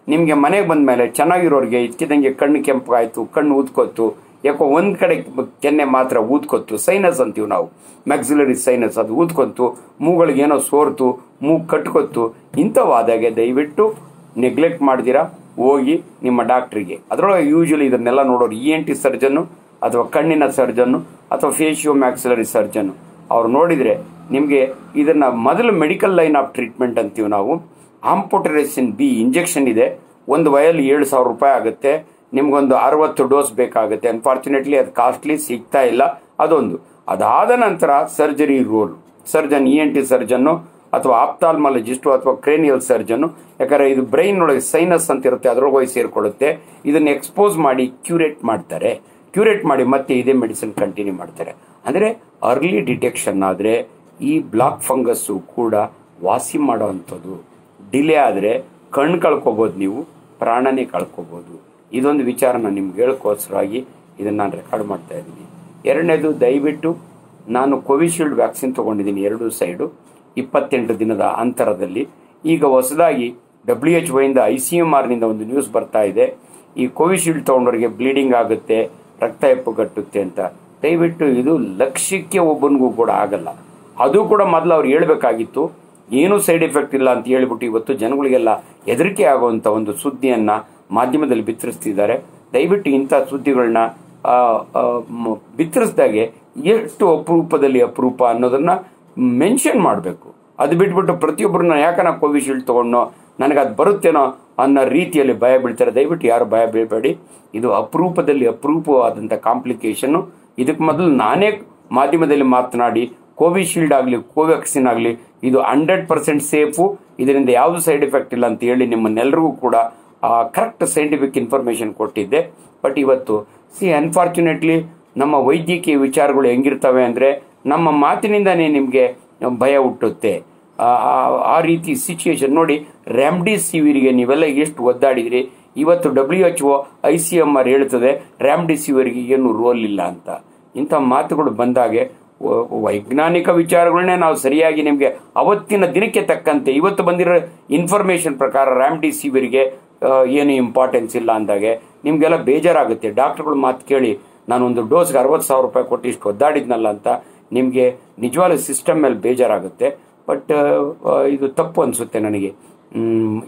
ನಿಮಗೆ ಮನೆಗೆ ಬಂದ ಮೇಲೆ ಚೆನ್ನಾಗಿರೋರಿಗೆ ಇದ್ಕಿದಂಗೆ ಕಣ್ಣು ಕೆಂಪಾಯಿತು, ಕಣ್ಣು ಊದ್ಕೊತ್ತು ಯಾಕೋ ಒಂದು ಕಡೆ ಕೆನ್ನೆ ಮಾತ್ರ ಊದ್ಕೊತ್ತು. ಸೈನಸ್ ಅಂತೀವಿ ನಾವು. ಮ್ಯಾಕ್ಸಿಲರಿ ಸೈನಸ್ ಅದು ಊದ್ಕೊಂತು ಮೂಗಳಿಗೇನೋ ಸೋರ್ತು. ಮೂಗು ಕಟ್ಕೊತ್ತು. ಇಂಥವಾದಾಗೆ ದಯವಿಟ್ಟು ನೆಗ್ಲೆಕ್ಟ್ ಮಾಡ್ದಿರಾ. ಹೋಗಿ ನಿಮ್ಮ ಡಾಕ್ಟ್ರಿಗೆ. ಅದರೊಳಗೆ ಯೂಶಲಿ ಇದನ್ನೆಲ್ಲ ನೋಡೋರು ಇ ಎನ್ ಟಿ ಸರ್ಜನ್ನು ಅಥವಾ ಕಣ್ಣಿನ ಸರ್ಜನ್ನು ಅಥವಾ ಫೇಶಿಯೋ ಮ್ಯಾಕ್ಸಿಲರಿ ಸರ್ಜನ್ನು ಅವ್ರು ನೋಡಿದರೆ ನಿಮಗೆ ಇದನ್ನ ಮೊದಲು ಮೆಡಿಕಲ್ ಲೈನ್ ಆಫ್ ಟ್ರೀಟ್ಮೆಂಟ್ ಅಂತೀವಿ ನಾವು. ಆಂಪೋಟರೇಸಿನ್ ಬಿ ಇಂಜೆಕ್ಷನ್ ಇದೆ. ಒಂದು ವಯಲ್ ಏಳು ಸಾವಿರ ರೂಪಾಯಿ ಆಗುತ್ತೆ. ನಿಮ್ಗೊಂದು ಅರವತ್ತು ಡೋಸ್ ಬೇಕಾಗುತ್ತೆ. ಅನ್ಫಾರ್ಚುನೇಟ್ಲಿ ಅದು ಕಾಸ್ಟ್ಲಿ ಸಿಗ್ತಾ ಇಲ್ಲ. ಅದೊಂದು. ಅದಾದ ನಂತರ surgery role. Surgeon E N T surgeon ಅಥವಾ ಆಪ್ತಾಲ್ಮಾಲಜಿಸ್ಟು ಅಥವಾ ಕ್ರೇನಿಯಲ್ ಸರ್ಜನ್ನು ಯಾಕಂದ್ರೆ ಇದು ಬ್ರೈನ್ ಒಳಗೆ ಸೈನಸ್ ಅಂತ ಇರುತ್ತೆ ಅದ್ರೊಳಗೆ ಹೋಗಿ ಸೇರ್ಕೊಳ್ಳುತ್ತೆ. ಇದನ್ನ ಎಕ್ಸ್ಪೋಸ್ ಮಾಡಿ ಕ್ಯೂರೇಟ್ ಮಾಡ್ತಾರೆ. ಕ್ಯೂರೇಟ್ ಮಾಡಿ ಮತ್ತೆ ಇದೇ ಮೆಡಿಸಿನ್ ಕಂಟಿನ್ಯೂ ಮಾಡ್ತಾರೆ. ಅಂದರೆ ಅರ್ಲಿ ಡಿಟೆಕ್ಷನ್ ಆದರೆ ಈ ಬ್ಲಾಕ್ ಫಂಗಸ್ಸು ಕೂಡ ವಾಸಿ ಮಾಡೋವಂಥದ್ದು ಡಿಲೇ ಆದರೆ ಕಣ್ಣು ಕಳ್ಕೊಬೋದು ನೀವು, ಪ್ರಾಣನೇ ಕಳ್ಕೊಬೋದು. ಇದೊಂದು ವಿಚಾರ ನಾನು ನಿಮ್ಗೆ ಹೇಳೋಕ್ಕೋಸ್ಕರವಾಗಿ ಇದನ್ನು ನಾನು ರೆಕಾರ್ಡ್ ಮಾಡ್ತಾ ಇದ್ದೀನಿ. ಎರಡನೇದು, ದಯವಿಟ್ಟು ನಾನು ಕೋವಿಶೀಲ್ಡ್ ವ್ಯಾಕ್ಸಿನ್ ತಗೊಂಡಿದ್ದೀನಿ ಎರಡು ಸೈಡು ಇಪ್ಪತ್ತೆಂಟು ದಿನದ ಅಂತರದಲ್ಲಿ. ಈಗ ಹೊಸದಾಗಿ ಡಬ್ಲ್ಯೂ ಎಚ್ ಒಯಿಂದ ಐ ಸಿ ಎಂ ಆರ್ನಿಂದ ಒಂದು ನ್ಯೂಸ್ ಬರ್ತಾ ಇದೆ. ಈ ಕೋವಿಶೀಲ್ಡ್ ತಗೊಂಡವರಿಗೆ ಬ್ಲೀಡಿಂಗ್ ಆಗುತ್ತೆ, ರಕ್ತ ಹೆಪ್ಪುಗಟ್ಟುತ್ತೆ ಅಂತ. ದಯವಿಟ್ಟು ಇದು ಲಕ್ಷ್ಯಕ್ಕೆ ಒಬ್ಬನಿಗೂ ಕೂಡ ಆಗಲ್ಲ. ಅದು ಕೂಡ ಮೊದಲು ಅವ್ರು ಹೇಳ್ಬೇಕಾಗಿತ್ತು. ಏನೂ ಸೈಡ್ ಎಫೆಕ್ಟ್ ಇಲ್ಲ ಅಂತ ಹೇಳ್ಬಿಟ್ಟು ಇವತ್ತು ಜನಗಳಿಗೆಲ್ಲ ಹೆದರಿಕೆ ಆಗುವಂಥ ಒಂದು ಸುದ್ದಿಯನ್ನ ಮಾಧ್ಯಮದಲ್ಲಿ ಬಿತ್ತರಿಸ್ತಿದ್ದಾರೆ. ದಯವಿಟ್ಟು ಇಂಥ ಸುದ್ದಿಗಳನ್ನ ಬಿತ್ತರಿಸಿದಾಗೆ ಎಷ್ಟು ಅಪರೂಪದಲ್ಲಿ ಅಪರೂಪ ಅನ್ನೋದನ್ನ ಮೆನ್ಷನ್ ಮಾಡಬೇಕು. ಅದು ಬಿಟ್ಬಿಟ್ಟು ಪ್ರತಿಯೊಬ್ಬರನ್ನ ಯಾಕನ ಕೋವಿಶೀಲ್ಡ್ ತಗೊಂಡೋ ನನಗೆ ಅದು ಬರುತ್ತೇನೋ ಅನ್ನೋ ರೀತಿಯಲ್ಲಿ ಭಯ ಬೀಳ್ತಾರೆ. ದಯವಿಟ್ಟು ಯಾರು ಭಯ ಬೀಳಬೇಡಿ. ಇದು ಅಪರೂಪದಲ್ಲಿ ಅಪರೂಪವಾದಂಥ ಕಾಂಪ್ಲಿಕೇಶನ್ ಇದಕ್ಕೆ ಮೊದಲು ನಾನೇ ಮಾಧ್ಯಮದಲ್ಲಿ ಮಾತನಾಡಿ, ಕೋವಿಶೀಲ್ಡ್ ಆಗಲಿ, ಕೋವ್ಯಾಕ್ಸಿನ್ ಆಗಲಿ, ಇದು ಹಂಡ್ರೆಡ್ ಪರ್ಸೆಂಟ್ ಸೇಫು. ಇದರಿಂದ ಯಾವುದು ಸೈಡ್ ಎಫೆಕ್ಟ್ ಇಲ್ಲ ಅಂತ ಹೇಳಿ ನಿಮ್ಮನ್ನೆಲ್ಲರಿಗೂ ಕೂಡ ಕರೆಕ್ಟ್ ಸೈಂಟಿಫಿಕ್ ಇನ್ಫಾರ್ಮೇಶನ್ ಕೊಟ್ಟಿದ್ದೆ. ಬಟ್ ಇವತ್ತು ಸಿ ಅನ್ಫಾರ್ಚುನೇಟ್ಲಿ ನಮ್ಮ ವೈದ್ಯಕೀಯ ವಿಚಾರಗಳು ಹೆಂಗಿರ್ತವೆ ಅಂದರೆ, ನಮ್ಮ ಮಾತಿನಿಂದನೇ ನಿಮಗೆ ಭಯ ಹುಟ್ಟುತ್ತೆ. ಆ- ರೀತಿ ಸಿಚುಯೇಷನ್ ನೋಡಿ ರ್ಯಾಮ್ಡಿಸಿವಿರಿಗೆ ನೀವೆಲ್ಲ ಎಷ್ಟು ಒದ್ದಾಡಿದ್ರಿ? ಇವತ್ತು W H O I C M R ಹೇಳ್ತದೆ ರ್ಯಾಮ್ಡಿಸಿವಿರಿಗೆ ಏನು ರೋಲ್ ಇಲ್ಲ ಅಂತ. ಇಂಥ ಮಾತುಗಳು ಬಂದಾಗೆ ವೈಜ್ಞಾನಿಕ ವಿಚಾರಗಳನ್ನೇ ನಾವು ಸರಿಯಾಗಿ ನಿಮಗೆ ಅವತ್ತಿನ ದಿನಕ್ಕೆ ತಕ್ಕಂತೆ, ಇವತ್ತು ಬಂದಿರೋ ಇನ್ಫಾರ್ಮೇಶನ್ ಪ್ರಕಾರ ರ್ಯಾಮ್ಡಿಸಿವಿರಿಗೆ ಏನು ಇಂಪಾರ್ಟೆನ್ಸ್ ಇಲ್ಲ ಅಂದಾಗೆ ನಿಮಗೆಲ್ಲ ಬೇಜಾರಾಗುತ್ತೆ. ಡಾಕ್ಟರ್ಗಳ ಮಾತು ಕೇಳಿ, ನಾನೊಂದು ಡೋಸ್ಗೆ ಅರವತ್ತು ಸಾವಿರ ರೂಪಾಯಿ ಕೊಟ್ಟು ಇಷ್ಟು ಒದ್ದಾಡಿದ್ನಲ್ಲ ಅಂತ ನಿಮಗೆ ನಿಜವಾದ ಸಿಸ್ಟಮ್ ಮೇಲೆ ಬೇಜಾರಾಗುತ್ತೆ. ಬಟ್ ಇದು ತಪ್ಪು ಅನಿಸುತ್ತೆ ನನಗೆ.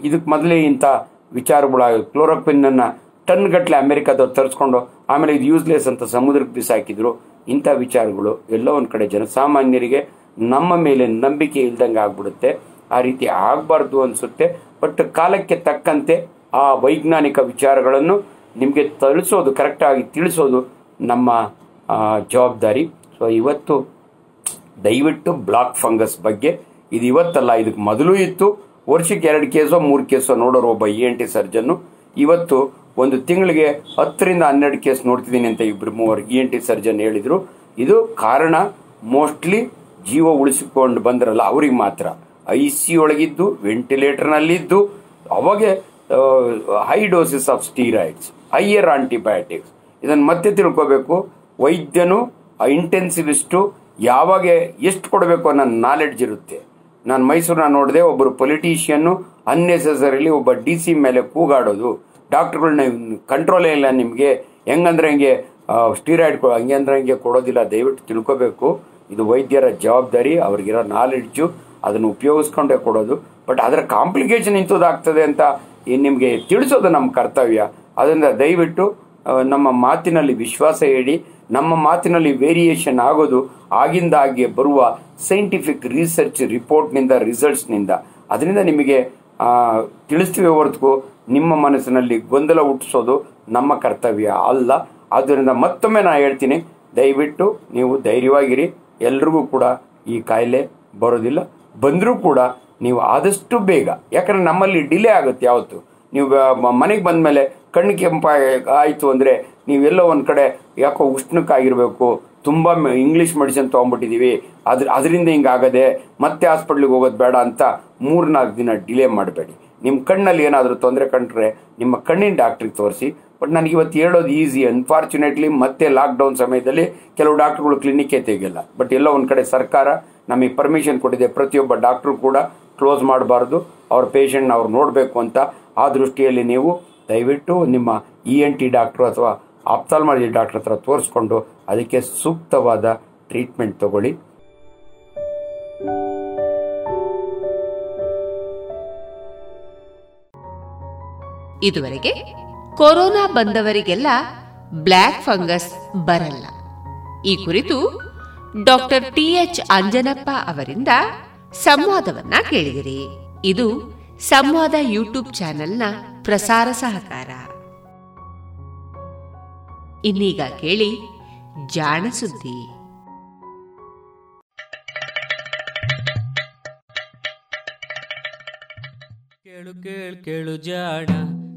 ಇದಕ್ಕೆ ಮೊದಲೇ ಇಂಥ ವಿಚಾರಗಳ ಕ್ಲೋರೋಕ್ವಿನ್ನನ್ನು ಟನ್ ಗಟ್ಟಲೆ ಅಮೆರಿಕದವ್ರು ತರಿಸ್ಕೊಂಡು, ಆಮೇಲೆ ಇದು ಯೂಸ್ಲೆಸ್ ಅಂತ ಸಮುದ್ರಕ್ಕೆ ಬಿಸಾಕಿದ್ರು. ಇಂಥ ವಿಚಾರಗಳು ಎಲ್ಲೋ ಒಂದು ಕಡೆ ಜನಸಾಮಾನ್ಯರಿಗೆ ನಮ್ಮ ಮೇಲೆ ನಂಬಿಕೆ ಇಲ್ದಂಗೆ ಆಗ್ಬಿಡುತ್ತೆ. ಆ ರೀತಿ ಆಗಬಾರ್ದು ಅನಿಸುತ್ತೆ. ಬಟ್ ಕಾಲಕ್ಕೆ ತಕ್ಕಂತೆ ಆ ವೈಜ್ಞಾನಿಕ ವಿಚಾರಗಳನ್ನು ನಿಮಗೆ ತಿಳಿಸೋದು ಕರೆಕ್ಟಾಗಿ ತಿಳಿಸೋದು ನಮ್ಮ ಜವಾಬ್ದಾರಿ. ಸೊ ಇವತ್ತು ದಯವಿಟ್ಟು ಬ್ಲಾಕ್ ಫಂಗಸ್ ಬಗ್ಗೆ ಇದು ಇವತ್ತಲ್ಲ ಇದಕ್ಕೆ ಮೊದಲು ಇತ್ತು. ವರ್ಷಕ್ಕೆ ಎರಡು ಕೇಸೋ, ಮೂರು ಕೇಸೋ ನೋಡೋರು ಒಬ್ಬ ಇ ಎನ್ ಟಿ ಸರ್ಜನ್ನು ಇವತ್ತು ಒಂದು ತಿಂಗಳಿಗೆ ಹತ್ತರಿಂದ ಹನ್ನೆರಡು ಕೇಸ್ ನೋಡ್ತಿದ್ದೀನಿ ಅಂತ ಇಬ್ಬರು ಮೂವರು ಇ ಎನ್ ಟಿ ಸರ್ಜನ್ ಹೇಳಿದರು. ಇದು ಕಾರಣ ಮೋಸ್ಟ್ಲಿ ಜೀವ ಉಳಿಸಿಕೊಂಡು ಬಂದ್ರಲ್ಲ, ಅವ್ರಿಗೆ ಮಾತ್ರ. ಐ ಸಿ ಒಳಗಿದ್ದು ವೆಂಟಿಲೇಟರ್ನಲ್ಲಿದ್ದು ಅವಾಗೆ high doses of steroids higher antibiotics ಇದನ್ನು ಮತ್ತೆ ತಿಳ್ಕೋಬೇಕು. ವೈದ್ಯನು ಇಂಟೆನ್ಸಿವಿಸ್ಟು ಯಾವಾಗ ಎಷ್ಟು ಕೊಡಬೇಕು ಅನ್ನೋ ನಾಲೆಡ್ಜ್ ಇರುತ್ತೆ. ನಾನು ಮೈಸೂರನ್ನ ನೋಡಿದೆ ಒಬ್ಬರು ಪೊಲಿಟಿಷಿಯನ್ನು ಅನ್ನೆಸೆಸರಿಲಿ ಒಬ್ಬ ಡಿ ಸಿ ಮೇಲೆ ಕೂಗಾಡೋದು. ಡಾಕ್ಟರ್ಗಳನ್ನ ಕಂಟ್ರೋಲೇ ಇಲ್ಲ ನಿಮಗೆ. ಹೆಂಗಂದ್ರೆ ಹಂಗೆ ಸ್ಟೀರಾಯ್ಡ್ ಹಂಗೆ ಅಂದ್ರೆ ಹಂಗೆ ಕೊಡೋದಿಲ್ಲ. ದಯವಿಟ್ಟು ತಿಳ್ಕೋಬೇಕು. ಇದು ವೈದ್ಯರ ಜವಾಬ್ದಾರಿ, ಅವ್ರಿಗಿರೋ ನಾಲೆಡ್ಜು ಅದನ್ನು ಉಪಯೋಗಿಸ್ಕೊಂಡೇ ಕೊಡೋದು. ಬಟ್ ಅದರ ಕಾಂಪ್ಲಿಕೇಶನ್ ಇಂಥದ್ದಾಗ್ತದೆ ಅಂತ ನಿಮಗೆ ತಿಳಿಸೋದು ನಮ್ಮ ಕರ್ತವ್ಯ. ಅದರಿಂದ ದಯವಿಟ್ಟು ನಮ್ಮ ಮಾತಿನಲ್ಲಿ ವಿಶ್ವಾಸ ಹೇಳಿ, ನಮ್ಮ ಮಾತಿನಲ್ಲಿ ವೇರಿಯೇಷನ್ ಆಗೋದು ಆಗಿಂದಾಗೆ ಬರುವ ಸೈಂಟಿಫಿಕ್ ರಿಸರ್ಚ್ ರಿಪೋರ್ಟ್ನಿಂದ ರಿಸಲ್ಟ್ಸ್ನಿಂದ ಅದರಿಂದ ನಿಮಗೆ ತಿಳಿಸ್ತೀವಿ ಹೊರತು ನಿಮ್ಮ ಮನಸ್ಸಿನಲ್ಲಿ ಗೊಂದಲ ಹುಟ್ಟಿಸೋದು ನಮ್ಮ ಕರ್ತವ್ಯ ಅಲ್ಲ. ಆದ್ದರಿಂದ ಮತ್ತೊಮ್ಮೆ ನಾನು ಹೇಳ್ತೀನಿ, ದಯವಿಟ್ಟು ನೀವು ಧೈರ್ಯವಾಗಿರಿ. ಎಲ್ರಿಗೂ ಕೂಡ ಈ ಕಾಯಿಲೆ ಬರೋದಿಲ್ಲ. ಬಂದರೂ ಕೂಡ ನೀವು ಆದಷ್ಟು ಬೇಗ, ಯಾಕಂದ್ರೆ ನಮ್ಮಲ್ಲಿ ಡಿಲೇ ಆಗುತ್ತೆ ಯಾವತ್ತು. ನೀವು ಮನೆಗೆ ಬಂದ ಮೇಲೆ ಕಣ್ಣು ಕೆಂಪ ಆಯಿತು ಅಂದರೆ ನೀವೆಲ್ಲೋ ಒಂದು ಕಡೆ ಯಾಕೋ ಉಷ್ಣಕ್ಕಾಗಿರಬೇಕು, ತುಂಬ ಇಂಗ್ಲೀಷ್ ಮೆಡಿಸಿನ್ ತೊಗೊಂಡ್ಬಿಟ್ಟಿದ್ದೀವಿ ಅದ್ರ ಅದರಿಂದ ಹಿಂಗಾಗದೆ ಮತ್ತೆ ಹಾಸ್ಪಿಟ್ಲಿಗೆ ಹೋಗೋದು ಬೇಡ ಅಂತ ಮೂರ್ನಾಲ್ಕು ದಿನ ಡಿಲೇ ಮಾಡಬೇಡಿ. ನಿಮ್ಮ ಕಣ್ಣಲ್ಲಿ ಏನಾದರೂ ತೊಂದರೆ ಕಂಡ್ರೆ ನಿಮ್ಮ ಕಣ್ಣಿನ ಡಾಕ್ಟ್ರಿಗೆ ತೋರಿಸಿ ಬಟ್ ನನಗೆ ಇವತ್ತು ಹೇಳೋದು ಈಸಿ ಅನ್ಫಾರ್ಚುನೇಟ್ಲಿ ಮತ್ತೆ ಲಾಕ್ಡೌನ್ ಸಮಯದಲ್ಲಿ ಕೆಲವು ಡಾಕ್ಟ್ರುಗಳು ಕ್ಲಿನಿಕ್ಕೇ ತೆಗಿಲ್ಲ ಬಟ್ ಎಲ್ಲೋ ಒಂದು ಕಡೆ ಸರ್ಕಾರ ನಮಗೆ ಪರ್ಮಿಷನ್ ಕೊಟ್ಟಿದೆ. ಪ್ರತಿಯೊಬ್ಬ ಡಾಕ್ಟ್ರು ಕೂಡ ಕ್ಲೋಸ್ ಮಾಡಬಾರ್ದು. ಅವ್ರ ಪೇಷಂಟ್ನ ಅವ್ರು ನೋಡಬೇಕು ಅಂತ ಆ ದೃಷ್ಟಿಯಲ್ಲಿ ನೀವು ದಯವಿಟ್ಟು ನಿಮ್ಮ ಇ ಎನ್ ಟಿ ಡಾಕ್ಟ್ರು ಅಥವಾ ಆಪ್ತಾಲ್ಮಾಲಜಿ ಡಾಕ್ಟ್ರ್ ಹತ್ರ ತೋರಿಸ್ಕೊಂಡು ಅದಕ್ಕೆ ಸೂಕ್ತವಾದ ಟ್ರೀಟ್ಮೆಂಟ್ ತಗೊಳ್ಳಿ. ಇದುವರೆಗೆ ಕೊರೋನಾ ಬಂದವರಿಗೆಲ್ಲ ಬ್ಲ್ಯಾಕ್ ಫಂಗಸ್ ಬರಲ್ಲ. ಈ ಕುರಿತು ಡಾಕ್ಟರ್ ಟಿ ಎಚ್ ಅಂಜನಪ್ಪ ಅವರಿಂದ ಸಂವಾದವನ್ನ ಕೇಳಿದಿರಿ. ಇದು ಸಂವಾದ ಯೂಟ್ಯೂಬ್ ಚಾನೆಲ್ನ ಪ್ರಸಾರ ಸಹಕಾರ. ಇನ್ನೀಗ ಕೇಳಿ ಜಾಣ ಸುದ್ದಿ. ಕೇಳು ಕೇಳು ಕೇಳು ಜಾಣ.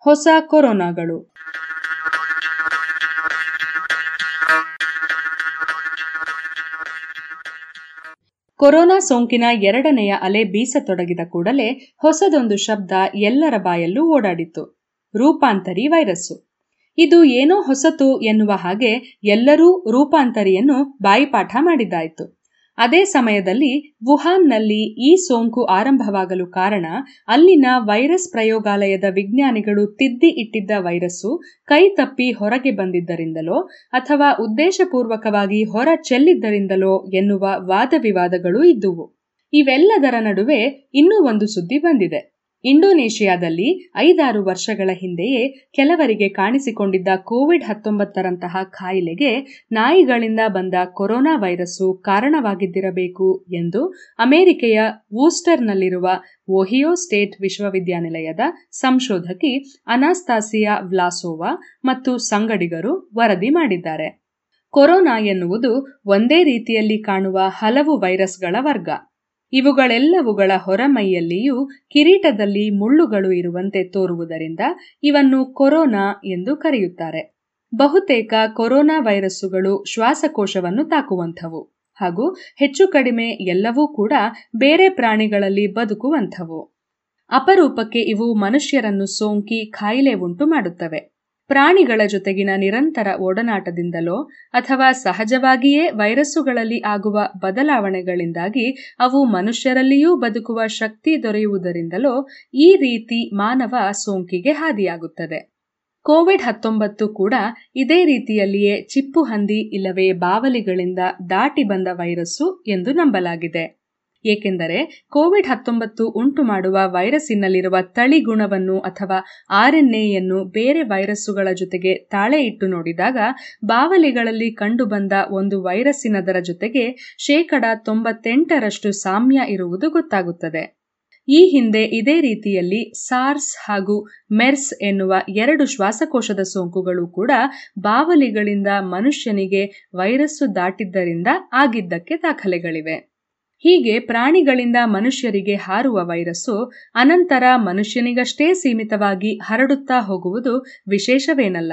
ಹೊಸ ಕೊರೋನಾಗಳು. ಕೊರೋನಾ ಸೋಂಕಿನ ಎರಡನೆಯ ಅಲೆ ಬೀಸತೊಡಗಿದ ಕೂಡಲೇ ಹೊಸದೊಂದು ಶಬ್ದ ಎಲ್ಲರ ಬಾಯಲ್ಲೂ ಓಡಾಡಿತ್ತು. ರೂಪಾಂತರಿ ವೈರಸ್ಸು. ಇದು ಏನೋ ಹೊಸತು ಎನ್ನುವ ಹಾಗೆ ಎಲ್ಲರೂ ರೂಪಾಂತರಿಯನ್ನು ಬಾಯಿಪಾಠ ಮಾಡಿದ್ದಾಯಿತು. ಅದೇ ಸಮಯದಲ್ಲಿ ವುಹಾನ್ನಲ್ಲಿ ಈ ಸೋಂಕು ಆರಂಭವಾಗಲು ಕಾರಣ ಅಲ್ಲಿನ ವೈರಸ್ ಪ್ರಯೋಗಾಲಯದ ವಿಜ್ಞಾನಿಗಳು ತಿದ್ದಿ ಇಟ್ಟಿದ್ದ ವೈರಸ್ಸು ಕೈ ತಪ್ಪಿ ಹೊರಗೆ ಬಂದಿದ್ದರಿಂದಲೋ ಅಥವಾ ಉದ್ದೇಶಪೂರ್ವಕವಾಗಿ ಹೊರ ಚೆಲ್ಲಿದ್ದರಿಂದಲೋ ಎನ್ನುವ ವಾದವಿವಾದಗಳು ಇದ್ದುವು. ಇವೆಲ್ಲದರ ನಡುವೆ ಇನ್ನೂ ಒಂದು ಸುದ್ದಿ ಬಂದಿದೆ. ಇಂಡೋನೇಷಿಯಾದಲ್ಲಿ ಐದಾರು ವರ್ಷಗಳ ಹಿಂದೆಯೇ ಕೆಲವರಿಗೆ ಕಾಣಿಸಿಕೊಂಡಿದ್ದ ಕೋವಿಡ್ ಹತ್ತೊಂಬತ್ತರಂತಹ ಕಾಯಿಲೆಗೆ ನಾಯಿಗಳಿಂದ ಬಂದ ಕೊರೋನಾ ವೈರಸ್ಸು ಕಾರಣವಾಗಿದ್ದಿರಬೇಕು ಎಂದು ಅಮೆರಿಕೆಯ ವೂಸ್ಟರ್ನಲ್ಲಿರುವ ಓಹಿಯೋ ಸ್ಟೇಟ್ ವಿಶ್ವವಿದ್ಯಾನಿಲಯದ ಸಂಶೋಧಕಿ ಅನಾಸ್ತಾಸಿಯಾ ವ್ಲಾಸೋವಾ ಮತ್ತು ಸಂಗಡಿಗರು ವರದಿ ಮಾಡಿದ್ದಾರೆ. ಕೊರೋನಾ ಎನ್ನುವುದು ಒಂದೇ ರೀತಿಯಲ್ಲಿ ಕಾಣುವ ಹಲವು ವೈರಸ್ಗಳ ವರ್ಗ. ಇವುಗಳೆಲ್ಲವುಗಳ ಹೊರಮೈಯಲ್ಲಿಯೂ ಕಿರೀಟದಲ್ಲಿ ಮುಳ್ಳುಗಳು ಇರುವಂತೆ ತೋರುವುದರಿಂದ ಇವನ್ನು ಕೊರೋನಾ ಎಂದು ಕರೆಯುತ್ತಾರೆ. ಬಹುತೇಕ ಕೊರೋನಾ ವೈರಸ್ಸುಗಳು ಶ್ವಾಸಕೋಶವನ್ನು ತಾಕುವಂಥವು ಹಾಗೂ ಹೆಚ್ಚು ಕಡಿಮೆ ಎಲ್ಲವೂ ಕೂಡ ಬೇರೆ ಪ್ರಾಣಿಗಳಲ್ಲಿ ಬದುಕುವಂಥವು. ಅಪರೂಪಕ್ಕೆ ಇವು ಮನುಷ್ಯರನ್ನು ಸೋಂಕಿ, ಖಾಯಿಲೆ ಉಂಟು ಮಾಡುತ್ತವೆ ಪ್ರಾಣಿಗಳ ಜೊತೆಗಿನ ನಿರಂತರ ಒಡನಾಟದಿಂದಲೋ ಅಥವಾ ಸಹಜವಾಗಿಯೇ ವೈರಸ್ಸುಗಳಲ್ಲಿ ಆಗುವ ಬದಲಾವಣೆಗಳಿಂದಾಗಿ ಅವು ಮನುಷ್ಯರಲ್ಲಿಯೂ ಬದುಕುವ ಶಕ್ತಿ ದೊರೆಯುವುದರಿಂದಲೋ ಈ ರೀತಿ ಮಾನವ ಸೋಂಕಿಗೆ ಹಾದಿಯಾಗುತ್ತದೆ. ಕೋವಿಡ್ ಹತ್ತೊಂಬತ್ತು ಕೂಡ ಇದೇ ರೀತಿಯಲ್ಲಿಯೇ ಚಿಪ್ಪು ಹಂದಿ ಇಲ್ಲವೇ ಬಾವಲಿಗಳಿಂದ ದಾಟಿ ಬಂದ ವೈರಸ್ಸು ಎಂದು ನಂಬಲಾಗಿದೆ. ಏಕೆಂದರೆ ಕೋವಿಡ್ ಹತ್ತೊಂಬತ್ತು ಉಂಟು ಮಾಡುವ ವೈರಸ್ಸಿನಲ್ಲಿರುವ ತಳಿ ಗುಣವನ್ನು ಅಥವಾ ಆರ್ಎನ್ಎಯನ್ನು ಬೇರೆ ವೈರಸ್ಸುಗಳ ಜೊತೆಗೆ ತಾಳೆ ಇಟ್ಟು ನೋಡಿದಾಗ ಬಾವಲಿಗಳಲ್ಲಿ ಕಂಡುಬಂದ ಒಂದು ವೈರಸ್ಸಿನದರ ಜೊತೆಗೆ ಶೇಕಡ ತೊಂಬತ್ತೆಂಟರಷ್ಟು ಸಾಮ್ಯ ಇರುವುದು ಗೊತ್ತಾಗುತ್ತದೆ. ಈ ಹಿಂದೆ ಇದೇ ರೀತಿಯಲ್ಲಿ ಸಾರ್ಸ್ ಹಾಗೂ ಮೆರ್ಸ್ ಎನ್ನುವ ಎರಡು ಶ್ವಾಸಕೋಶದ ಸೋಂಕುಗಳು ಕೂಡ ಬಾವಲಿಗಳಿಂದ ಮನುಷ್ಯನಿಗೆ ವೈರಸ್ಸು ದಾಟಿದ್ದರಿಂದ ಆಗಿದ್ದಕ್ಕೆ ದಾಖಲೆಗಳಿವೆ. ಹೀಗೆ ಪ್ರಾಣಿಗಳಿಂದ ಮನುಷ್ಯರಿಗೆ ಹಾರುವ ವೈರಸ್ಸು ಅನಂತರ ಮನುಷ್ಯನಿಗಷ್ಟೇ ಸೀಮಿತವಾಗಿ ಹರಡುತ್ತಾ ಹೋಗುವುದು ವಿಶೇಷವೇನಲ್ಲ.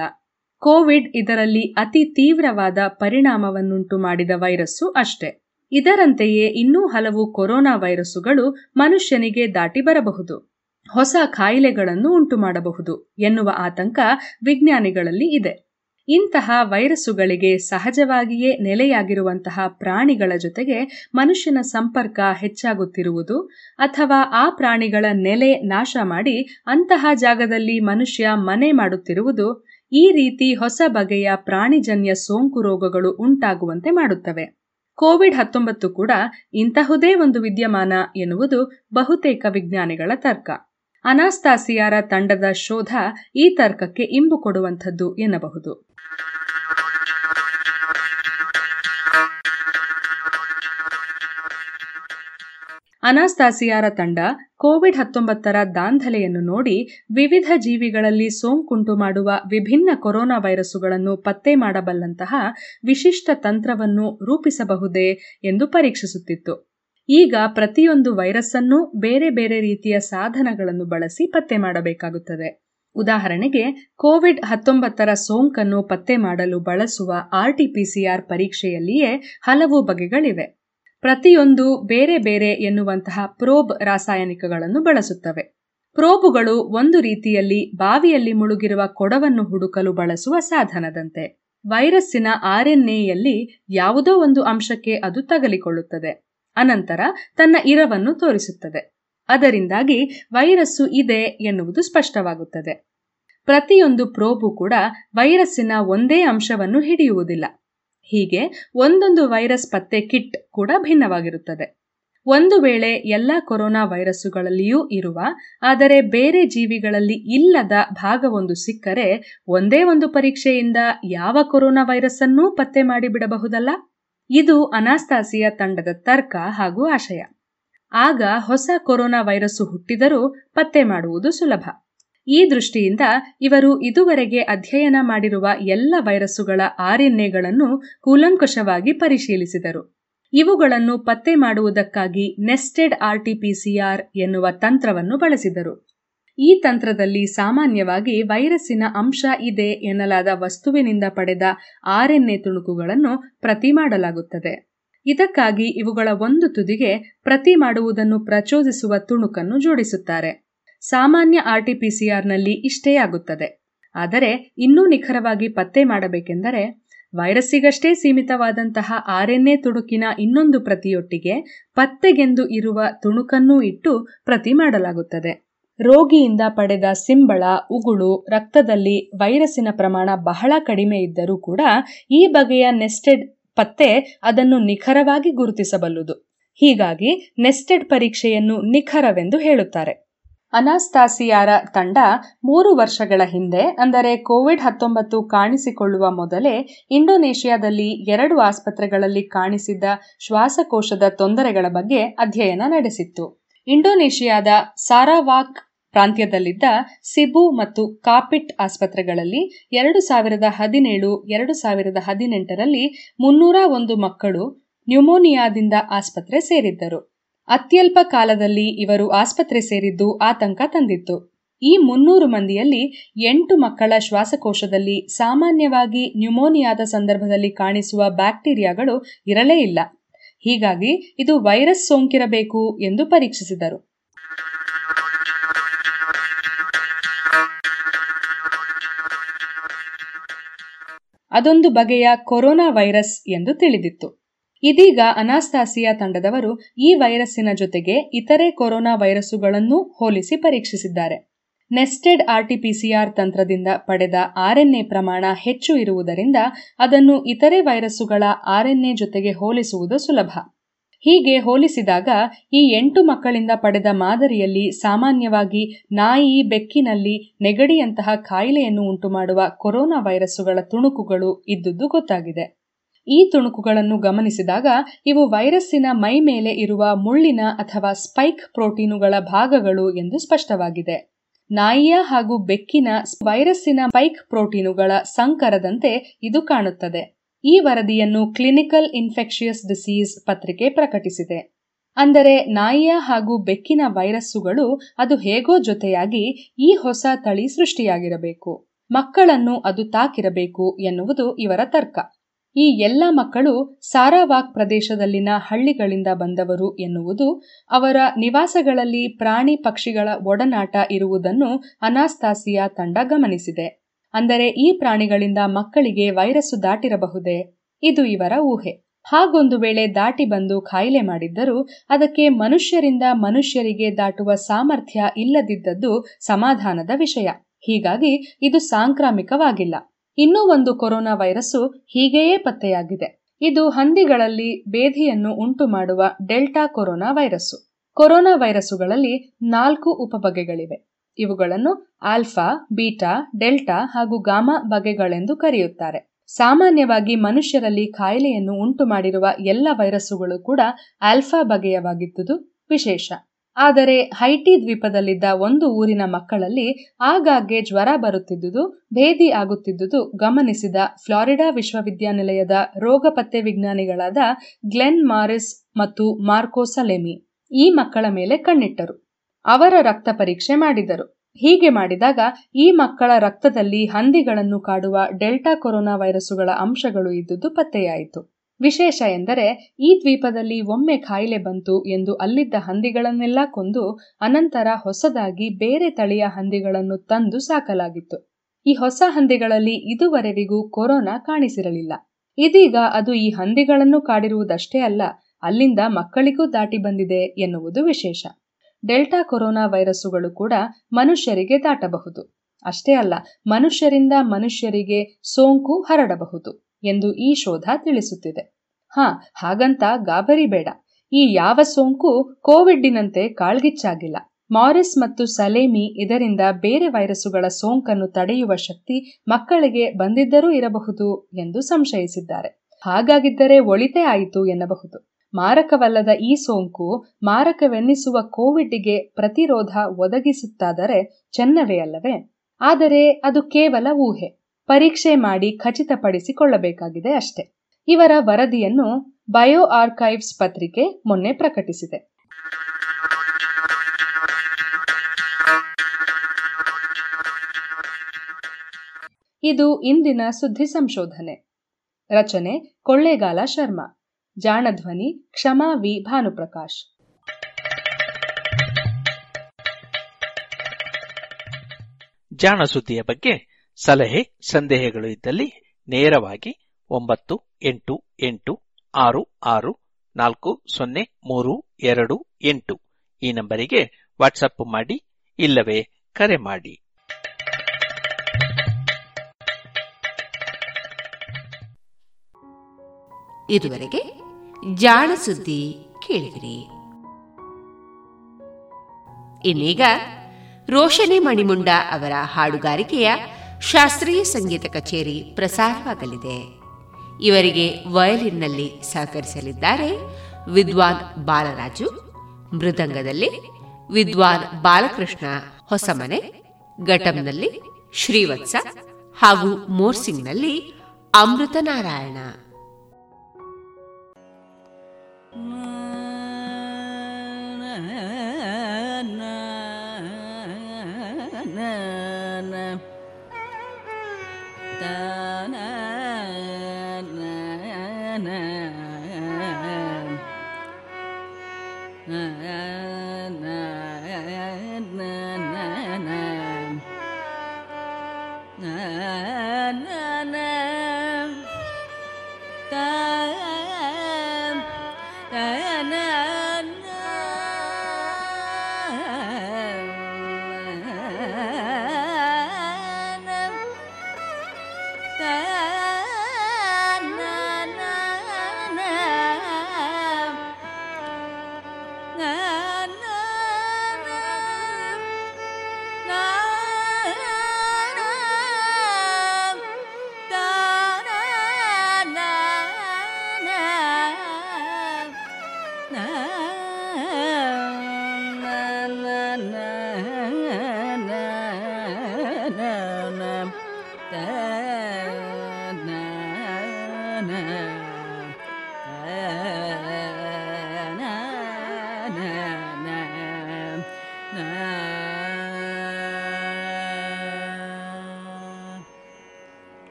ಕೋವಿಡ್ ಇದರಲ್ಲಿ ಅತಿ ತೀವ್ರವಾದ ಪರಿಣಾಮವನ್ನುಂಟು ಮಾಡಿದ ವೈರಸ್ಸು ಅಷ್ಟೇ. ಇದರಂತೆಯೇ ಇನ್ನೂ ಹಲವು ಕೊರೋನಾ ವೈರಸ್ಸುಗಳು ಮನುಷ್ಯನಿಗೆ ದಾಟಿ ಬರಬಹುದು. ಹೊಸ ಕಾಯಿಲೆಗಳನ್ನು ಉಂಟುಮಾಡಬಹುದು ಎನ್ನುವ ಆತಂಕ ವಿಜ್ಞಾನಿಗಳಲ್ಲಿ ಇದೆ. ಇಂತಹ ವೈರಸ್ಸುಗಳಿಗೆ ಸಹಜವಾಗಿಯೇ ನೆಲೆಯಾಗಿರುವಂತಹ ಪ್ರಾಣಿಗಳ ಜೊತೆಗೆ ಮನುಷ್ಯನ ಸಂಪರ್ಕ ಹೆಚ್ಚಾಗುತ್ತಿರುವುದು ಅಥವಾ ಆ ಪ್ರಾಣಿಗಳ ನೆಲೆ ನಾಶ ಮಾಡಿ ಅಂತಹ ಜಾಗದಲ್ಲಿ ಮನುಷ್ಯ ಮನೆ ಮಾಡುತ್ತಿರುವುದು ಈ ರೀತಿ ಹೊಸ ಬಗೆಯ ಪ್ರಾಣಿಜನ್ಯ ಸೋಂಕು ರೋಗಗಳು ಉಂಟಾಗುವಂತೆ ಮಾಡುತ್ತವೆ. ಕೋವಿಡ್ ಹತ್ತೊಂಬತ್ತು ಕೂಡ ಇಂತಹುದೇ ಒಂದು ವಿದ್ಯಮಾನ ಎನ್ನುವುದು ಬಹುತೇಕ ವಿಜ್ಞಾನಿಗಳ ತರ್ಕ. ಅನಾಸ್ತಾಸಿಯಾರ ತಂಡದ ಶೋಧ ಈ ತರ್ಕಕ್ಕೆ ಇಂಬು ಕೊಡುವಂಥದ್ದು ಎನ್ನಬಹುದು. ಅನಾಸ್ತಾಸಿಯಾರ ತಂಡ ಕೋವಿಡ್ ಹತ್ತೊಂಬತ್ತರ ದಾಂಧಲೆಯನ್ನು ನೋಡಿ ವಿವಿಧ ಜೀವಿಗಳಲ್ಲಿ ಸೋಂಕುಂಟು ಮಾಡುವ ವಿಭಿನ್ನ ಕೊರೋನಾ ವೈರಸ್ಸುಗಳನ್ನು ಪತ್ತೆ ಮಾಡಬಲ್ಲಂತಹ ವಿಶಿಷ್ಟ ತಂತ್ರವನ್ನು ರೂಪಿಸಬಹುದೇ ಎಂದು ಪರೀಕ್ಷಿಸುತ್ತಿತ್ತು. ಈಗ ಪ್ರತಿಯೊಂದು ವೈರಸ್ಸನ್ನು ಬೇರೆ ಬೇರೆ ರೀತಿಯ ಸಾಧನಗಳನ್ನು ಬಳಸಿ ಪತ್ತೆ ಮಾಡಬೇಕಾಗುತ್ತದೆ. ಉದಾಹರಣೆಗೆ, ಕೋವಿಡ್ ಹತ್ತೊಂಬತ್ತರ ಸೋಂಕನ್ನು ಪತ್ತೆ ಮಾಡಲು ಬಳಸುವ ಆರ್ಟಿಪಿಸಿಆರ್ ಪರೀಕ್ಷೆಯಲ್ಲಿಯೇ ಹಲವು ಬಗೆಗಳಿವೆ. ಪ್ರತಿಯೊಂದು ಬೇರೆ ಬೇರೆ ಎನ್ನುವಂತಹ ಪ್ರೋಬ್ ರಾಸಾಯನಿಕಗಳನ್ನು ಬಳಸುತ್ತವೆ. ಪ್ರೋಬುಗಳು ಒಂದು ರೀತಿಯಲ್ಲಿ ಬಾವಿಯಲ್ಲಿ ಮುಳುಗಿರುವ ಕೊಡವನ್ನು ಹುಡುಕಲು ಬಳಸುವ ಸಾಧನದಂತೆ. ವೈರಸ್ಸಿನ ಆರ್ಎನ್ಎಯಲ್ಲಿ ಯಾವುದೋ ಒಂದು ಅಂಶಕ್ಕೆ ಅದು ತಗಲಿಕೊಳ್ಳುತ್ತದೆ. ಅನಂತರ ತನ್ನ ಇರವನ್ನು ತೋರಿಸುತ್ತದೆ. ಅದರಿಂದಾಗಿ ವೈರಸ್ಸು ಇದೆ ಎನ್ನುವುದು ಸ್ಪಷ್ಟವಾಗುತ್ತದೆ. ಪ್ರತಿಯೊಂದು ಪ್ರೋಬು ಕೂಡ ವೈರಸ್ಸಿನ ಒಂದೇ ಅಂಶವನ್ನು ಹಿಡಿಯುವುದಿಲ್ಲ. ಹೀಗೆ ಒಂದೊಂದು ವೈರಸ್ ಪತ್ತೆ ಕಿಟ್ ಕೂಡ ಭಿನ್ನವಾಗಿರುತ್ತದೆ. ಒಂದು ವೇಳೆ ಎಲ್ಲ ಕೊರೋನಾ ವೈರಸ್ಸುಗಳಲ್ಲಿಯೂ ಇರುವ, ಆದರೆ ಬೇರೆ ಜೀವಿಗಳಲ್ಲಿ ಇಲ್ಲದ ಭಾಗವೊಂದು ಸಿಕ್ಕರೆ ಒಂದೇ ಒಂದು ಪರೀಕ್ಷೆಯಿಂದ ಯಾವ ಕೊರೋನಾ ವೈರಸ್ ಅನ್ನೂ ಪತ್ತೆ ಮಾಡಿಬಿಡಬಹುದಲ್ಲ? ಇದು ಅನಾಸ್ತಾಸಿಯ ತಂಡದ ತರ್ಕ ಹಾಗೂ ಆಶಯ. ಆಗ ಹೊಸ ಕೊರೋನಾ ವೈರಸ್ಸು ಹುಟ್ಟಿದರೂ ಪತ್ತೆ ಮಾಡುವುದು ಸುಲಭ. ಈ ದೃಷ್ಟಿಯಿಂದ ಇವರು ಇದುವರೆಗೆ ಅಧ್ಯಯನ ಮಾಡಿರುವ ಎಲ್ಲ ವೈರಸ್ಸುಗಳ ಆರ್ಎನ್ಎಗಳನ್ನು ಕೂಲಂಕಷವಾಗಿ ಪರಿಶೀಲಿಸಿದರು. ಇವುಗಳನ್ನು ಪತ್ತೆ ಮಾಡುವುದಕ್ಕಾಗಿ ನೆಸ್ಟೆಡ್ ಆರ್ಟಿಪಿಸಿಆರ್ ಎನ್ನುವ ತಂತ್ರವನ್ನು ಬಳಸಿದರು. ಈ ತಂತ್ರದಲ್ಲಿ ಸಾಮಾನ್ಯವಾಗಿ ವೈರಸ್ಸಿನ ಅಂಶ ಇದೆ ಎನ್ನಲಾದ ವಸ್ತುವಿನಿಂದ ಪಡೆದ ಆರ್ಎನ್ಎ ತುಣುಕುಗಳನ್ನು ಪ್ರತಿ ಮಾಡಲಾಗುತ್ತದೆ. ಇದಕ್ಕಾಗಿ ಇವುಗಳ ಒಂದು ತುದಿಗೆ ಪ್ರತಿ ಮಾಡುವುದನ್ನು ಪ್ರಚೋದಿಸುವ ತುಣುಕನ್ನು ಜೋಡಿಸುತ್ತಾರೆ. ಸಾಮಾನ್ಯ ಆರ್ಟಿಪಿಸಿಆರ್ನಲ್ಲಿ ಇಷ್ಟೇ ಆಗುತ್ತದೆ. ಆದರೆ ಇನ್ನೂ ನಿಖರವಾಗಿ ಪತ್ತೆ ಮಾಡಬೇಕೆಂದರೆ, ವೈರಸ್ಸಿಗಷ್ಟೇ ಸೀಮಿತವಾದಂತಹ ಆರ್ಎನ್ಎ ತುಣುಕಿನ ಇನ್ನೊಂದು ಪ್ರತಿಯೊಟ್ಟಿಗೆ ಪತ್ತೆಗೆಂದು ಇರುವ ತುಣುಕನ್ನೂ ಇಟ್ಟು ಪ್ರತಿ ಮಾಡಲಾಗುತ್ತದೆ. ರೋಗಿಯಿಂದ ಪಡೆದ ಸಿಂಬಳ, ಉಗುಳು, ರಕ್ತದಲ್ಲಿ ವೈರಸ್ಸಿನ ಪ್ರಮಾಣ ಬಹಳ ಕಡಿಮೆ ಇದ್ದರೂ ಕೂಡ ಈ ಬಗೆಯ ನೆಸ್ಟೆಡ್ ಪತ್ತೆ ಅದನ್ನು ನಿಖರವಾಗಿ ಗುರುತಿಸಬಲ್ಲುದು. ಹೀಗಾಗಿ ನೆಸ್ಟೆಡ್ ಪರೀಕ್ಷೆಯನ್ನು ನಿಖರವೆಂದು ಹೇಳುತ್ತಾರೆ. ಅನಾಸ್ತಾಸಿಯಾರ ತಂಡ ಮೂರು ವರ್ಷಗಳ ಹಿಂದೆ, ಅಂದರೆ ಕೋವಿಡ್ ಹತ್ತೊಂಬತ್ತು ಕಾಣಿಸಿಕೊಳ್ಳುವ ಮೊದಲೇ, ಇಂಡೋನೇಷಿಯಾದಲ್ಲಿ ಎರಡು ಆಸ್ಪತ್ರೆಗಳಲ್ಲಿ ಕಾಣಿಸಿದ್ದ ಶ್ವಾಸಕೋಶದ ತೊಂದರೆಗಳ ಬಗ್ಗೆ ಅಧ್ಯಯನ ನಡೆಸಿತ್ತು. ಇಂಡೋನೇಷಿಯಾದ ಸಾರಾವಾಕ್ ಪ್ರಾಂತ್ಯದಲ್ಲಿದ್ದ ಸಿಬು ಮತ್ತು ಕಾಪಿಟ್ ಆಸ್ಪತ್ರೆಗಳಲ್ಲಿ ಎರಡು ಸಾವಿರದ ಹದಿನೇಳು, ಎರಡು ಸಾವಿರದ ಹದಿನೆಂಟರಲ್ಲಿ ಮುನ್ನೂರ ಒಂದು ಮಕ್ಕಳು ನ್ಯುಮೋನಿಯಾದಿಂದ ಆಸ್ಪತ್ರೆ ಸೇರಿದ್ದರು. ಅತ್ಯಲ್ಪ ಕಾಲದಲ್ಲಿ ಇವರು ಆಸ್ಪತ್ರೆ ಸೇರಿದ್ದು ಆತಂಕ ತಂದಿತ್ತು. ಈ ಮುನ್ನೂರು ಮಂದಿಯಲ್ಲಿ ಎಂಟು ಮಕ್ಕಳ ಶ್ವಾಸಕೋಶದಲ್ಲಿ ಸಾಮಾನ್ಯವಾಗಿ ನ್ಯುಮೋನಿಯಾದ ಸಂದರ್ಭದಲ್ಲಿ ಕಾಣಿಸುವ ಬ್ಯಾಕ್ಟೀರಿಯಾಗಳು ಇರಲೇ ಇಲ್ಲ. ಹೀಗಾಗಿ ಇದು ವೈರಸ್ ಸೋಂಕಿರಬೇಕು ಎಂದು ಪರೀಕ್ಷಿಸಿದರು. ಅದೊಂದು ಬಗೆಯ ಕೊರೋನಾ ವೈರಸ್ ಎಂದು ತಿಳಿದಿತ್ತು. ಇದೀಗ ಅನಾಸ್ತಾಸಿಯಾ ತಂಡದವರು ಈ ವೈರಸ್ಸಿನ ಜೊತೆಗೆ ಇತರೆ ಕೊರೋನಾ ವೈರಸ್ಸುಗಳನ್ನೂ ಹೋಲಿಸಿ ಪರೀಕ್ಷಿಸಿದ್ದಾರೆ. ನೆಸ್ಟೆಡ್ ಆರ್ಟಿಪಿಸಿಆರ್ ತಂತ್ರದಿಂದ ಪಡೆದ ಆರ್ಎನ್ಎ ಪ್ರಮಾಣ ಹೆಚ್ಚು ಇರುವುದರಿಂದ ಅದನ್ನು ಇತರೆ ವೈರಸ್ಸುಗಳ ಆರ್ಎನ್ಎ ಜೊತೆಗೆ ಹೋಲಿಸುವುದು ಸುಲಭ. ಹೀಗೆ ಹೋಲಿಸಿದಾಗ ಈ ಎಂಟು ಮಕ್ಕಳಿಂದ ಪಡೆದ ಮಾದರಿಯಲ್ಲಿ ಸಾಮಾನ್ಯವಾಗಿ ನಾಯಿ ಬೆಕ್ಕಿನಲ್ಲಿ ನೆಗಡಿಯಂತಹ ಕಾಯಿಲೆಯನ್ನು ಉಂಟುಮಾಡುವ ಕೊರೋನಾ ವೈರಸ್ಸುಗಳ ತುಣುಕುಗಳು ಇದ್ದುದು ಗೊತ್ತಾಗಿದೆ. ಈ ತುಣುಕುಗಳನ್ನು ಗಮನಿಸಿದಾಗ ಇವು ವೈರಸ್ಸಿನ ಮೈ ಮೇಲೆ ಇರುವ ಮುಳ್ಳಿನ ಅಥವಾ ಸ್ಪೈಕ್ ಪ್ರೋಟೀನುಗಳ ಭಾಗಗಳು ಎಂದು ಸ್ಪಷ್ಟವಾಗಿದೆ. ನಾಯಿಯ ಹಾಗೂ ಬೆಕ್ಕಿನ ವೈರಸ್ಸಿನ ಸ್ಪೈಕ್ ಪ್ರೋಟೀನುಗಳ ಸಂಕರದಂತೆ ಇದು ಕಾಣುತ್ತದೆ. ಈ ವರದಿಯನ್ನು ಕ್ಲಿನಿಕಲ್ ಇನ್ಫೆಕ್ಷಿಯಸ್ ಡಿಸೀಸ್ ಪತ್ರಿಕೆ ಪ್ರಕಟಿಸಿದೆ. ಅಂದರೆ ನಾಯಿಯ ಹಾಗೂ ಬೆಕ್ಕಿನ ವೈರಸ್ಸುಗಳು ಅದು ಹೇಗೋ ಜೊತೆಯಾಗಿ ಈ ಹೊಸ ತಳಿ ಸೃಷ್ಟಿಯಾಗಿರಬೇಕು. ಮಕ್ಕಳನ್ನು ಅದು ತಾಕಿರಬೇಕು ಎನ್ನುವುದು ಇವರ ತರ್ಕ. ಈ ಎಲ್ಲ ಮಕ್ಕಳು ಸಾರಾವಾಕ್ ಪ್ರದೇಶದಲ್ಲಿನ ಹಳ್ಳಿಗಳಿಂದ ಬಂದವರು ಎನ್ನುವುದು ಅವರ ನಿವಾಸಗಳಲ್ಲಿ ಪ್ರಾಣಿ ಪಕ್ಷಿಗಳ ಒಡನಾಟ ಇರುವುದನ್ನು ಅನಾಸ್ತಾಸಿಯಾ ತಂಡ ಗಮನಿಸಿದೆ. ಅಂದರೆ ಈ ಪ್ರಾಣಿಗಳಿಂದ ಮಕ್ಕಳಿಗೆ ವೈರಸ್ಸು ದಾಟಿರಬಹುದೇ? ಇದು ಇವರ ಊಹೆ. ಹಾಗೊಂದು ವೇಳೆ ದಾಟಿ ಬಂದು ಖಾಯಿಲೆ ಮಾಡಿದ್ದರೂ ಅದಕ್ಕೆ ಮನುಷ್ಯರಿಂದ ಮನುಷ್ಯರಿಗೆ ದಾಟುವ ಸಾಮರ್ಥ್ಯ ಇಲ್ಲದಿದ್ದದ್ದು ಸಮಾಧಾನದ ವಿಷಯ. ಹೀಗಾಗಿ ಇದು ಸಾಂಕ್ರಾಮಿಕವಾಗಿಲ್ಲ. ಇನ್ನೂ ಒಂದು ಕೊರೋನಾ ವೈರಸ್ಸು ಹೀಗೆಯೇ ಪತ್ತೆಯಾಗಿದೆ. ಇದು ಹಂದಿಗಳಲ್ಲಿ ಬೇಧಿಯನ್ನು ಉಂಟು ಮಾಡುವ ಡೆಲ್ಟಾ ಕೊರೋನಾ ವೈರಸ್ಸು. ಕೊರೋನಾ ವೈರಸ್ಸುಗಳಲ್ಲಿ ನಾಲ್ಕು ಉಪಬಗೆಗಳಿವೆ. ಇವುಗಳನ್ನು ಆಲ್ಫಾ, ಬೀಟಾ, ಡೆಲ್ಟಾ ಹಾಗೂ ಗಾಮಾ ಬಗೆಗಳೆಂದು ಕರೆಯುತ್ತಾರೆ. ಸಾಮಾನ್ಯವಾಗಿ ಮನುಷ್ಯರಲ್ಲಿ ಕಾಯಿಲೆಯನ್ನು ಉಂಟು ಮಾಡಿರುವ ಎಲ್ಲ ವೈರಸ್ಸುಗಳು ಕೂಡ ಆಲ್ಫಾ ಬಗೆಯವಾಗಿದ್ದುದು ವಿಶೇಷ. ಆದರೆ ಹೈಟಿ ದ್ವೀಪದಲ್ಲಿದ್ದ ಒಂದು ಊರಿನ ಮಕ್ಕಳಲ್ಲಿ ಆಗಾಗ್ಗೆ ಜ್ವರ ಬರುತ್ತಿದ್ದುದು, ಭೇದಿ ಆಗುತ್ತಿದ್ದುದು ಗಮನಿಸಿದ ಫ್ಲಾರಿಡಾ ವಿಶ್ವವಿದ್ಯಾನಿಲಯದ ರೋಗ ಪತ್ತೆ ವಿಜ್ಞಾನಿಗಳಾದ ಗ್ಲೆನ್ ಮಾರಿಸ್ ಮತ್ತು ಮಾರ್ಕೋ ಸಲೆಮಿ. ಈ ಮಕ್ಕಳ ಮೇಲೆ ಕಣ್ಣಿಟ್ಟರು. ಅವರ ರಕ್ತ ಪರೀಕ್ಷೆ ಮಾಡಿದರು. ಹೀಗೆ ಮಾಡಿದಾಗ ಈ ಮಕ್ಕಳ ರಕ್ತದಲ್ಲಿ ಹಂದಿಗಳನ್ನು ಕಾಡುವ ಡೆಲ್ಟಾ ಕೊರೋನಾ ವೈರಸ್ಸುಗಳ ಅಂಶಗಳು ಇದ್ದುದು ಪತ್ತೆಯಾಯಿತು. ವಿಶೇಷ ಎಂದರೆ ಈ ದ್ವೀಪದಲ್ಲಿ ಒಮ್ಮೆ ಕಾಯಿಲೆ ಬಂತು ಎಂದು ಅಲ್ಲಿದ್ದ ಹಂದಿಗಳನ್ನೆಲ್ಲ ಕೊಂದು ಅನಂತರ ಹೊಸದಾಗಿ ಬೇರೆ ತಳಿಯ ಹಂದಿಗಳನ್ನು ತಂದು ಸಾಕಲಾಗಿತ್ತು. ಈ ಹೊಸ ಹಂದಿಗಳಲ್ಲಿ ಇದುವರೆವಿಗೂ ಕೊರೋನಾ ಕಾಣಿಸಿರಲಿಲ್ಲ. ಇದೀಗ ಅದು ಈ ಹಂದಿಗಳನ್ನು ಕಾಡಿರುವುದಷ್ಟೇ ಅಲ್ಲ, ಅಲ್ಲಿಂದ ಮಕ್ಕಳಿಗೂ ದಾಟಿ ಬಂದಿದೆ ಎನ್ನುವುದು ವಿಶೇಷ. ಡೆಲ್ಟಾ ಕೊರೋನಾ ವೈರಸ್ಸುಗಳು ಕೂಡ ಮನುಷ್ಯರಿಗೆ ದಾಟಬಹುದು. ಅಷ್ಟೇ ಅಲ್ಲ, ಮನುಷ್ಯರಿಂದ ಮನುಷ್ಯರಿಗೆ ಸೋಂಕು ಹರಡಬಹುದು ಎಂದು ಈ ಶೋಧ ತಿಳಿಸುತ್ತಿದೆ. ಹಾ, ಹಾಗಂತ ಗಾಬರಿ ಬೇಡ. ಈ ಯಾವ ಸೋಂಕು ಕೋವಿಡ್ಡಿನಂತೆ ಕಾಳ್ಗಿಚ್ಚಾಗಿಲ್ಲ. ಮಾರಿಸ್ ಮತ್ತು ಸಲೇಮಿ ಇದರಿಂದ ಬೇರೆ ವೈರಸ್ಸುಗಳ ಸೋಂಕನ್ನು ತಡೆಯುವ ಶಕ್ತಿ ಮಕ್ಕಳಿಗೆ ಬಂದಿದ್ದರೂ ಇರಬಹುದು ಎಂದು ಸಂಶಯಿಸಿದ್ದಾರೆ. ಹಾಗಾಗಿದ್ದರೆ ಒಳಿತೇ ಆಯಿತು ಎನ್ನಬಹುದು. ಮಾರಕವಲ್ಲದ ಈ ಸೋಂಕು ಮಾರಕವೆನ್ನಿಸುವ ಕೋವಿಡ್ಗೆ ಪ್ರತಿರೋಧ ಒದಗಿಸುತ್ತಾದರೆ ಚೆನ್ನವೇ ಅಲ್ಲವೇ? ಆದರೆ ಅದು ಕೇವಲ ಊಹೆ. ಪರೀಕ್ಷೆ ಮಾಡಿ ಖಚಿತಪಡಿಸಿಕೊಳ್ಳಬೇಕಾಗಿದೆ ಅಷ್ಟೆ. ಇವರ ವರದಿಯನ್ನು ಬಯೋ ಆರ್ಕೈವ್ಸ್ ಪತ್ರಿಕೆ ಮೊನ್ನೆ ಪ್ರಕಟಿಸಿದೆ. ಇದು ಇಂದಿನ ಸುದ್ದಿ ಸಂಶೋಧನೆ. ರಚನೆ ಕೊಳ್ಳೇಗಾಲ ಶರ್ಮಾ. ಜಾಣಧ್ವನಿ ಕ್ಷಮಾ ವಿ ಭಾನುಪ್ರಕಾಶ್. ಜಾಣ ಸುದ್ದಿಯ ಬಗ್ಗೆ ಸಲಹೆ ಸಂದೇಹಗಳು ಇದ್ದಲ್ಲಿ ನೇರವಾಗಿ ಒಂಬತ್ತು ಎಂಟು ಎಂಟು ಆರು ಆರು ನಾಲ್ಕು ಸೊನ್ನೆ ಮೂರು ಎರಡು ಎಂಟು ಈ ನಂಬರಿಗೆ ವಾಟ್ಸಪ್ ಮಾಡಿ ಇಲ್ಲವೇ ಕರೆ ಮಾಡಿ. ಇದುವರೆಗೆ ಜಾಣ ಸುದ್ದಿ ಕೇಳಿದಿರಿ. ಇನ್ನೀಗ ರೋಷನಿ ಮಣಿಮುಂಡ ಅವರ ಹಾಡುಗಾರಿಕೆಯ ಶಾಸ್ತ್ರೀಯ ಸಂಗೀತ ಕಚೇರಿ ಪ್ರಸಾರವಾಗಲಿದೆ. ಇವರಿಗೆ ವಯಲಿನ್ನಲ್ಲಿ ಸಹಕರಿಸಲಿದ್ದಾರೆ ವಿದ್ವಾನ್ ಬಾಲರಾಜು, ಮೃದಂಗದಲ್ಲಿ ವಿದ್ವಾನ್ ಬಾಲಕೃಷ್ಣ ಹೊಸಮನೆ, ಘಟಂನಲ್ಲಿ ಶ್ರೀವತ್ಸ ಹಾಗೂ ಮೋರ್ಸಿಂಗ್ನಲ್ಲಿ na na na na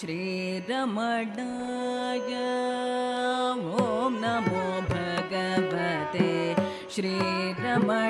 श्रीरमणाय। ॐ नमो भगवते। श्रीरमणाय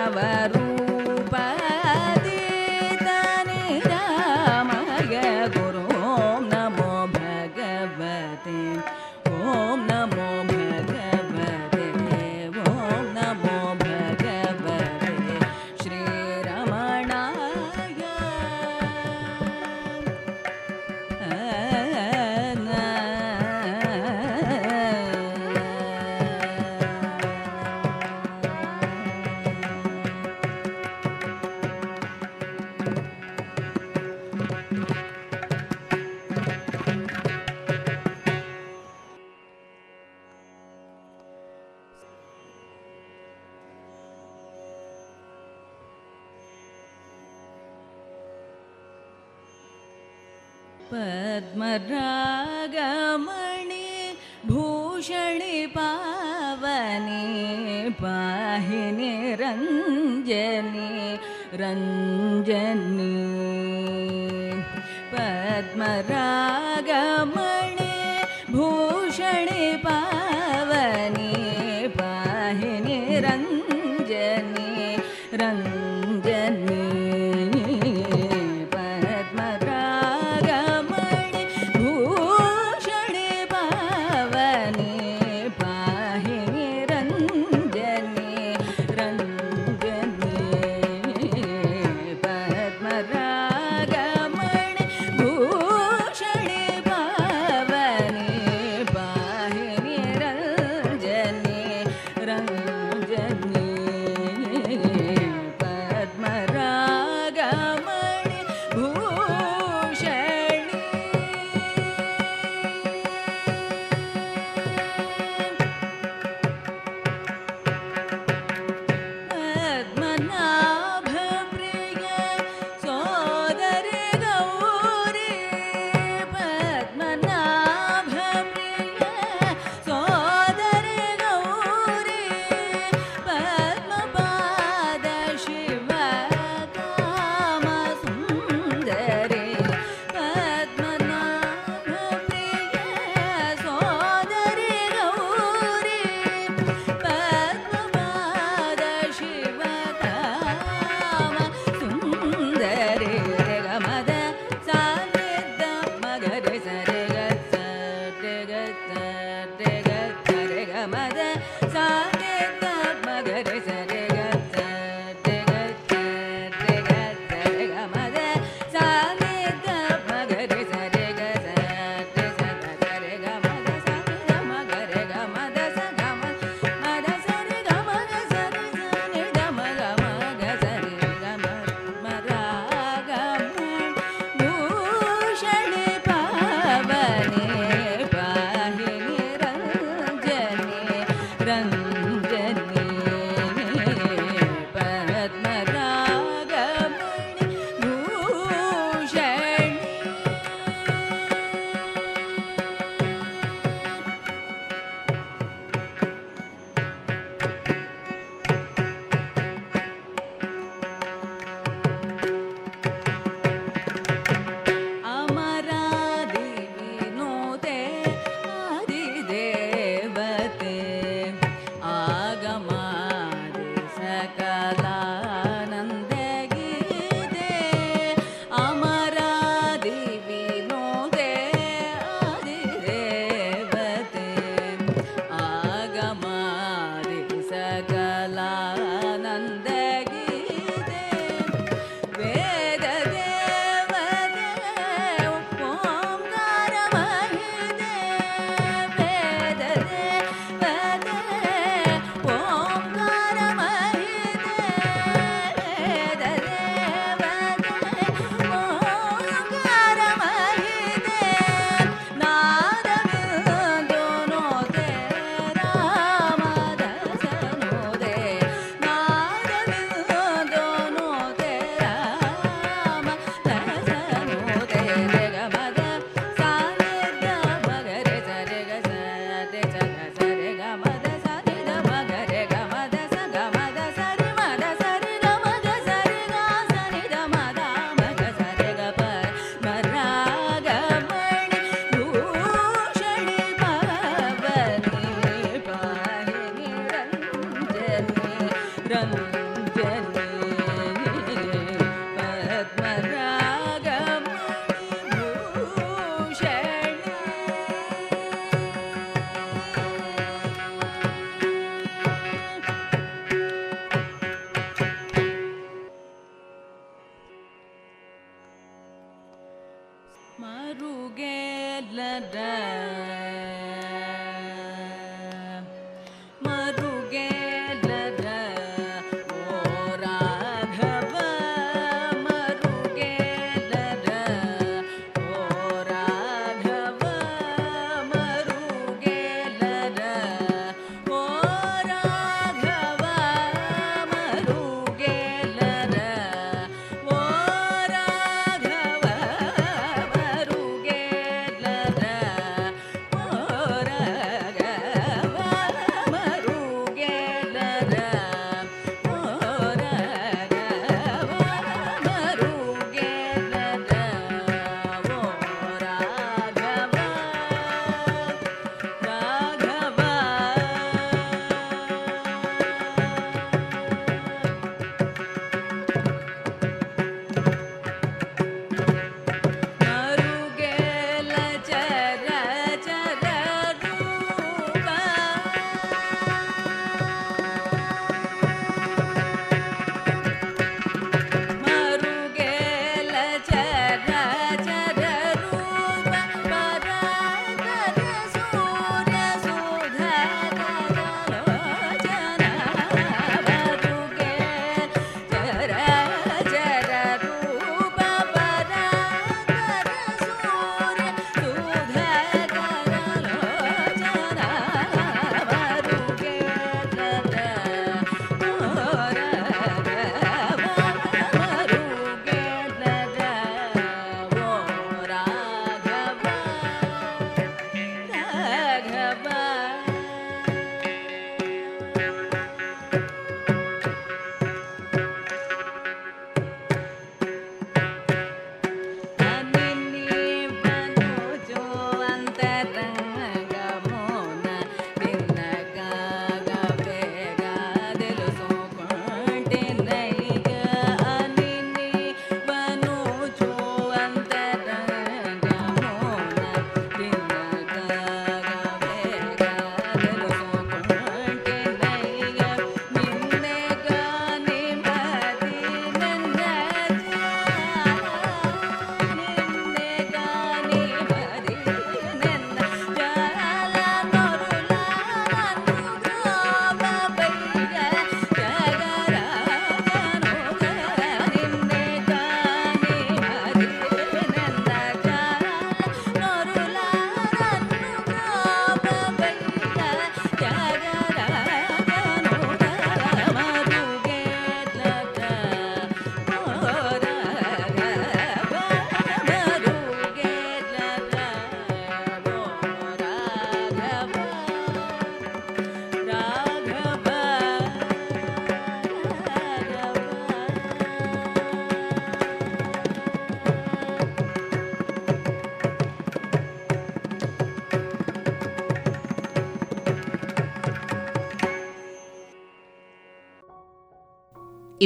Navarro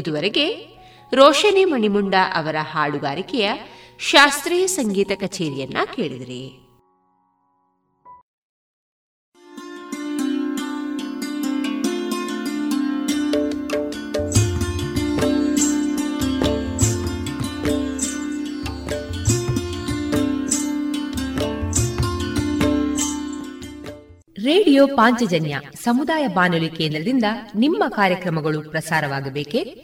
ಇದುವರೆಗೆ ರೋಷನಿ ಮಣಿಮುಂಡ ಅವರ ಹಾಡುಗಾರಿಕೆಯ ಶಾಸ್ತ್ರೀಯ ಸಂಗೀತ ಕಚೇರಿಯನ್ನ ಕೇಳಿದ್ರಿ. ರೇಡಿಯೋ ಪಾಂಚಜನ್ಯ ಸಮುದಾಯ ಬಾನುಲಿ ಕೇಂದ್ರದಿಂದ ನಿಮ್ಮ ಕಾರ್ಯಕ್ರಮಗಳು ಪ್ರಸಾರವಾಗಬೇಕೆ?